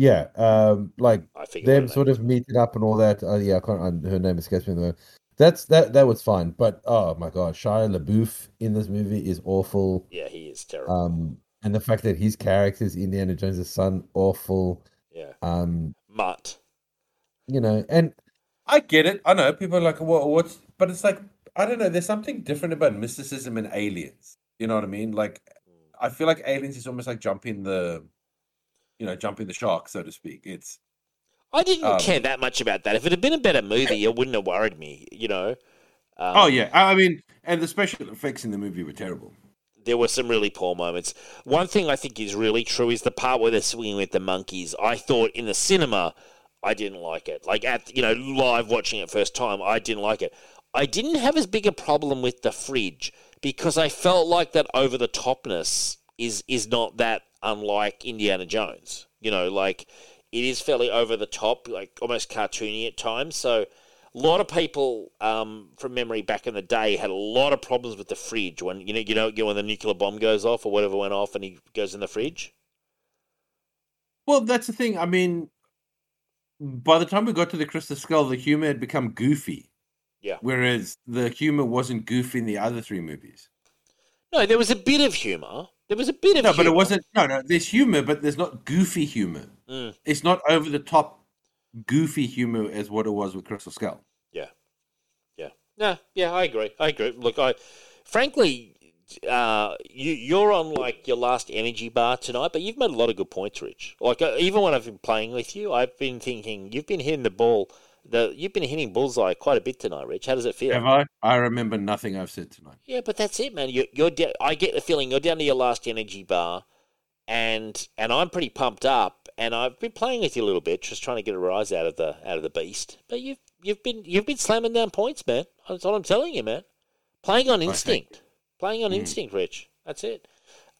Yeah, um, like I figured them sort of meeting up and all that. Uh, yeah, I can't. uh, Her name escapes me. Though. That's that. That was fine, but oh my god, Shia LaBeouf in this movie is awful. Yeah, he is terrible. Um, and the fact that his character is Indiana Jones' son, awful. yeah, Um, mutt. you know, and I get it. I know people are like, "What? What's?" But it's like I don't know. There's something different about mysticism and aliens. You know what I mean? Like, I feel like aliens is almost like jumping the, you know, jumping the shark, so to speak. It's I didn't Um, care that much about that. If it had been a better movie, it wouldn't have worried me. You know. Um, oh yeah. I I mean, and the special effects in the movie were terrible. there were some really poor moments. One thing I think is really true is the part where they're swinging with the monkeys. I thought in the cinema, I didn't like it. Like at you know live watching it first time, I didn't like it. I didn't have as big a problem with the fridge because I felt like that over the topness is is not that unlike Indiana Jones. You know, like it is fairly over the top, like almost cartoony at times. So a lot of people um, from memory back in the day had a lot of problems with the fridge when you know you know you know, when the nuclear bomb goes off or whatever went off and he goes in the fridge. Well, that's the thing. I mean, by the time we got to the Crystal Skull, the humor had become goofy. Yeah. Whereas the humor wasn't goofy in the other three movies. No, there was a bit of humor. There was a bit of No, but it wasn't. No, no. There's humor, but there's not goofy humor. Mm. It's not over the top goofy humor as what it was with Crystal Skull. Yeah, yeah, no, yeah. I agree. I agree. Look, I frankly, uh, you you're on like your last energy bar tonight, but you've made a lot of good points, Rich. Like uh, even when I've been playing with you, I've been thinking you've been hitting the ball. The you've been hitting bullseye quite a bit tonight, Rich. How does it feel? Have I? I remember nothing I've said tonight. Yeah, but that's it, man. You're, you're da- I get the feeling you're down to your last energy bar, and and I'm pretty pumped up, and I've been playing with you a little bit, just trying to get a rise out of the out of the beast. But you've you've been you've been slamming down points, man. That's what I'm telling you, man. Playing on instinct, playing on Mm. instinct, Rich. That's it.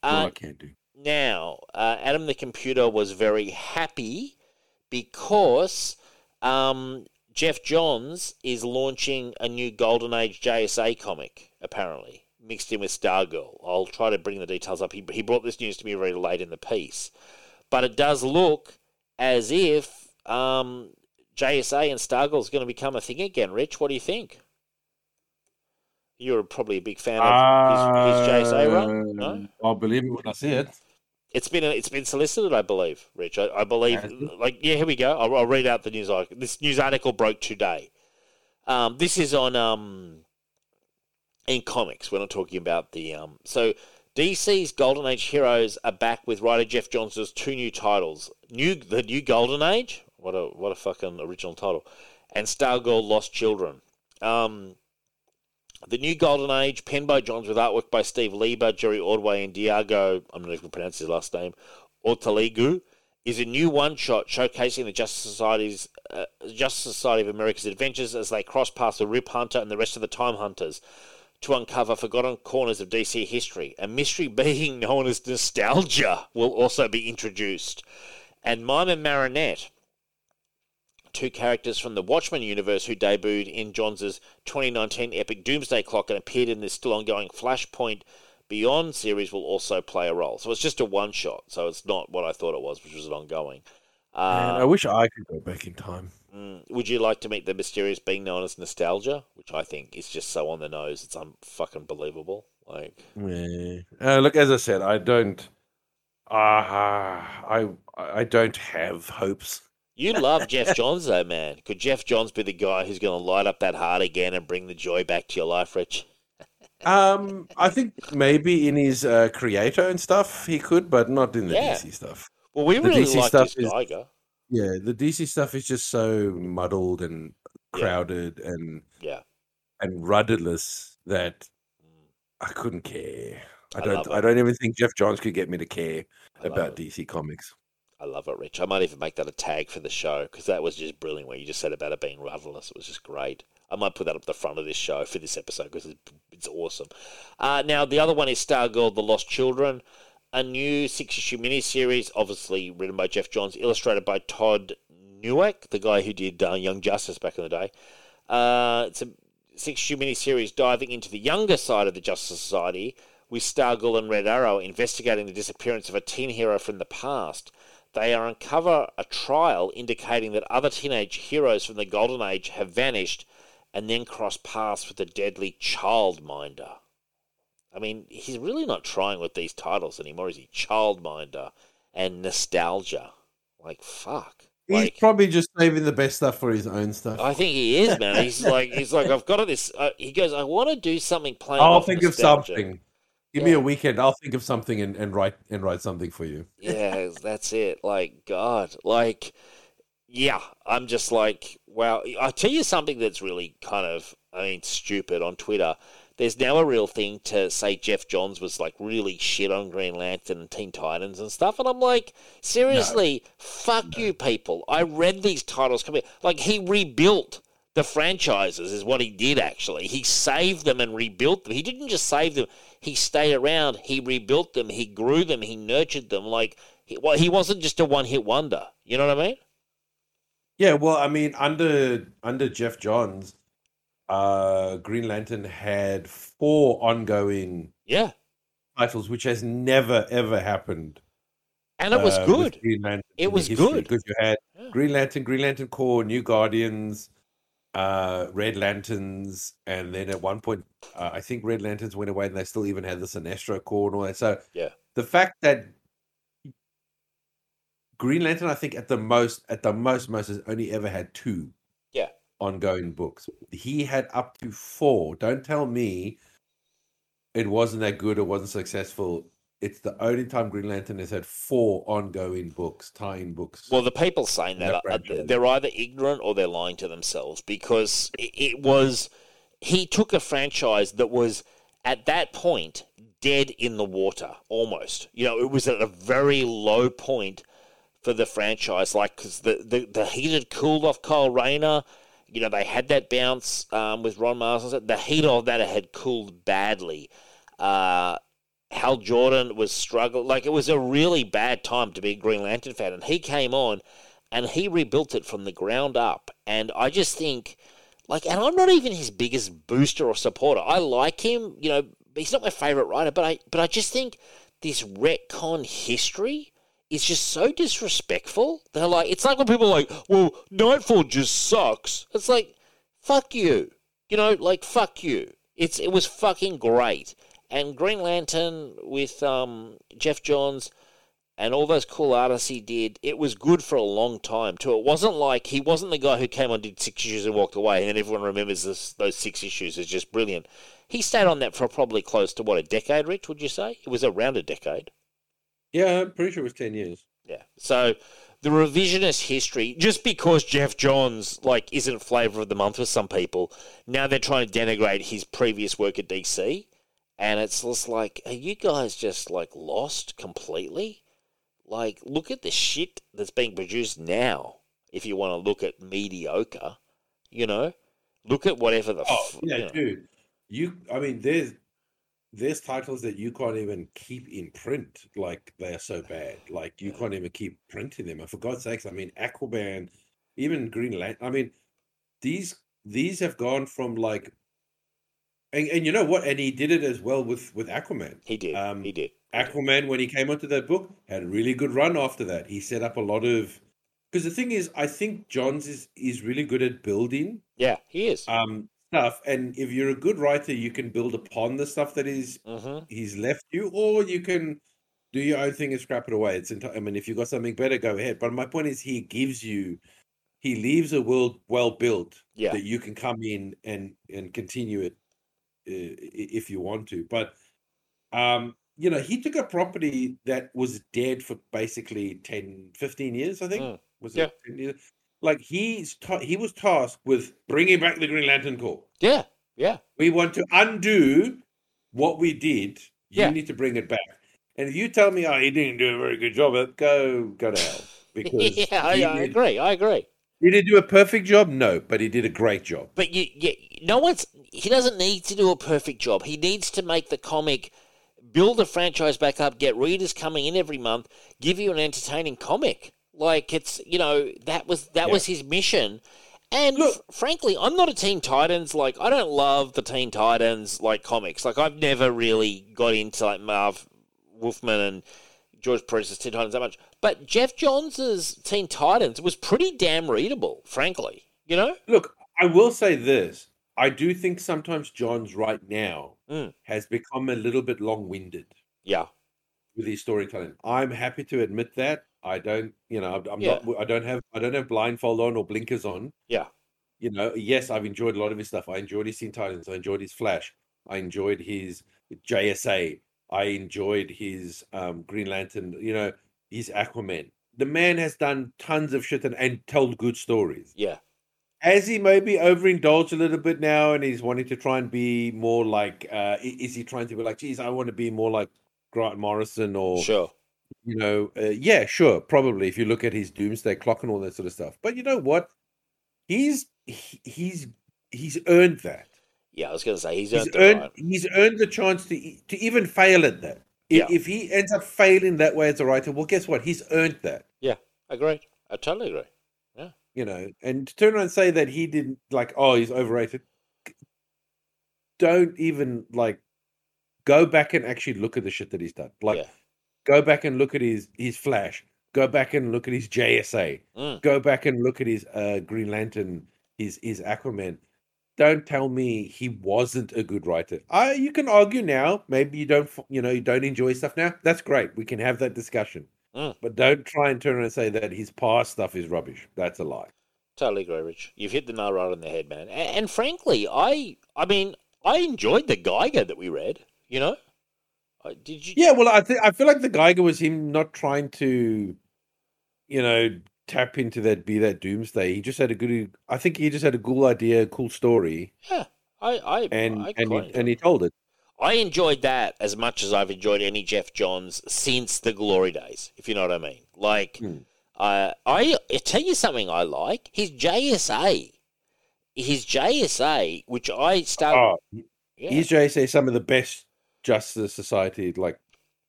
All Uh, I can't do. now, uh, Adam the computer was very happy because um, Geoff Johns is launching a new Golden Age JSA comic, apparently. mixed in with Stargirl. I'll try to bring the details up. He, he brought this news to me very late in the piece. But it does look as if um, JSA and Stargirl is going to become a thing again. Rich, what do you think? You're probably a big fan of his, his JSA run, no? Uh, I'll believe it when I see it. It's been it's been solicited, I believe, Rich. I, I believe, like, yeah, here we go. I'll, I'll read out the news article. This news article broke today. Um, this is on um, in comics. We're not talking about the um. So DC's Golden Age heroes are back with writer Jeff Johnson's two new titles. New the new Golden Age. What a what a fucking original title. And Stargirl Lost Children. Um, the new Golden Age, penned by Johns with artwork by Steve Lieber, Jerry Ordway, and Diago, I'm not even going to pronounce his last name, Ortaligu, is a new one-shot showcasing the Justice Society's uh, Justice Society of America's adventures as they cross paths with Rip Hunter and the rest of the Time Hunters to uncover forgotten corners of DC history. A mystery being known as nostalgia will also be introduced. And Mime and Marinette, two characters from the Watchmen universe who debuted in Johns' 2019 epic Doomsday Clock and appeared in this still ongoing Flashpoint Beyond series, will also play a role. So it's just a one shot. So it's not what I thought it was, which was an ongoing. Man, I Uh, wish I could go back in time. mm, would you like to meet the mysterious being known as Nostalgia, which I think is just so on the nose? It's unfucking believable. Like, Yeah. Uh, look, as I said, I don't. Uh, I I don't have hopes. You love Geoff Johns, though, man. Could Geoff Johns be the guy who's going to light up that heart again and bring the joy back to your life, Rich? Um, I think maybe in his uh, creator and stuff he could, but not in the Yeah. DC stuff. Well, we The really DC like stuff this is- Geiger. Yeah, the DC stuff is just so muddled and Yeah. crowded and Yeah. and rudderless that Mm, I couldn't care. I I don't. I don't even think Geoff Johns could get me to care I about. DC Comics. I love it, Rich. I might even make that a tag for the show because that was just brilliant. What you just said about it being rudderless, it was just great. I might put that up the front of this show for this episode because it's, it's awesome. Uh, now the other one is Stargirl: The Lost Children, a new six-issue miniseries, obviously written by Geoff Johns, illustrated by Todd Nauck, the guy who did uh, Young Justice back in the day. Uh, it's a six-issue miniseries diving into the younger side of the Justice Society, with Stargirl and Red Arrow investigating the disappearance of a teen hero from the past they are uncover a trial indicating that other teenage heroes from the Golden Age have vanished and then cross paths with the deadly Childminder. I mean, he's really not trying with these titles anymore, is he? Childminder and Nostalgia. Like, fuck. He's Like, probably just saving the best stuff for his own stuff. I think he is, man. He's like, he's like, I've got this. Uh, he goes, I want to do something playing. I'll think of something. Give me a weekend. I'll think of something and, and write and write something for you. yeah, that's it. Like, God, like, yeah, I'm just like, wow. I tell you something that's really kind of, I mean, stupid on Twitter. There's now a real thing to say Geoff Johns was like really shit on Green Lantern and Teen Titans and stuff, and I'm like, seriously, fuck you, people. I read these titles coming. Like, he rebuilt the franchises, is what he did. Actually, he saved them and rebuilt them. He didn't just save them; he stayed around. He rebuilt them. He grew them. He nurtured them. Like, he, well, he wasn't just a one-hit wonder. You know what I mean? Yeah, well, I mean, under under Geoff Johns, uh, Green Lantern had four ongoing Yeah, titles, which has never ever happened. and it was uh, good. Green Lantern It was history, good. because you had Yeah. Green Lantern, Green Lantern Corps, New Guardians, uh, Red Lanterns, and then at one point, uh, I think Red Lanterns went away, and they still even had the Sinestro Corps and all that. So Yeah. the fact that Green Lantern, I think at the most, at the most, most has only ever had two, Yeah. ongoing books. He had up to four. Don't tell me it wasn't that good or wasn't successful. It's the only time Green Lantern has had four ongoing books, tie-in books. Well, the people saying that are, they're either ignorant or they're lying to themselves because it, it was he took a franchise that was at that point dead in the water almost. You know, it was at a very low point for the franchise, like because the, the the heat had cooled off Kyle Rayner. You know, they had that bounce um, with Ron Marsden. The heat of that had cooled badly. Uh, Hal Jordan was struggling. Like it was a really bad time to be a Green Lantern fan, and he came on and he rebuilt it from the ground up. And I just think, like, and I'm not even his biggest booster or supporter. I like him, you know, he's not my favorite writer, but I but I just think this retcon history is just so disrespectful. They're like, it's like when people are like, well, Nightfall just sucks. It's like, fuck you. You know, like fuck you. It's it was fucking great. And Green Lantern with um, Geoff Johns and all those cool artists he did, it was good for a long time too. It wasn't like he wasn't the guy who came on, did six issues and walked away, and then everyone remembers this, those six issues as just brilliant. He stayed on that for probably close to what a decade, Rich? Would you say it was around a decade? Yeah, I'm pretty sure it was ten years. Yeah. So the revisionist history, just because Geoff Johns like isn't flavor of the month for some people, now they're trying to denigrate his previous work at DC, and it's just like, are you guys just like lost completely? Like, look at the shit that's being produced now. If you want to look at mediocre, you know, look at whatever the. Oh f- yeah, you know. dude. You, I mean, there's there's titles that you can't even keep in print. Like they are so bad. Like you can't even keep printing them. And for God's sakes, I mean, Aquaman, even Green Lantern. I mean, these these have gone from like, and, and you know what? And he did it as well with with Aquaman. He did. Um, he did. Aquaman, when he came onto that book, had a really good run after that. He set up a lot of because the thing is, I think Johns is is really good at building Yeah, he is. um stuff, and if you're a good writer, you can build upon the stuff that is hmm he's left you, or you can do your own thing and scrap it away. It's enti- I mean, if you've got something better, go ahead. But my point is, he gives you, he leaves a world well built Yeah. that you can come in and and continue it if you want to. But um, you know, he took a property that was dead for basically 10, 15 years. I think Mm. was Yeah. it 10 years? Like he's ta- he was tasked with bringing back the Green Lantern Corps. Yeah, yeah. We want to undo what we did. You Yeah. need to bring it back. And if you tell me, oh, he didn't do a very good job, go go to hell. Because yeah, I, I agree. I agree. Did he do a perfect job? No, but he did a great job. But you, you, no one's. He doesn't need to do a perfect job. He needs to make the comic, build the franchise back up, get readers coming in every month, give you an entertaining comic. Like it's, you know, that was that Yeah. was his mission. And Look- f- frankly, I'm not a Teen Titans. Like I don't love the Teen Titans like comics. Like I've never really got into like Marv Wolfman and George Perez's Teen Titans that much. But Geoff Johns' Teen Titans was pretty damn readable, frankly. You know? Look, I will say this. I do think sometimes Johns right now Mm. has become a little bit long winded Yeah. with his storytelling. I'm happy to admit that. I don't, you know, I'm I'm Yeah. not. I don't have. I don't have blindfold on or blinkers on. Yeah. You know, yes, I've enjoyed a lot of his stuff. I enjoyed his Teen Titans. I enjoyed his Flash. I enjoyed his JSA. I enjoyed his um, Green Lantern. You know, his Aquaman. The man has done tons of shit and, and told good stories. Yeah. Has he maybe overindulged a little bit now, and he's wanting to try and be more like, uh, is he trying to be like, geez, I want to be more like Grant Morrison or Sure. you know, uh, yeah, sure, probably if you look at his doomsday clock and all that sort of stuff. But you know what? He's he- he's he's earned that. Yeah, I was going to say he's He's earned the earned right. he's earned the chance to to even fail at that. If, Yeah. if he ends up failing that way as a writer, well, guess what? He's earned that. Yeah, agreed. I totally agree. Yeah. You know, and to turn around and say that he didn't like, oh, he's overrated. Don't even like go back and actually look at the shit that he's done. Like, Yeah. go back and look at his his Flash. Go back and look at his JSA. Mm. Go back and look at his uh, Green Lantern, his his Aquaman. Don't tell me he wasn't a good writer. I you can argue now. Maybe you don't, you know, you don't enjoy stuff now. That's great. We can have that discussion. Mm. But don't try and turn around and say that his past stuff is rubbish. That's a lie. Totally agree, Rich. You've hit the nail right on the head, man. And, and frankly, I I mean, I enjoyed the Geiger that we read. You know, I, did you? Yeah, well, I think I feel like the Geiger was him not trying to, you know, tap into that be that doomsday. He just had a good. I think he just had a cool idea, cool story, Yeah, I I and I and he, and he told it. I enjoyed that as much as I've enjoyed any Geoff Johns since the glory days, if you know what I mean. Like, Hmm. uh, I, I tell you something I like his JSA, his JSA, which I started. Oh, yeah, he's JSA some of the best Justice Society like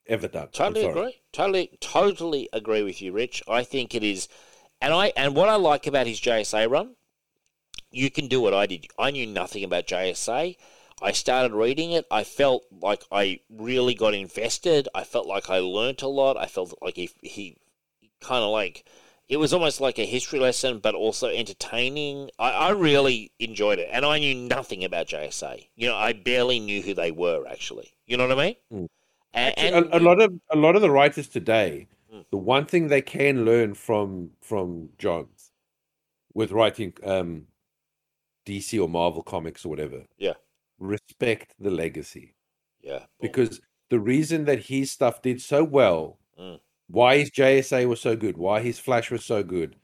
ever done. Totally agree. Totally, totally agree with you, Rich. I think it is, and I and what I like about his JSA run, you can do what I did. I knew nothing about JSA. I started reading it. I felt like I really got invested. I felt like I learnt a lot. I felt like he he kind of like it was almost like a history lesson, but also entertaining. I, I really enjoyed it, and I knew nothing about JSA. You know, I barely knew who they were actually. You know what I mean? Mm. A- And, a, a lot of a lot of the writers today. The one thing they can learn from from Johns with writing um DC or Marvel comics or whatever. Yeah. Respect the legacy. yeah, Because the reason that his stuff did so well, Mm. why his JSA was so good, why his Flash was so good,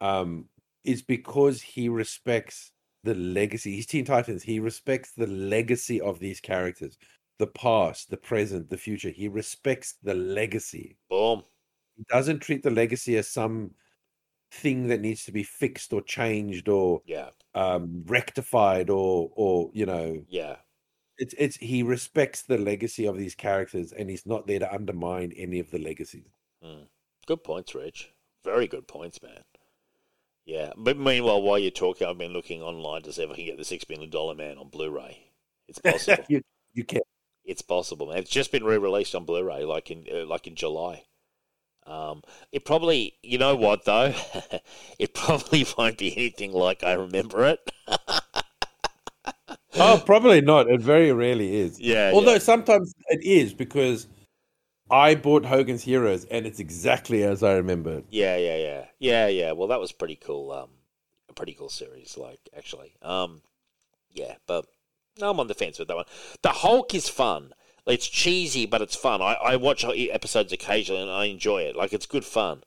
um, is because he respects the legacy. His Teen Titans, he respects the legacy of these characters. The past, the present, the future. He respects the legacy. boom. He doesn't treat the legacy as some thing that needs to be fixed or changed or Yeah, um rectified or or you know yeah, it's it's he respects the legacy of these characters and he's not there to undermine any of the legacies. good points, Rich. Very good points, man. Yeah, but meanwhile, while you're talking, I've been looking online to see if I can get the Six Million Dollar Man on Blu-ray. It's possible. you you can it's possible, man. It's just been re-released on Blu-ray, like in uh, like in July. Um, it probably, you know what though, it probably won't be anything like I remember it. Oh, probably not. It very rarely is. Yeah, Although yeah. sometimes it is because I bought Hogan's Heroes and it's exactly as I remember. it. Yeah, yeah, yeah, yeah, yeah. Well, that was pretty cool. Um, a pretty cool series, like actually. Um, yeah, but no, I'm on the fence with that one. The Hulk is fun. It's cheesy, but it's fun. I, I watch episodes occasionally and I enjoy it. Like it's good fun.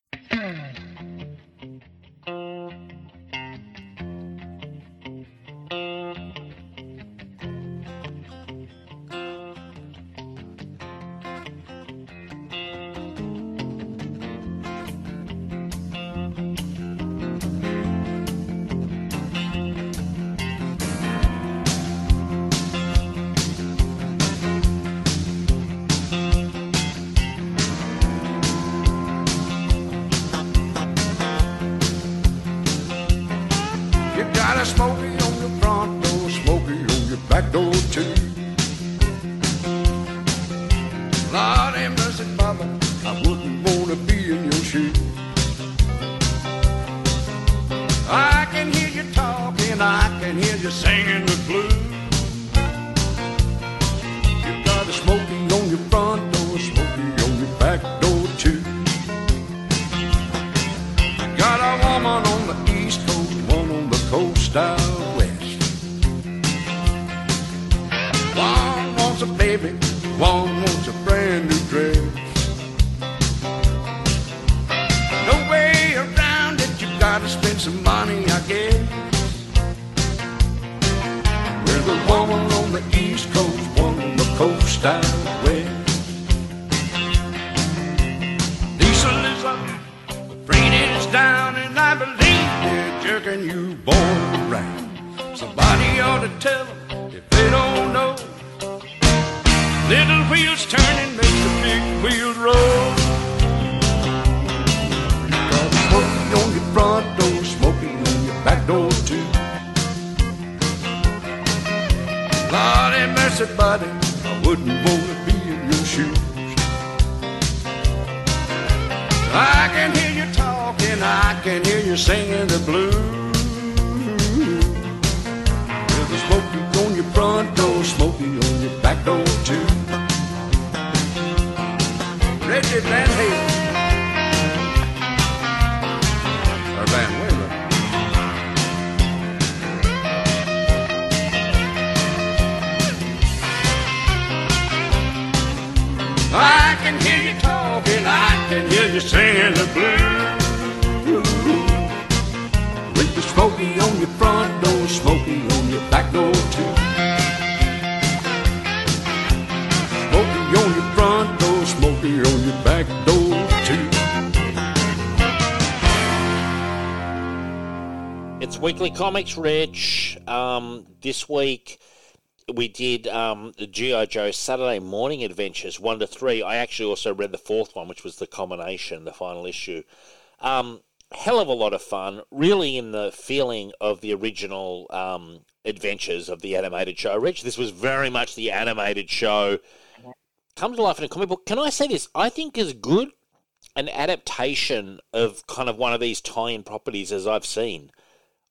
Comics, Rich. Um, this week we did um, the G.I. Joe Saturday Morning Adventures 1 to 3. I actually also read the fourth one, which was the culmination, the final issue. Um, hell of a lot of fun. Really, in the feeling of the original um, adventures of the animated show. Rich, this was very much the animated show come to life in a comic book. Can I say this? I think is good an adaptation of kind of one of these tie-in properties as I've seen.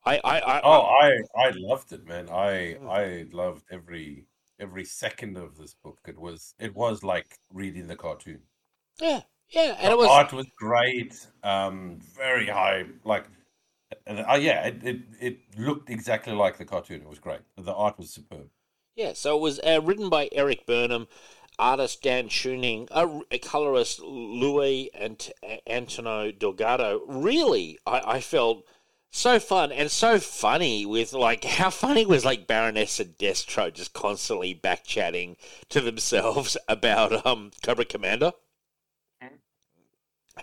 I, I, I Oh, I I loved it, man. I I loved every every second of this book. It was it was like reading the cartoon. yeah, yeah, and the it was art was great. Um, very high, like, and uh, yeah, it, it it looked exactly like the cartoon. It was great. The art was superb. Yeah, so it was uh, written by Erik Burnham, artist Dan Schoening, a, a colorist Louis and Antonio Delgado. Really, I, I felt so fun and so funny with like how funny was like Baroness and Destro just constantly back chatting to themselves about um Cobra Commander.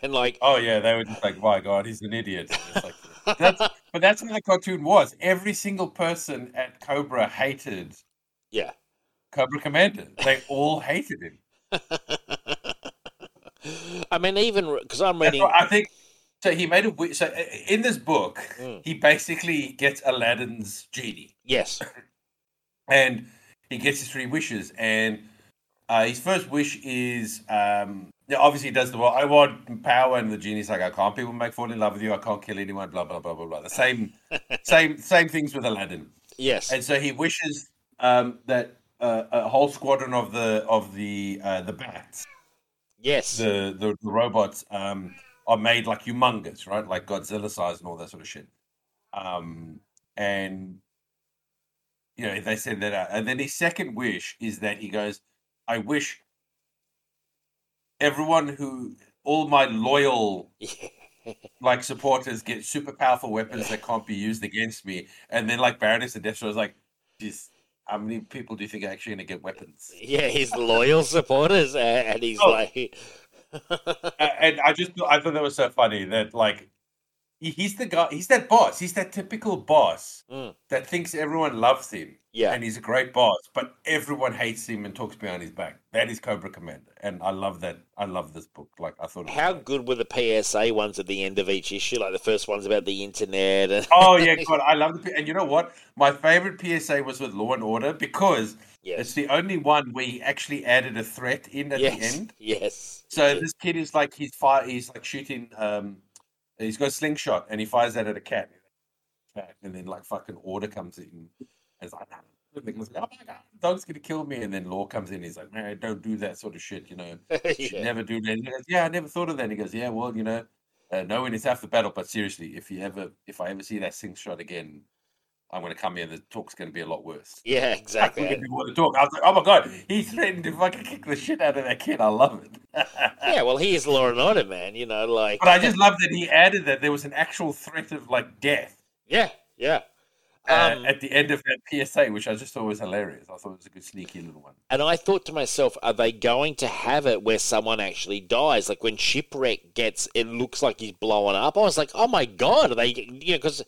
And like Oh yeah, they were just like, "My God, he's an idiot." Like, that's, but that's what the cartoon was. Every single person at Cobra hated yeah. Cobra Commander. They all hated him. I mean even because I'm reading I think. So he made a wi- so uh, in this book, Mm. he basically gets Aladdin's genie. yes. and he gets his three wishes. And uh, his first wish is, um, obviously he does the well. I want power, and the genie's like, I can't people make fall in love with you. I can't kill anyone. Blah blah blah blah blah. The same, same, same things with Aladdin. Yes. And so he wishes um, that uh, a whole squadron of the of the uh, the bats, yes. the the, the robots, um, are made like humongous, right? Like Godzilla size and all that sort of shit. Um, and you know, they said that, out. and then his second wish is that he goes, "I wish everyone who, all my loyal like supporters, get super powerful weapons that can't be used against me." And then like Baroness and Destro was like, "Jeez, how many people do you think are actually going to get weapons?" Yeah, his loyal supporters, a- and he's Oh. like, and I just I thought that was so funny that like he's the guy he's that boss he's that typical boss Mm. that thinks everyone loves him yeah, and he's a great boss but everyone hates him and talks behind his back that is Cobra Commander and I love that I love this book like I thought How good were the PSA ones at the end of each issue? Like the first one's about the internet. And... oh yeah God I love the and you know what my favorite PSA was with Law and Order because it's the only one where he actually added a threat in at the end Yes. So Yes. this kid is like he's fire. He's like shooting. Um, he's got a slingshot and he fires that at a cat. And then like fucking order comes in. And it's like, "Ah." Was like, oh my god, dog's gonna kill me. And then Law comes in. He's like, man, don't do that sort of shit. You know, you should never do that. And he goes, yeah, I never thought of that. And he goes, yeah, well, you know, uh, knowing it's half the battle. But seriously, if you ever, if I ever see that slingshot again, I'm gonna come here. The talk's gonna be a lot worse. Yeah, exactly. gonna want to talk. I was like, oh my god, he threatened to fucking kick the shit out of that kid. I love it. yeah, well, he is law and order, man. You know, like. But I just love that he added that there was an actual threat of like death Yeah, yeah. uh, Um, at the end of that PSA, which I just thought was hilarious. I thought it was a good sneaky little one. And I thought to myself, are they going to have it where someone actually dies? Like when Shipwreck gets, it looks like he's blowing up. I was like, oh my god, are they? You know, because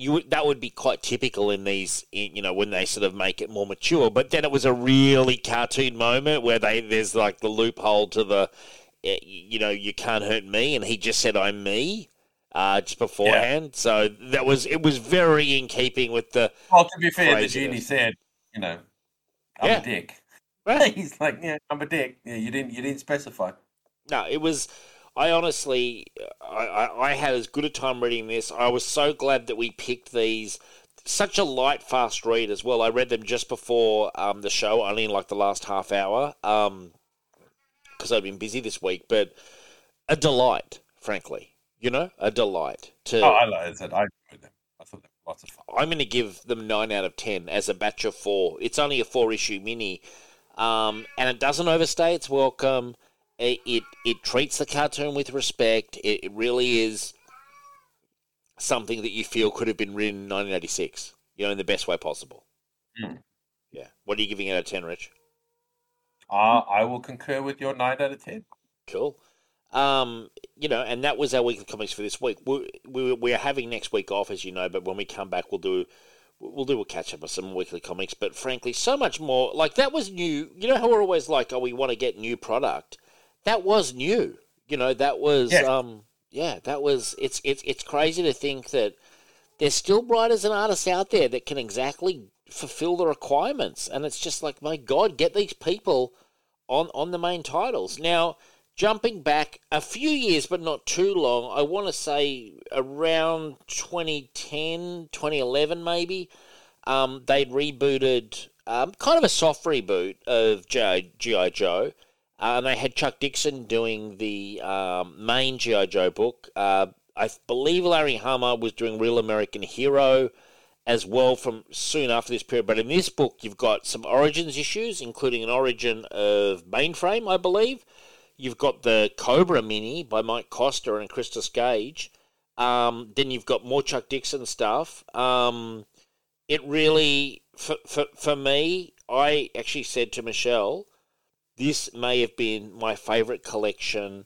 you would- that would be quite typical in these, in- you know, when they sort of make it more mature. But then it was a really cartoon moment where they there's like the loophole to the, eh, you know, you can't hurt me, and he just said I'm me. Uh, just beforehand, so that was it was very in keeping with the Well, to be fair, Craziness. the genie said, you know, I'm Yeah. a dick. Right. He's like, yeah, I'm a dick. Yeah, you didn't, you didn't specify. No, it was. I honestly, I, I, I had as good a time reading this. I was so glad that we picked these. Such a light, fast read as well. I read them just before um, the show, only in like the last half hour, because I've been busy this week. But a delight, frankly. You know, a delight. To Oh, I like it. I enjoyed them. I thought they were lots of fun. I'm going to give them nine out of ten as a batch of four. It's only a four issue mini, um, and it doesn't overstay its welcome. It, it it treats the cartoon with respect. It, it really is something that you feel could have been written in 1986. You know, in the best way possible. Hmm. Yeah. What are you giving it out of ten, Rich? Uh, I will concur with your nine out of ten. Cool. Um, you know, and that was our week of comics for this week. We, we we are having next week off, as you know, but when we come back, we'll do we'll do a catch up of some weekly comics. But frankly, so much more. Like that was new. You know how we're always like, oh, we want to get new product. That was new. You know, that was Yeah. um yeah, that was it's it's it's crazy to think that there's still writers and artists out there that can exactly fulfill the requirements, and it's just like my God, get these people on on the main titles now. Jumping back a few years, but not too long, I want to say around 2010, 2011 maybe, um, they'd rebooted um, kind of a soft reboot of G.I. Joe. Uh, and they had Chuck Dixon doing the um, main G.I. Joe book. Uh, I believe Larry Hama was doing Real American Hero as well from soon after this period. But in this book, you've got some origins issues, including an origin of Mainframe, I believe. You've got the Cobra mini by Mike Costa and Christos Gage. Um, then you've got more Chuck Dixon stuff. Um, it really, for, for, for me, I actually said to Michelle, this may have been my favourite collection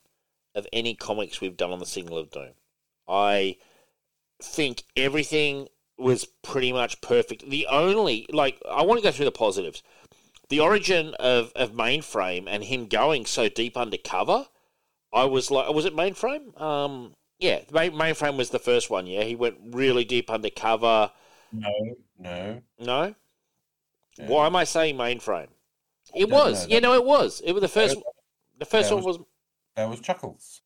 of any comics we've done on the Signal of Doom. I think everything was pretty much perfect. The only, like, I want to go through the positives. The origin of, of Mainframe and him going so deep undercover, I was like, was it Mainframe? Um, yeah, Main, Mainframe was the first one, yeah. He went really deep undercover. No, no. No? Yeah. Why am I saying Mainframe? It was. know. Yeah, no, it was. It was the first. The first one was. That was Chuckles.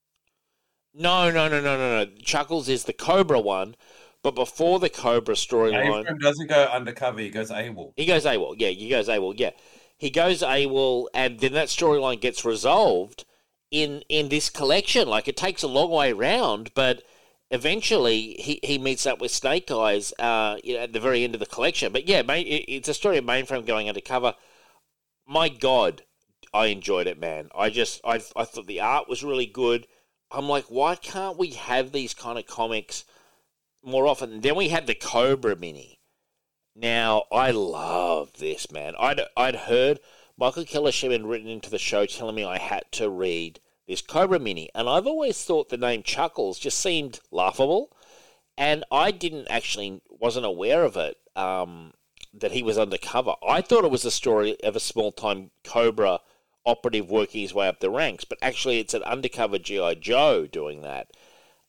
No, no, no, no, no, no. Chuckles is the Cobra one, but before the Cobra storyline, Abram doesn't go undercover, he goes AWOL. he goes AWOL. Yeah, he goes AWOL. Yeah, he goes AWOL, and then that storyline gets resolved in in this collection. Like it takes a long way round, but eventually he, he meets up with Snake Eyes uh, you know, at the very end of the collection. But yeah, main, it- it's a story of Mainframe going undercover. My God, I enjoyed it, man. I just I I thought the art was really good. I'm like, why can't we have these kind of comics more often? Then we had the Cobra mini. Now I love this, man. I'd I'd heard Michael Kellersham had written into the show telling me I had to read this Cobra mini, and I've always thought the name Chuckles just seemed laughable, and I didn't actually wasn't aware of it. Um, that he was undercover. I thought it was a story of a small time Cobra operative working his way up the ranks, but actually it's an undercover GI Joe doing that.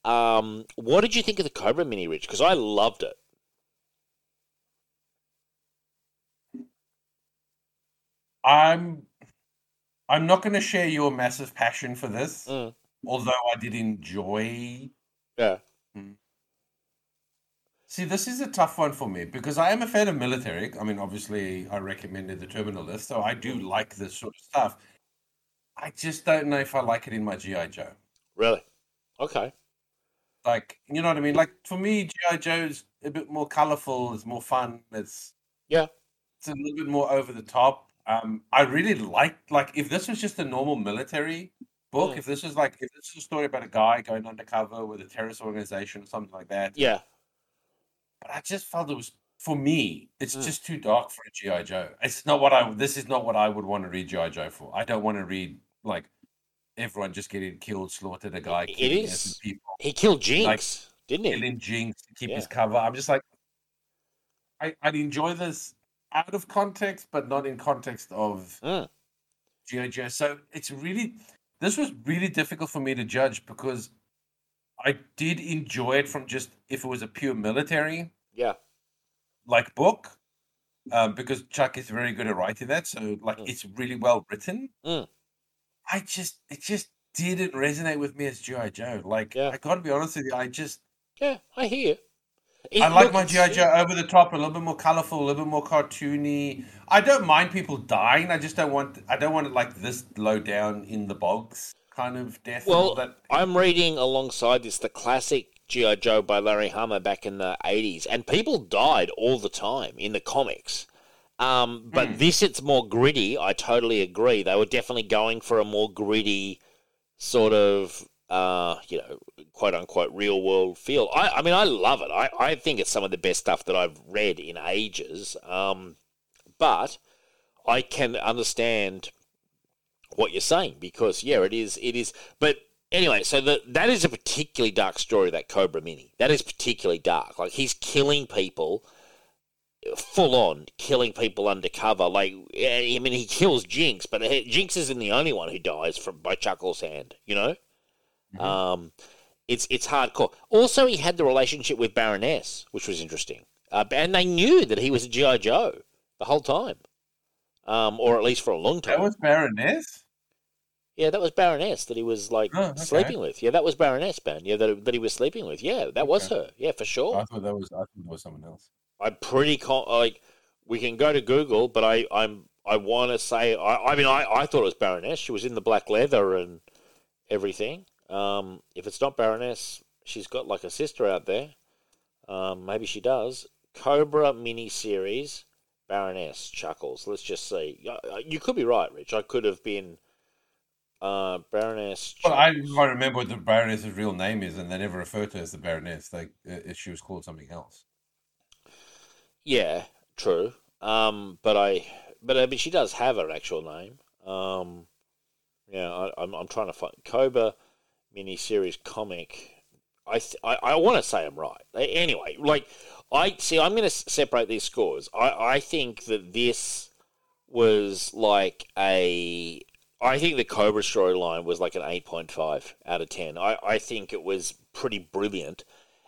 Um, what did you think of the Cobra mini, Rich? Because I loved it. I'm I'm not going to share your massive passion for this, Mm. although I did enjoy. Yeah. See, this is a tough one for me because I am a fan of military. I mean, obviously, I recommended the Terminal List, so I do like this sort of stuff. I just don't know if I like it in my GI Joe. Really? Okay. Like, you know what I mean? Like for me, GI Joe is a bit more colorful. It's more fun. It's Yeah. it's a little bit more over the top. Um, I really like like if this was just a normal military book, Mm. if this was like if this is a story about a guy going undercover with a terrorist organization or something like that. Yeah. But I just felt it was for me, it's Mm. just too dark for a GI Joe. It's not what I this is not what I would want to read GI Joe for. I don't want to read like everyone just getting killed, slaughtered a guy, It is. people, He killed Jinx, didn't he? killing Jinx to keep his cover. I'm just like I, I'd enjoy this out of context, but not in context of Mm. GI Joe. So it's really this was really difficult for me to judge because I did enjoy it from just if it was a pure military Yeah. like book, um, because Chuck is very good at writing that. So like Mm. it's really well written. Mm. I just it just didn't resonate with me as GI Joe. Like Yeah. I gotta be honest with you, I just Yeah, I hear you. It- I like my GI Joe over the top, a little bit more colorful, a little bit more cartoony. I don't mind people dying. I just don't want. I don't want it like this low down in the bogs kind of death. Well, that. I'm reading alongside this the classic G.I. Joe by Larry Hama back in the 80s, and people died all the time in the comics. Um, but Hmm. this, it's more gritty. I totally agree. They were definitely going for a more gritty sort of, uh, you know, quote unquote real world feel. I, I mean, I love it. I, I think it's some of the best stuff that I've read in ages. Um, but I can understand what you're saying because yeah, it is. It is. But anyway, so the, that is a particularly dark story. That Cobra Mini. That is particularly dark. Like he's killing people, full on killing people undercover. Like I mean, he kills Jinx, but Jinx isn't the only one who dies from by Chuckles' hand. You know. Um, It's it's hardcore. Also, he had the relationship with Baroness, which was interesting, uh, and they knew that he was a GI Joe the whole time, um, or at least for a long time. That was Baroness. Yeah, that was Baroness that he was like Oh, okay. sleeping with. Yeah, that was Baroness, man. Yeah, that, that he was sleeping with. Yeah, that was her. Yeah, for sure. I thought that was. I thought it was someone else. I'm pretty con- like we can go to Google, but I I'm I want to say I I mean I I thought it was Baroness. She was in the black leather and everything. Um, if it's not Baroness, she's got like a sister out there. Um, maybe she does. Cobra miniseries, Baroness Chuckles. Let's just see. Uh, You could be right, Rich. I could have been uh, Baroness. Well, I can't remember what the Baroness's real name is, and they never refer to her as the Baroness. Like uh, she was called something else. Yeah, true. Um, but I, but I mean, she does have her actual name. Um, yeah, I, I'm I'm trying to find Cobra miniseries comic. I th- I, I want to say I'm right. Anyway, like I see, I'm going to separate these scores. I I think that this was like a. I think the Cobra storyline was like an 8.5 out of 10. I, I think it was pretty brilliant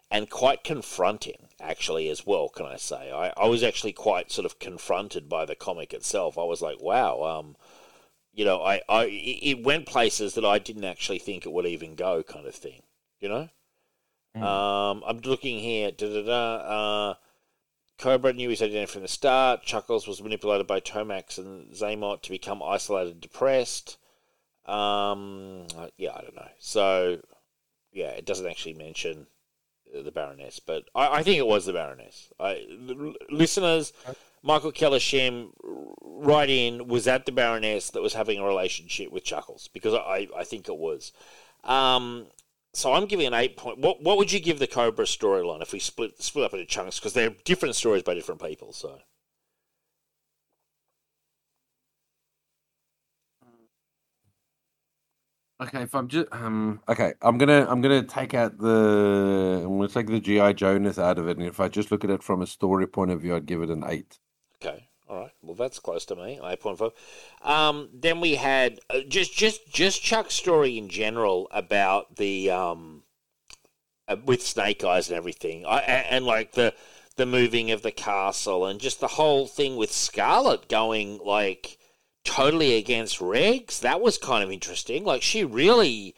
and quite confronting, actually, as well, can I say. I, I was actually quite sort of confronted by the comic itself. I was like, wow, um, you know, I, I it it went places that I didn't actually think it would even go, kind of thing, you know? Mm. Um, I'm looking here. Uh, Cobra knew his identity from the start. Chuckles was manipulated by Tomax and Xamot to become isolated and depressed. Um, yeah, I don't know. So, yeah, it doesn't actually mention the Baroness, but I, I think it was the Baroness. I, l- listeners, Michael Kellersham, right in, was that the Baroness that was having a relationship with Chuckles? Because I, I think it was. Um, so I'm giving an eight point. What what would you give the Cobra storyline if we split split up into chunks? Because they're different stories by different people. So Okay, if I'm just um okay, I'm gonna I'm gonna take out the I'm gonna take the GI Jonas out of it, and if I just look at it from a story point of view, I'd give it an eight. okay, all right. Well, that's close to me. Eight point five. Um, then we had uh, just just just Chuck's story in general about the um uh, with Snake Eyes and everything. I and, and like the the moving of the castle and just the whole thing with Scarlett going like totally against Regs. That was kind of interesting. Like she really.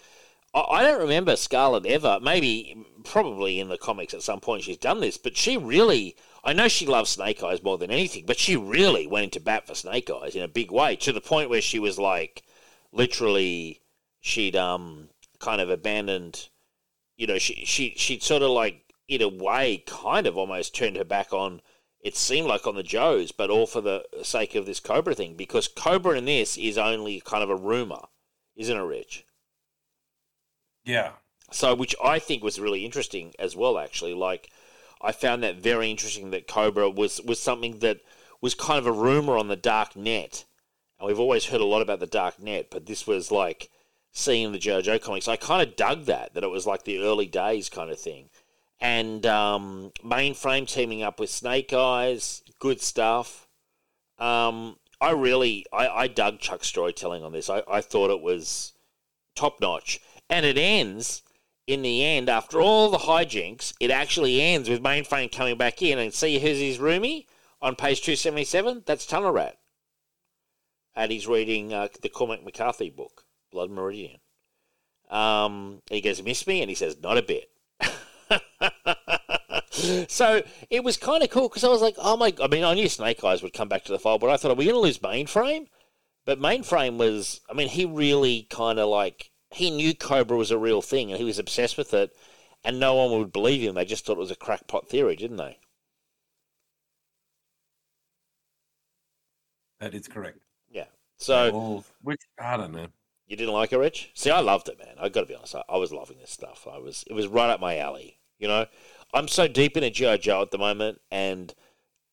I I don't remember Scarlett ever. Maybe, probably in the comics at some point she's done this, but she really. I know she loves Snake Eyes more than anything, but she really went into bat for Snake Eyes in a big way to the point where she was like, literally, she'd um kind of abandoned. You know, she she she'd sort of like in a way kind of almost turned her back on. It seemed like on the Joes, but all for the sake of this Cobra thing, because Cobra in this is only kind of a rumor, isn't it, Rich? Yeah. So, which I think was really interesting as well. Actually, like I found that very interesting that Cobra was was something that was kind of a rumor on the dark net, and we've always heard a lot about the dark net, but this was like seeing the JoJo comics. I kind of dug that that it was like the early days kind of thing, and um, Mainframe teaming up with Snake Eyes, good stuff. Um, I really I, I dug Chuck's storytelling on this. I, I thought it was top notch, and it ends in the end, after all the hijinks, it actually ends with Mainframe coming back in and see who's his roomie on page 277? That's Tunnel Rat. And he's reading uh, the Cormac McCarthy book, Blood Meridian. Um, he goes, Miss me? And he says, Not a bit. so it was kind of cool because I was like, oh my, I mean, I knew Snake Eyes would come back to the fold, but I thought, are we going to lose Mainframe? But Mainframe was, I mean, he really kind of like, he knew Cobra was a real thing and he was obsessed with it, and no one would believe him. They just thought it was a crackpot theory, didn't they? That is correct. Yeah. So Well, which I don't know. you didn't like it, Rich? See, I loved it, man. I got to be honest. I, I was loving this stuff. I was, it was right up my alley. You know, I'm so deep in a GI Joe at the moment, and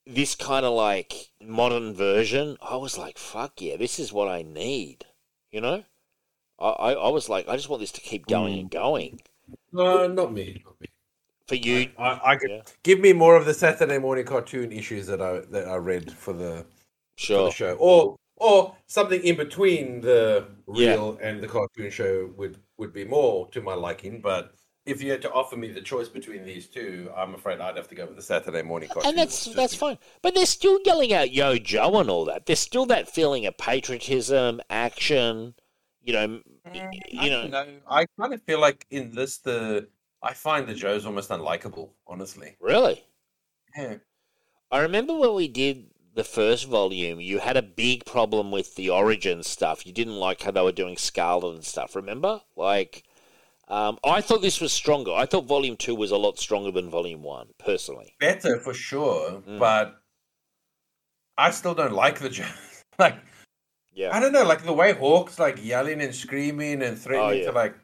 this kind of like modern version, I was like, fuck yeah, this is what I need. You know, I, I, I was like, I just want this to keep going and mm. going. No, not me. Not me. For you, I, I could Yeah. give me more of the Saturday morning cartoon issues that I that I read for the for the show, or or something in between the Yeah. real and the cartoon show would would be more to my liking. But if you had to offer me the choice between these two, I'm afraid I'd have to go with the Saturday morning cartoon. and that's that's fine. But they're still yelling out "Yo Joe" and all that. There's still that feeling of patriotism, action. You know, y- I you know. don't know. I kind of feel like in this, the I find the Joe's almost unlikable. Honestly, Really, yeah. I remember when we did the first volume. You had a big problem with the origin stuff. You didn't like how they were doing Scarlett and stuff. Remember, like. Um, I thought this was stronger. I thought Volume Two was a lot stronger than Volume One, personally. better for sure, Mm. but I still don't like the Joe. like Yeah, I don't know, like the way Hawk's like yelling and screaming and threatening Oh, yeah. to like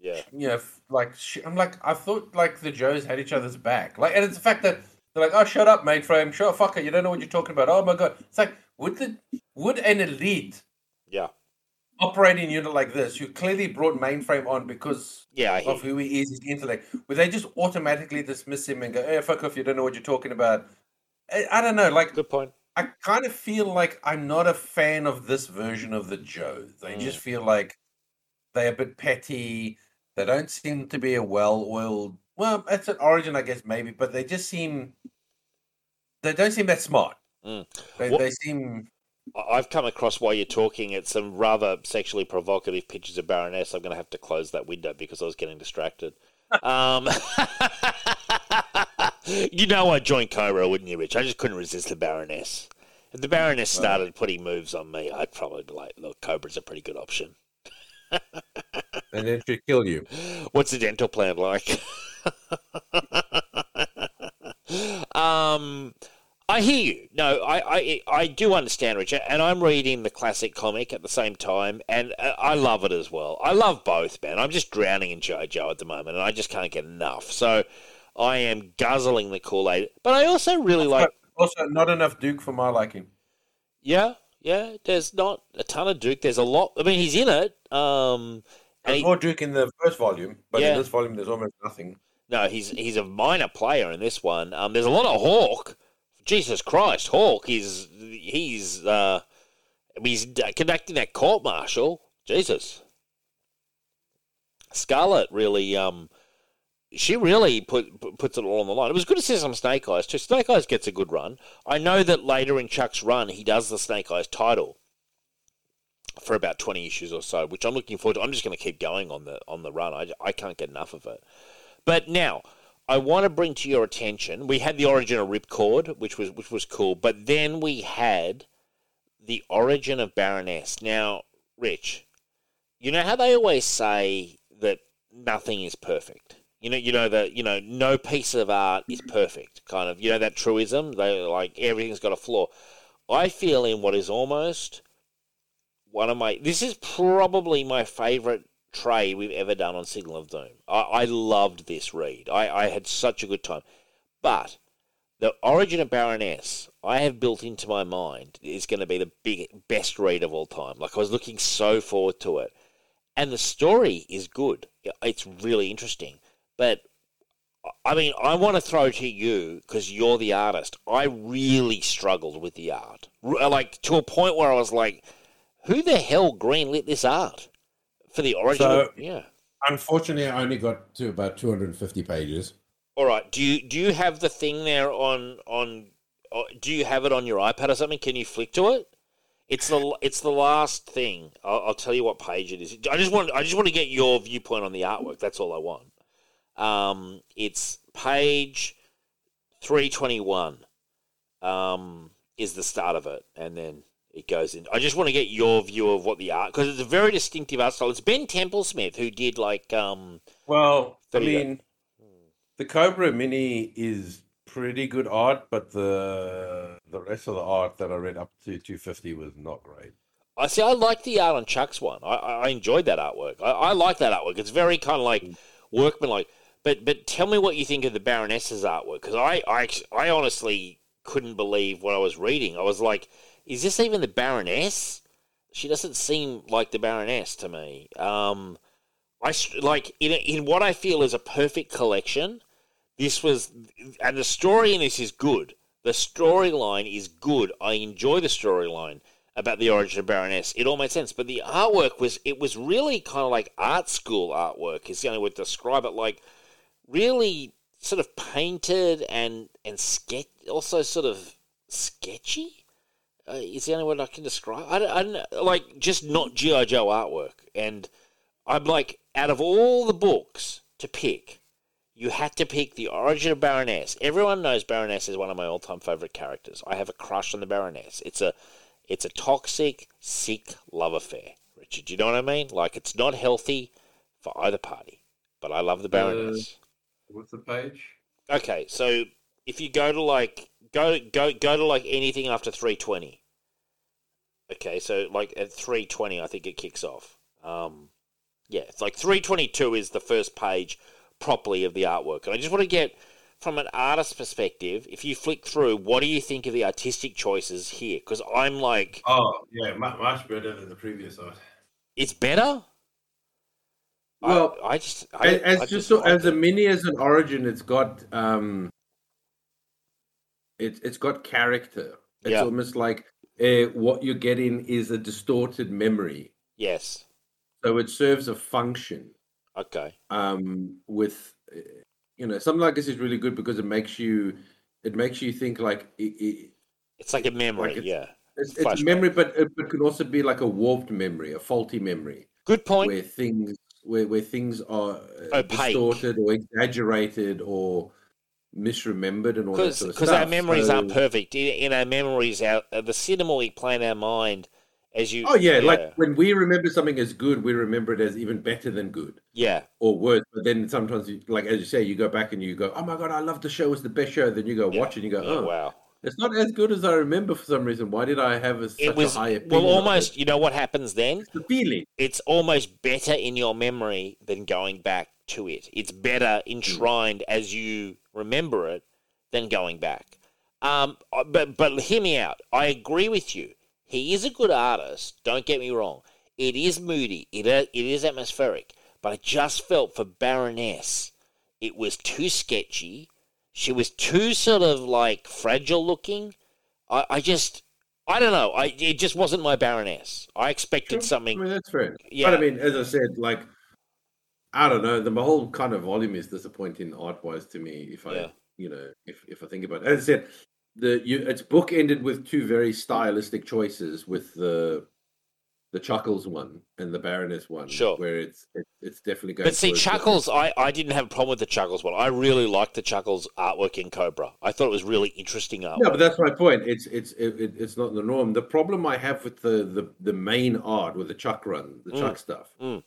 yeah, you know, like sh- I'm like I thought like the Joes had each other's back. Like, and it's the fact that they're like, "Oh, shut up, mainframe. Sure, fuck it. You don't know what you're talking about. Oh my god." It's like, would the would an elite yeah, operating unit like this, who clearly brought mainframe on because yeah. Of who he is, his intellect, would they just automatically dismiss him and go, "Hey, fuck off. You don't know what you're talking about." I, I don't know. Like, Good point. I kind of feel like I'm not a fan of this version of the Joe. They Mm. just feel like they're a bit petty. They don't seem to be a well-oiled. Well, it's an origin, I guess, maybe, but they just seem. They don't seem that smart. Mm. They, What- they seem. I've come across while you're talking at some rather sexually provocative pictures of Baroness. I'm going to have to close that window because I was getting distracted. um, you know I joined Cobra, wouldn't you, Rich? I just couldn't resist the Baroness. If the Baroness started putting moves on me, I'd probably be like, look, Cobra's a pretty good option. And then she'd kill you. What's the dental plan like? um, I hear you. No, I, I, I do understand, Richard, and I'm reading the classic comic at the same time, and uh, I love it as well. I love both, man. I'm just drowning in JoJo at the moment, and I just can't get enough. So I am guzzling the Kool Aid, but I also really like. Also, not enough Duke for my liking. Yeah, yeah. There's not a ton of Duke. There's a lot. I mean, he's in it. Um, and There's he- more Duke in the first volume, but Yeah. in this volume, there's almost nothing. No, he's he's a minor player in this one. Um, there's a lot of Hawk. Jesus Christ, Hawk is he's uh, he's conducting that court martial. Jesus, Scarlett really um, she really put, put puts it all on the line. It was good to see some Snake Eyes too. Snake Eyes gets a good run. I know that later in Chuck's run, he does the Snake Eyes title for about twenty issues or so, which I'm looking forward to. I'm just going to keep going on the on the run. I, I can't get enough of it. But now, I want to bring to your attention. We had the origin of Ripcord, which was which was cool, but then we had the origin of Baroness. Now, Rich, you know how they always say that nothing is perfect. You know, you know that you know no piece of art is perfect. Kind of, you know that truism. They like everything's got a flaw. I feel in what is almost one of my. This is probably my favorite trade we've ever done on Signal of Doom. I, I loved this read. I, I had such a good time. But the origin of Baroness, I have built into my mind is going to be the big best read of all time. Like I was looking so forward to it, and the story is good. It's really interesting. But I mean, I want to throw to you because you're the artist. I really struggled with the art, like to a point where I was like, "Who the hell greenlit this art for the original?" So- yeah. Unfortunately, I only got to about 250 pages. All right. Do you do you have the thing there on on? uh, Do you have it on your iPad or something? Can you flick to it? It's the it's the last thing. I'll, I'll tell you what page it is. I just want I just want to get your viewpoint on the artwork. That's all I want. Um, it's page three twenty one. Um, is the start of it, and then it goes in. I just want to get your view of what the art because it's a very distinctive art style. It's Ben Templesmith who did like um. Well, I go. mean, the Cobra Mini is pretty good art, but the the rest of the art that I read up to 250 was not great. I see. I like the art on Chuck's one. I, I enjoyed that artwork. I, I like that artwork. It's very kind of like workmanlike. But but tell me what you think of the Baroness's artwork because I, I I honestly couldn't believe what I was reading. I was like, is this even the Baroness? She doesn't seem like the Baroness to me. Um, I like in in what I feel is a perfect collection. This was, and the story in this is good. The storyline is good. I enjoy the storyline. about the origin of Baroness, it all made sense. But the artwork was it was really kind of like art school artwork. Is the only way to describe it. Like really sort of painted and and sketch, also sort of sketchy. Uh, is the only word I can describe. I don't, I don't know, like just not GI Joe artwork. And I'm like, out of all the books to pick, you had to pick the origin of Baroness. Everyone knows Baroness is one of my all-time favorite characters. I have a crush on the Baroness. It's a it's a toxic, sick love affair. Richard, you know what I mean? Like it's not healthy for either party. But I love the Baroness. What's the page? Okay, so if you go to like go go go to like anything after three twenty. Okay, so like at three twenty, I think it kicks off. Um, yeah, it's like three twenty two is the first page properly of the artwork, and I just want to get from an artist's perspective. If you flick through, what do you think of the artistic choices here? Because I'm like, Oh, yeah, much better than the previous art. it's better. I- Well, I, just I, As, I just so, as a mini as an origin, it's got um, it's it's got character. It's Yeah. almost like uh, what you're getting is a distorted memory, yes, so it serves a function. okay, um, with uh, you know something like this is really good because it makes you it makes you think like it, it, it's like a memory. it's- yeah, it's, it's memory, but it, it can also be like a warped memory, a faulty memory, good point. where things where where things are uh, Opaque. distorted or exaggerated or misremembered and all that sort of stuff because our memories So- aren't perfect. In, in our memories, our uh, the cinema we play in our mind as you. Oh yeah, like when we remember something as good, we remember it as even better than good. yeah, or worse. But then sometimes, you, like as you say, you go back and you go, "Oh my god, I love the show! It's the best show." Then you go Yeah. watch and you go, yeah, "Oh, wow. It's not as good as I remember for some reason. Why did I have a, such It was a high opinion?" well, almost. You know what happens then? It's the feeling. It's almost better in your memory than going back to it. It's better enshrined hmm. as you remember it than going back. Um, uh, but but hear me out. I agree with you. He is a good artist. Don't get me wrong. It is moody. It uh, it is atmospheric. But I just felt for Baroness, it was too sketchy. She was too sort of like fragile looking. I, I just I don't know. I it just wasn't my Baroness. I expected Sure. something. I mean, that's fair. Yeah. But I mean, as I said, like I don't know, the whole kind of volume is disappointing art wise to me. If I, Yeah. you know, if if I think about it, as I said, the you it's book ended with two very stylistic choices with the the Chuckles one and the Baroness one. Sure. where it's it, it's definitely going. But see, Chuckles, I, I didn't have a problem with the Chuckles one. I really liked the Chuckles artwork in Cobra. I thought it was really interesting artwork. No, but that's my point. It's it's it, it- it's not the norm. The problem I have with the the, the main art with the Chuck run, the Mm, Chuck stuff, mm.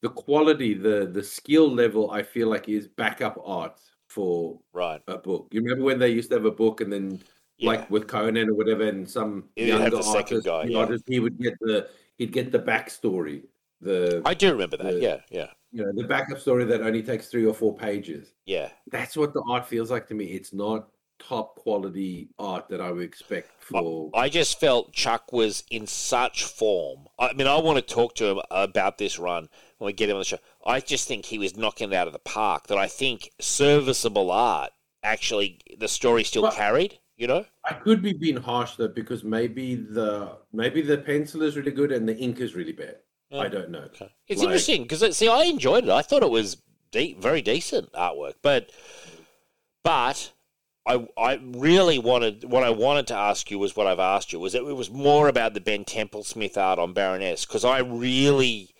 the quality, the the skill level, I feel like is backup art for right. a book. You remember when they used to have a book and then Yeah. like with Conan or whatever, and some have younger artist, guy, yeah. artist, he would get the he'd get the backstory, the I do remember that. the- Yeah, yeah, you know the backup story that only takes three or four pages. yeah. That's what the art feels like to me. It's not top quality art that I would expect for. I just felt Chuck was in such form. I mean, I want to talk to him about this run when we get him on the show. I just think he was knocking it out of the park. That I think serviceable art actually the story still Well- carried. You know, I could be being harsh though because maybe the maybe the pencil is really good and the ink is really bad. Yeah. I don't know. Okay. It's Like- interesting because see, I enjoyed it. I thought it was de- very decent artwork, but but I I really wanted what I wanted to ask you was what I've asked you was that it was more about the Ben Templesmith art on Baroness because I really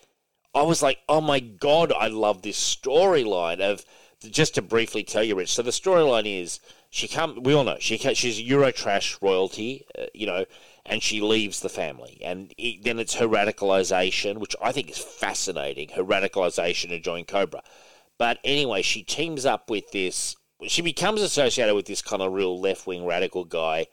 I was like, oh my god, I love this storyline of just to briefly tell you, Rich. So the storyline is she come. We all know she she's Eurotrash royalty, uh, you know, and she leaves the family, and it, then it's her radicalization, which I think is fascinating. Her radicalization to join Cobra, but anyway, she teams up with this. She becomes associated with this kind of real left wing radical guy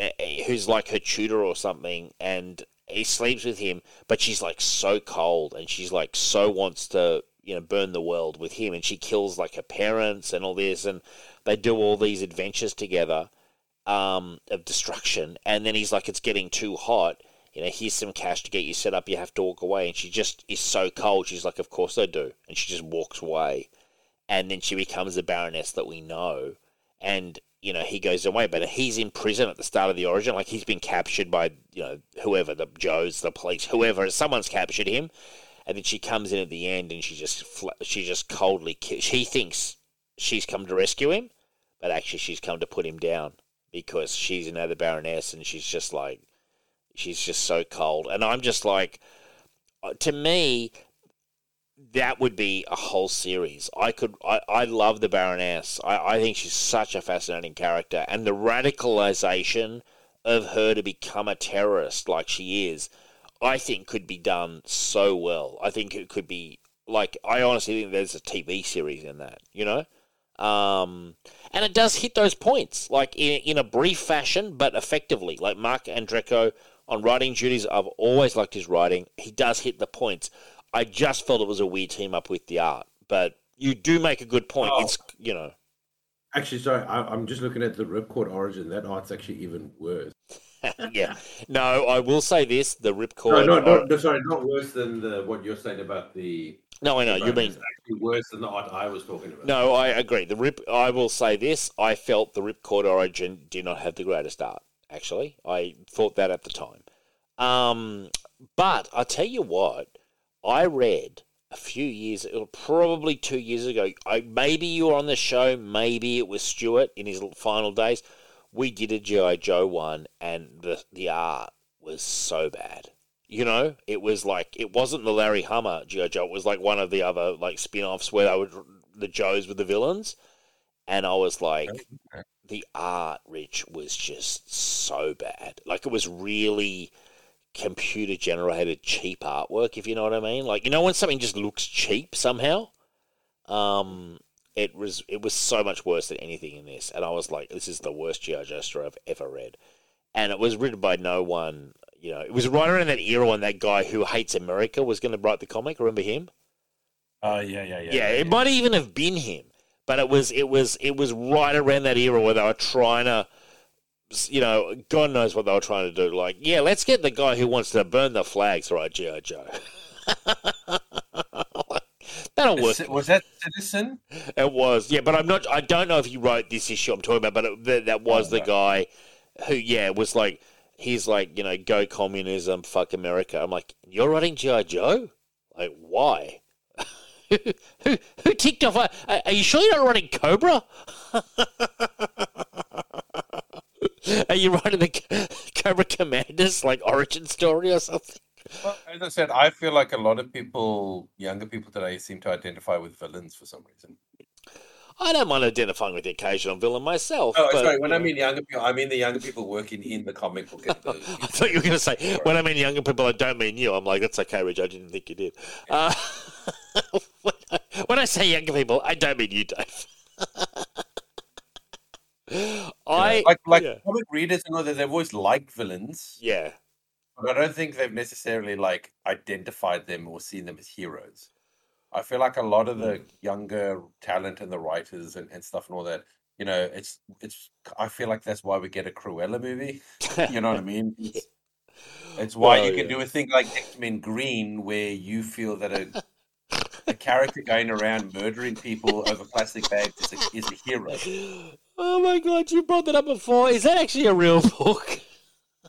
uh, who's like her tutor or something, and he sleeps with him, but she's like so cold, and she's like so wants to you know burn the world with him, and she kills like her parents and all this, and they do all these adventures together um, of destruction, and then he's like, it's getting too hot. You know, here's some cash to get you set up. You have to walk away, and she just is so cold. She's like, of course I do, and she just walks away, and then she becomes the Baroness that we know, and you know he goes away, but he's in prison at the start of the origin. Like he's been captured by you know whoever the Joes, the police, whoever. Someone's captured him, and then she comes in at the end and she just fla- she just coldly she thinks she's come to rescue him, but actually she's come to put him down because she's another Baroness and she's just like she's just so cold, and I'm just like uh, to me that would be a whole series. I could, I, I love the Baroness. I, I think she's such a fascinating character, and the radicalization of her to become a terrorist like she is, I think could be done so well. I think it could be like I honestly think there's a TV series in that, you know. Um, and it does hit those points, like in, in a brief fashion, but effectively. Like Marc Andreyko on writing duties, I've always liked his writing. He does hit the points. I just felt it was a weird team up with the art, but you do make a good point. Oh. It's you know, Actually, sorry, I, I'm just looking at the Ripcord Origin. That art's actually even worse. yeah. No, I will say this: the ripcord. no, no, no, sorry, not worse than the what you're saying about the. no, I know you mean actually worse than the art I was talking about. No, I agree. The rip. I will say this: I felt the Ripcord Origin did not have the greatest art. Actually, I thought that at the time. Um, but I tell you what, I read a few years, uh, probably two years ago. I maybe you were on the show, maybe it was Stuart in his final days. We did a GI Joe one, and the the art was so bad. You know, it was like it wasn't the Larry Hama GI Joe. It was like one of the other like spin-offs where they would the Joes were the villains, and I was like, the art, Rich, was just so bad. Like it was really computer generated cheap artwork, if you know what I mean. Like you know when something just looks cheap somehow. Um, it was it was so much worse than anything in this, and I was like, this is the worst GI Joe story I've ever read. And it was written by no one. You know, it was right around that era when that guy who hates America was going to write the comic. Remember him? Uh, yeah, yeah, yeah. Yeah, it might even have been him, but it was it was it was right around that era where they were trying to, you know, God knows what they were trying to do. Like, yeah, let's get the guy who wants to burn the flags, right, GI Joe. That'll work. Was that Sitterson? It was, yeah, but I'm not. I don't know if he wrote this issue I'm talking about, but it, that, that was oh, the guy who, yeah, was like, he's like, you know, go communism, fuck America. I'm like, you're writing GI Joe? Like, why? who, who who ticked off? Are, are you sure you're not running Cobra? are you writing the Cobra Commanders like origin story or something? Well, as I said, I feel like a lot of people, younger people today, seem to identify with villains for some reason. I don't mind identifying with the occasional villain myself. Oh, but, sorry. When I mean younger people, I mean the younger people working in the comic book. The, I thought you were going to say, when I mean younger people, I don't mean you. I'm like, that's okay, Rich. I didn't think you did. Uh, when, I, when I say younger people, I don't mean you, Dave. I Like, like yeah. comic readers know that they've always liked villains, yeah, but I don't think they've necessarily like identified them or seen them as heroes. I feel like a lot of the mm. younger talent and the writers and, and stuff and all that, you know, it's it's. I feel like that's why we get a Cruella movie. You know what I mean? It's, it's why Well, you can yeah. do a thing like X Men Green, where you feel that a a character going around murdering people over plastic bags is a, is a hero. Oh my god, you brought that up before. Is that actually a real book?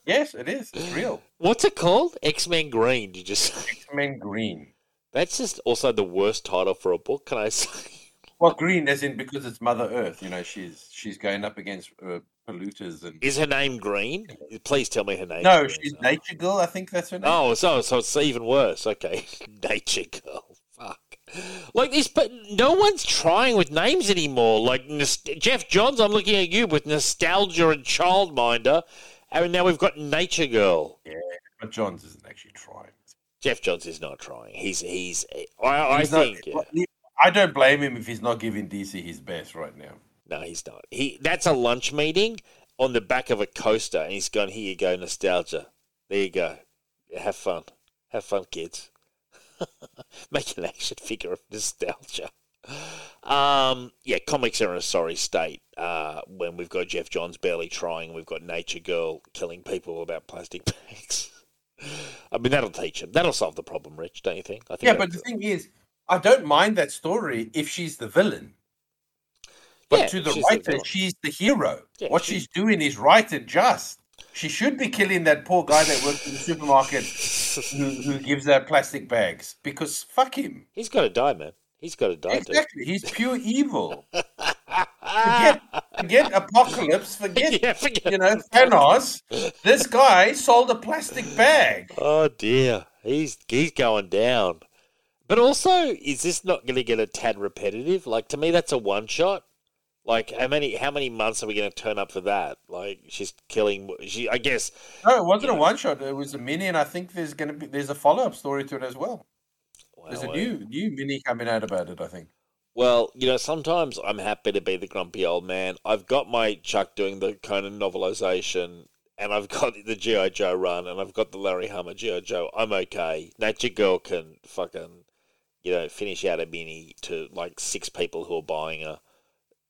Yes, it is. It's real. What's it called? X Men Green. Did you just say? X Men Green. That's just also the worst title for a book. Can I say? Well, green as in because it's Mother Earth. You know, she's she's going up against uh, polluters and. Is her name Green? Please tell me her name. No, she's Nature Girl. I think that's her name. Oh, so so it's even worse. Okay, nature girl. Fuck. Like this, but no one's trying with names anymore. Like Geoff Johns, I'm looking at you with nostalgia and childminder, and now we've got nature girl. Yeah, but Johns isn't actually trying. Geoff Johns is not trying. He's he's. I, I He's not- think. yeah. I don't blame him if he's not giving DC his best right now. No, he's not. He that's a lunch meeting on the back of a coaster, and he's gone. Here you go, nostalgia. There you go. Have fun. Have fun, kids. Make an action figure of nostalgia. Um, yeah, comics are in a sorry state. Uh, when we've got Geoff Johns barely trying, we've got Nature Girl killing people about plastic bags. I mean, that'll teach him. That'll solve the problem, Rich. Don't you think? I think. Yeah, but the thing is, I don't mind that story if she's the villain. But Yeah, to the she's writer, villain. she's the hero. Yeah, what she- she's doing is right and just. She should be killing that poor guy that works in the supermarket who, who gives out plastic bags because fuck him. He's got to die, man. He's got to die. dude. Exactly. He's pure evil. Forget, forget apocalypse. Forget, Yeah, forget- you know, Thanos. This guy sold a plastic bag. Oh dear, he's he's going down. But also, is this not going to get a tad repetitive? Like to me, that's a one shot. Like how many how many months are we going to turn up for that? Like she's killing. She, I guess. No, it wasn't a one shot. It was a mini, and I think there's going to be there's a follow up story to it as well. There's a new new mini coming out about it. I think. Well, you know, sometimes I'm happy to be the grumpy old man. I've got my Chuck doing the Conan novelization, and I've got the GI Joe run, and I've got the Larry Hama GI Joe. I'm okay. Nature Girl can fucking, you know, finish out a mini to like six people who are buying a,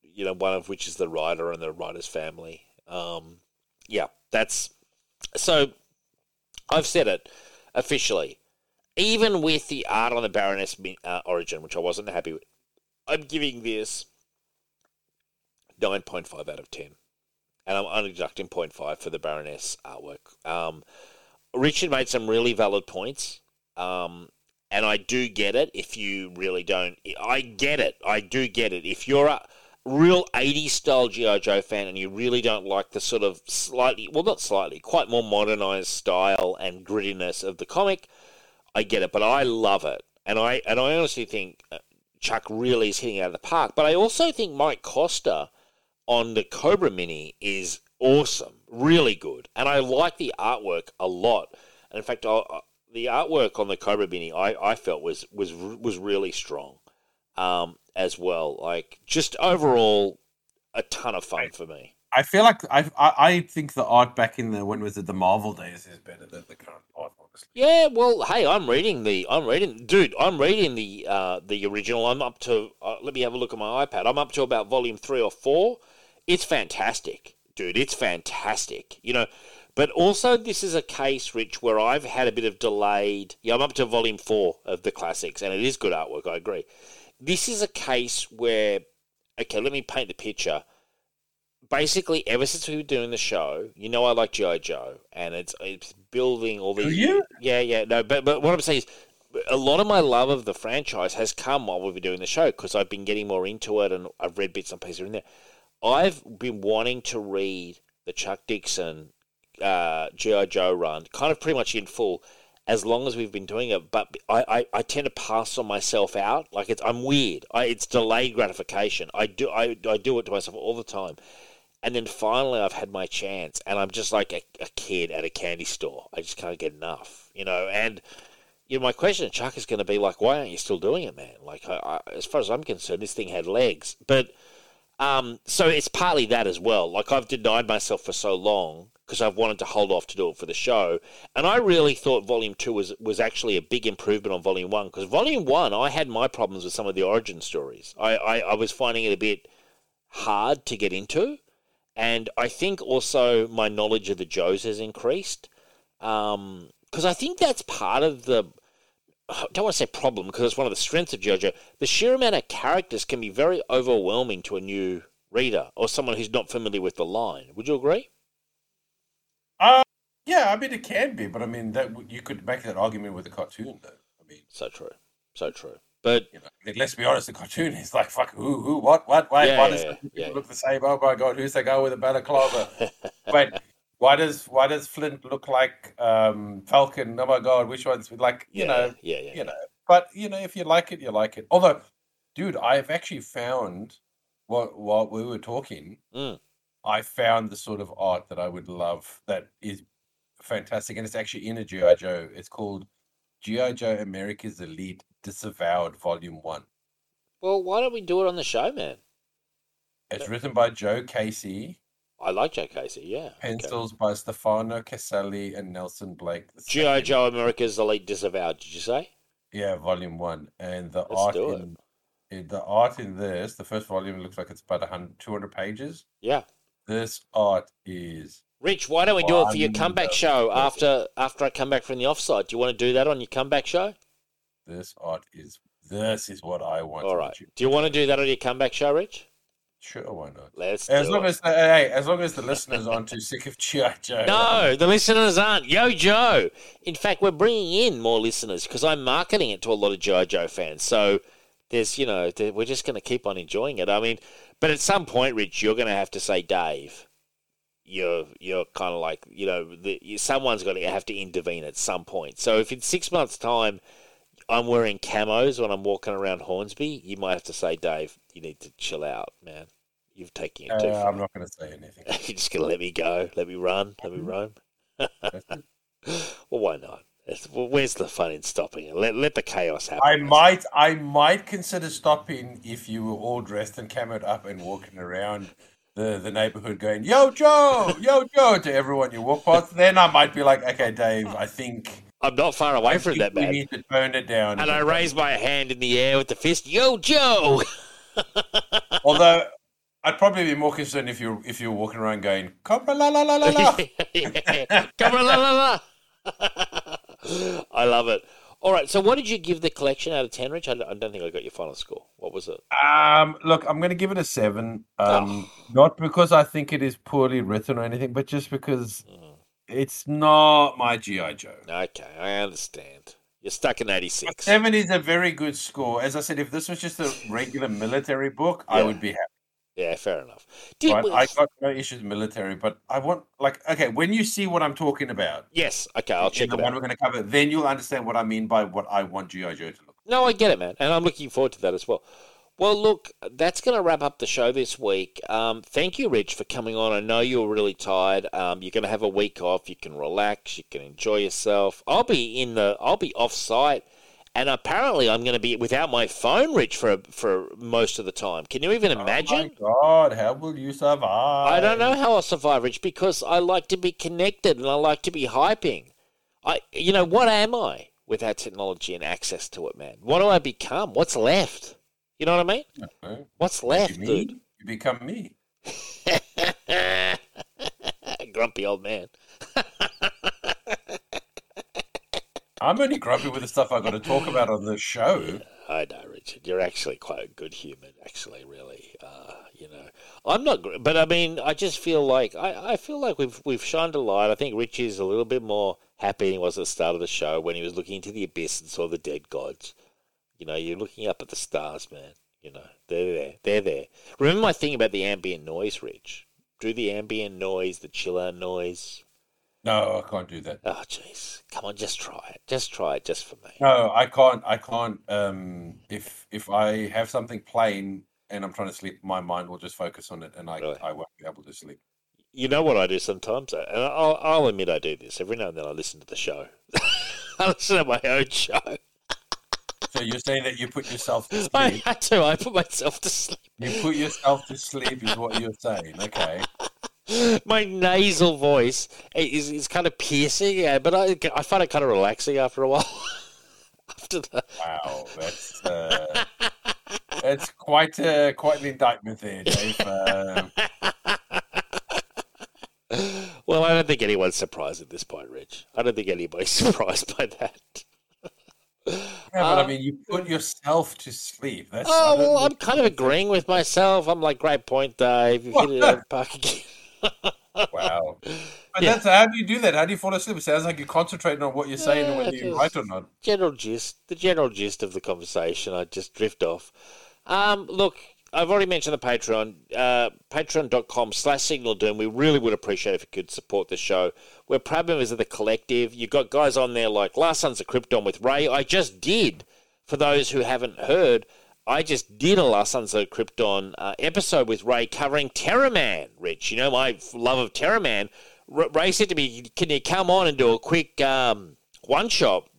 you know, one of which is the writer and the writer's family. Um, yeah, that's so. I've said it officially. Even with the art on the Baroness uh, origin, which I wasn't happy with, I'm giving this 9.5 out of 10. And I'm only deducting 0.5 for the Baroness artwork. Um, Richard made some really valid points. Um, and I do get it if you really don't. I get it. I do get it. If you're a real 80s style G.I. Joe fan and you really don't like the sort of slightly, well, not slightly, quite more modernized style and grittiness of the comic, I get it. But I love it. And I, and I honestly think uh, Chuck really is hitting out of the park. But I also think Mike Costa on the Cobra Mini is awesome, really good, and I like the artwork a lot. And in fact, I, I- the artwork on the Cobra Mini I, I felt was was was really strong, um, as well. Like just overall, a ton of fun for me. I feel like I, I I think the art back in the when was it the Marvel days is better than the current art, honestly. Yeah, well, hey, I'm reading the, I'm reading, dude, I'm reading the, uh, the original. I'm up to, uh, let me have a look at my iPad. I'm up to about volume three or four. It's fantastic, dude. It's fantastic. You know, but also this is a case, Rich, where I've had a bit of delayed. Yeah, I'm up to volume four of the classics, and it is good artwork. I agree. This is a case where, okay, let me paint the picture basically ever since we were doing the show, you know I like G.I. Joe and it's it's building all these Do you? Yeah, yeah, no, but but what I'm saying is a lot of my love of the franchise has come while we've been doing the show because I've been getting more into it and I've read bits and pieces in there. I've been wanting to read the Chuck Dixon uh, G.I. Joe run, kind of pretty much in full, as long as we've been doing it. But I, I, I tend to pass on myself out. Like it's I'm weird. I, it's delayed gratification. I do I, I do it to myself all the time. And then finally, I've had my chance, and I'm just like a, a kid at a candy store. I just can't get enough, you know. And you know, my question to Chuck is going to be like, why aren't you still doing it, man? Like, I, I, as far as I'm concerned, this thing had legs. But um, so it's partly that as well. Like, I've denied myself for so long because I've wanted to hold off to do it for the show. And I really thought Volume Two was was actually a big improvement on Volume One because Volume One, I had my problems with some of the origin stories. I, I, I was finding it a bit hard to get into. And I think also my knowledge of the Joes has increased. Because I think that's part of the, I don't want to say problem, because it's one of the strengths of JoJo. The sheer amount of characters can be very overwhelming to a new reader or someone who's not familiar with the line. Would you agree? Uh, yeah, I mean it can be, but I mean that you could make that argument with a cartoon, though. I mean, So true. So true. But you know, I mean, let's be honest, the cartoon is like fuck who, who, what, what, why, Yeah, why yeah, does yeah, yeah. look the same? Oh my god, who's that guy with a balaclava? Wait, why does why does Flint look like um, Falcon? Oh my god, which one's like you know, yeah, yeah, you know. But you know, if you like it, you like it. Although, dude, I've actually found what while we were talking, Mm. I found the sort of art that I would love that is fantastic, and it's actually in a GI Joe. It's called GI Joe America's Elite Disavowed Volume One. Well, why don't we do it on the show, man? It's written by Joe Casey, I like Joe Casey, yeah. okay. pencils by Stefano Caselli and Nelson Blake. G.I. Joe America's Elite Disavowed, did you say? Yeah, Volume One, and the Let's art in, in the art in this, the first volume looks like it's about 100, 200 pages. Yeah. This art is Rich, why don't we do it for your comeback show Wonderful. after after I come back from the offside? Do you want to do that on your comeback show? this art is this is what I want. All right. to Do you want to do that on your comeback show, Rich? Sure, why not? Let's As do long it. as the, hey, as long as the listeners aren't too sick of GI Joe. No, the listeners aren't. Yo, Joe. In fact, we're bringing in more listeners because I'm marketing it to a lot of Joe Joe fans. So there's, you know, we're just going to keep on enjoying it. I mean, but at some point, Rich, you're going to have to say, Dave, you're you're kind of like, you know, the, you- someone's got to have to intervene at some point. So if in six months' time I'm wearing camos when I'm walking around Hornsby, you might have to say, Dave, you need to chill out, man. You've taken it too Uh, far. I'm not going to say anything. You're just gonna let me go, let me run, let me roam. well, why not? It's, well, where's the fun in stopping it? Let let the chaos happen. I might, I might consider stopping if you were all dressed and camoed up and walking around the, the neighborhood, going "Yo, Joe, Yo, Joe" to everyone you walk past. Then I might be like, "Okay, Dave, I think I'm not far away I from that, we man. need to turn it down." And I bit." raise my hand in the air with the fist. Yo, Joe. Although I'd probably be more concerned if you're if you were walking around going "Cobra la la la la la." Come la la la. I love it. All right, so what did you give the collection out of ten, Rich? I don't I don't think I got your final score. What was it? Um, look, I'm going to give it a seven. Um, not because I think it is poorly written or anything, but just because it's not my GI Joe. Okay, I understand. You're stuck in '86. Seven is a very good score. As I said, if this was just a regular military book, I would be happy. Yeah, fair enough. Did Right? I got no issues with military, but I want like okay, when you see what I'm talking about, yes, okay, I'll check the one out. we're going to cover, then you'll understand what I mean by what I want GI Joe to look. No, I get it, man, and I'm looking forward to that as well. Well, look, that's going to wrap up the show this week. Um, thank you, Rich, for coming on. I know you're really tired. Um, you're going to have a week off. You can relax. You can enjoy yourself. I'll be in the. I'll be off site, and apparently, I'm going to be without my phone, Rich, for for most of the time. Can you even imagine? Oh my God, how will you survive? I don't know how I'll survive, Rich, because I like to be connected and I like to be hyping. I, you know, what am I without technology and access to it, man? What do I become? What's left? You know what I mean? know. What's You left, me, dude? You become me. Grumpy old man. I'm only grumpy with the stuff I've got to talk about on the show. I know, Richard. You're actually quite a good human, actually, really. Uh, you know, I'm not, but I mean, I just feel like I, I feel like we've we've shined a light. I think Rich is a little bit more happy than he was at the start of the show when he was looking into the abyss and saw the dead gods. You know, you're looking up at the stars, man. You know, they're there. They're there. Remember my thing about the ambient noise, Rich? Do the ambient noise, the chiller noise. No, I can't do that. Oh, jeez. Come on, just try it. Just try it, just for me. No, I can't. I can't. Um, if if I have something playing and I'm trying to sleep, my mind will just focus on it, and I Really? I won't be able to sleep. You know what I do sometimes, and I'll, I'll admit I do this every now and then. I listen to the show. I listen to my own show. So you're saying that you put yourself to I had to. I put myself to sleep. You put yourself to sleep is what you're saying. Okay. My nasal voice is, is kind of piercing, yeah, but I, I find it kind of relaxing after a while. after the, Wow, that's uh, that's quite uh, quite an indictment there, Dave. Um, well, I don't think anyone's surprised at this point, Rich. I don't think anybody's surprised by that. yeah, but Uh, I mean, you put yourself to sleep. That's oh well, I'm kind of agreeing with myself. I'm like, great point, Dave. You hit it out of the park again. Wow. But Yeah. that's how do you do that? How do you fall asleep? It sounds like you're concentrating on what you're saying and whether you're right or not. general gist, the general gist of the conversation. I just drift off. Um, look, I've already mentioned the Patreon, uh, patreon.com slash signal doom. We really would appreciate if you could support the show. We're proud members of the collective. You've got guys on there like Last Sons of Krypton with Ray. I just did, for those who haven't heard, I just did a Last Sons of Krypton uh, episode with Ray covering Terror Man, Rich. You know my love of Terror Man. R- Ray said to me, can you come on and do a quick um, one-shot?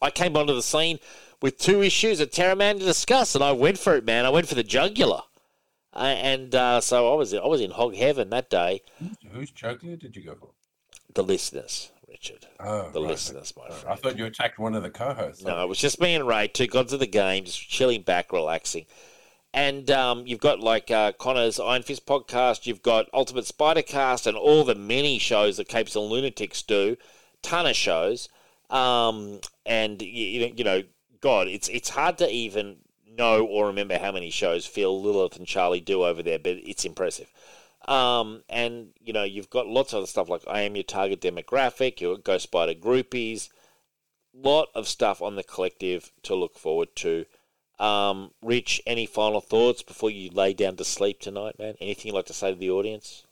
I came onto the scene with two issues of Terror Man to discuss, and I went for it, man. I went for the jugular, uh, and uh, so I was I was in hog heaven that day. Whose jugular did you go for? The listeners, Richard, Oh, the right. listeners, my friend. I thought you attacked one of the co-hosts. No, it was just me and Ray, two gods of the game, just chilling back, relaxing. And um, you've got like uh, Connor's Iron Fist podcast, you've got Ultimate Spider Cast, and all the many shows that Capes and Lunatics do, ton of shows. Um, and you, you know, God, it's it's hard to even know or remember how many shows Phil, Lilith, and Charlie do over there, but it's impressive. Um, and you know, you've got lots of other stuff like I am your target demographic, your Ghost Spider groupies, lot of stuff on the collective to look forward to. Um, Rich, any final thoughts before you lay down to sleep tonight, man? Anything you'd like to say to the audience?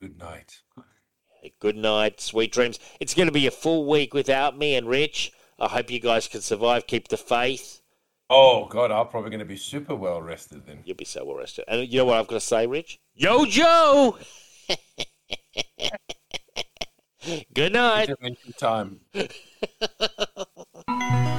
Good night. Good night, sweet dreams. It's going to be a full week without me and Rich. I hope you guys can survive. Keep the faith. Oh God, I'm probably going to be super well rested then. You'll be so well rested. And you know what I've got to say, Rich? Yo, Joe. Good night. Time.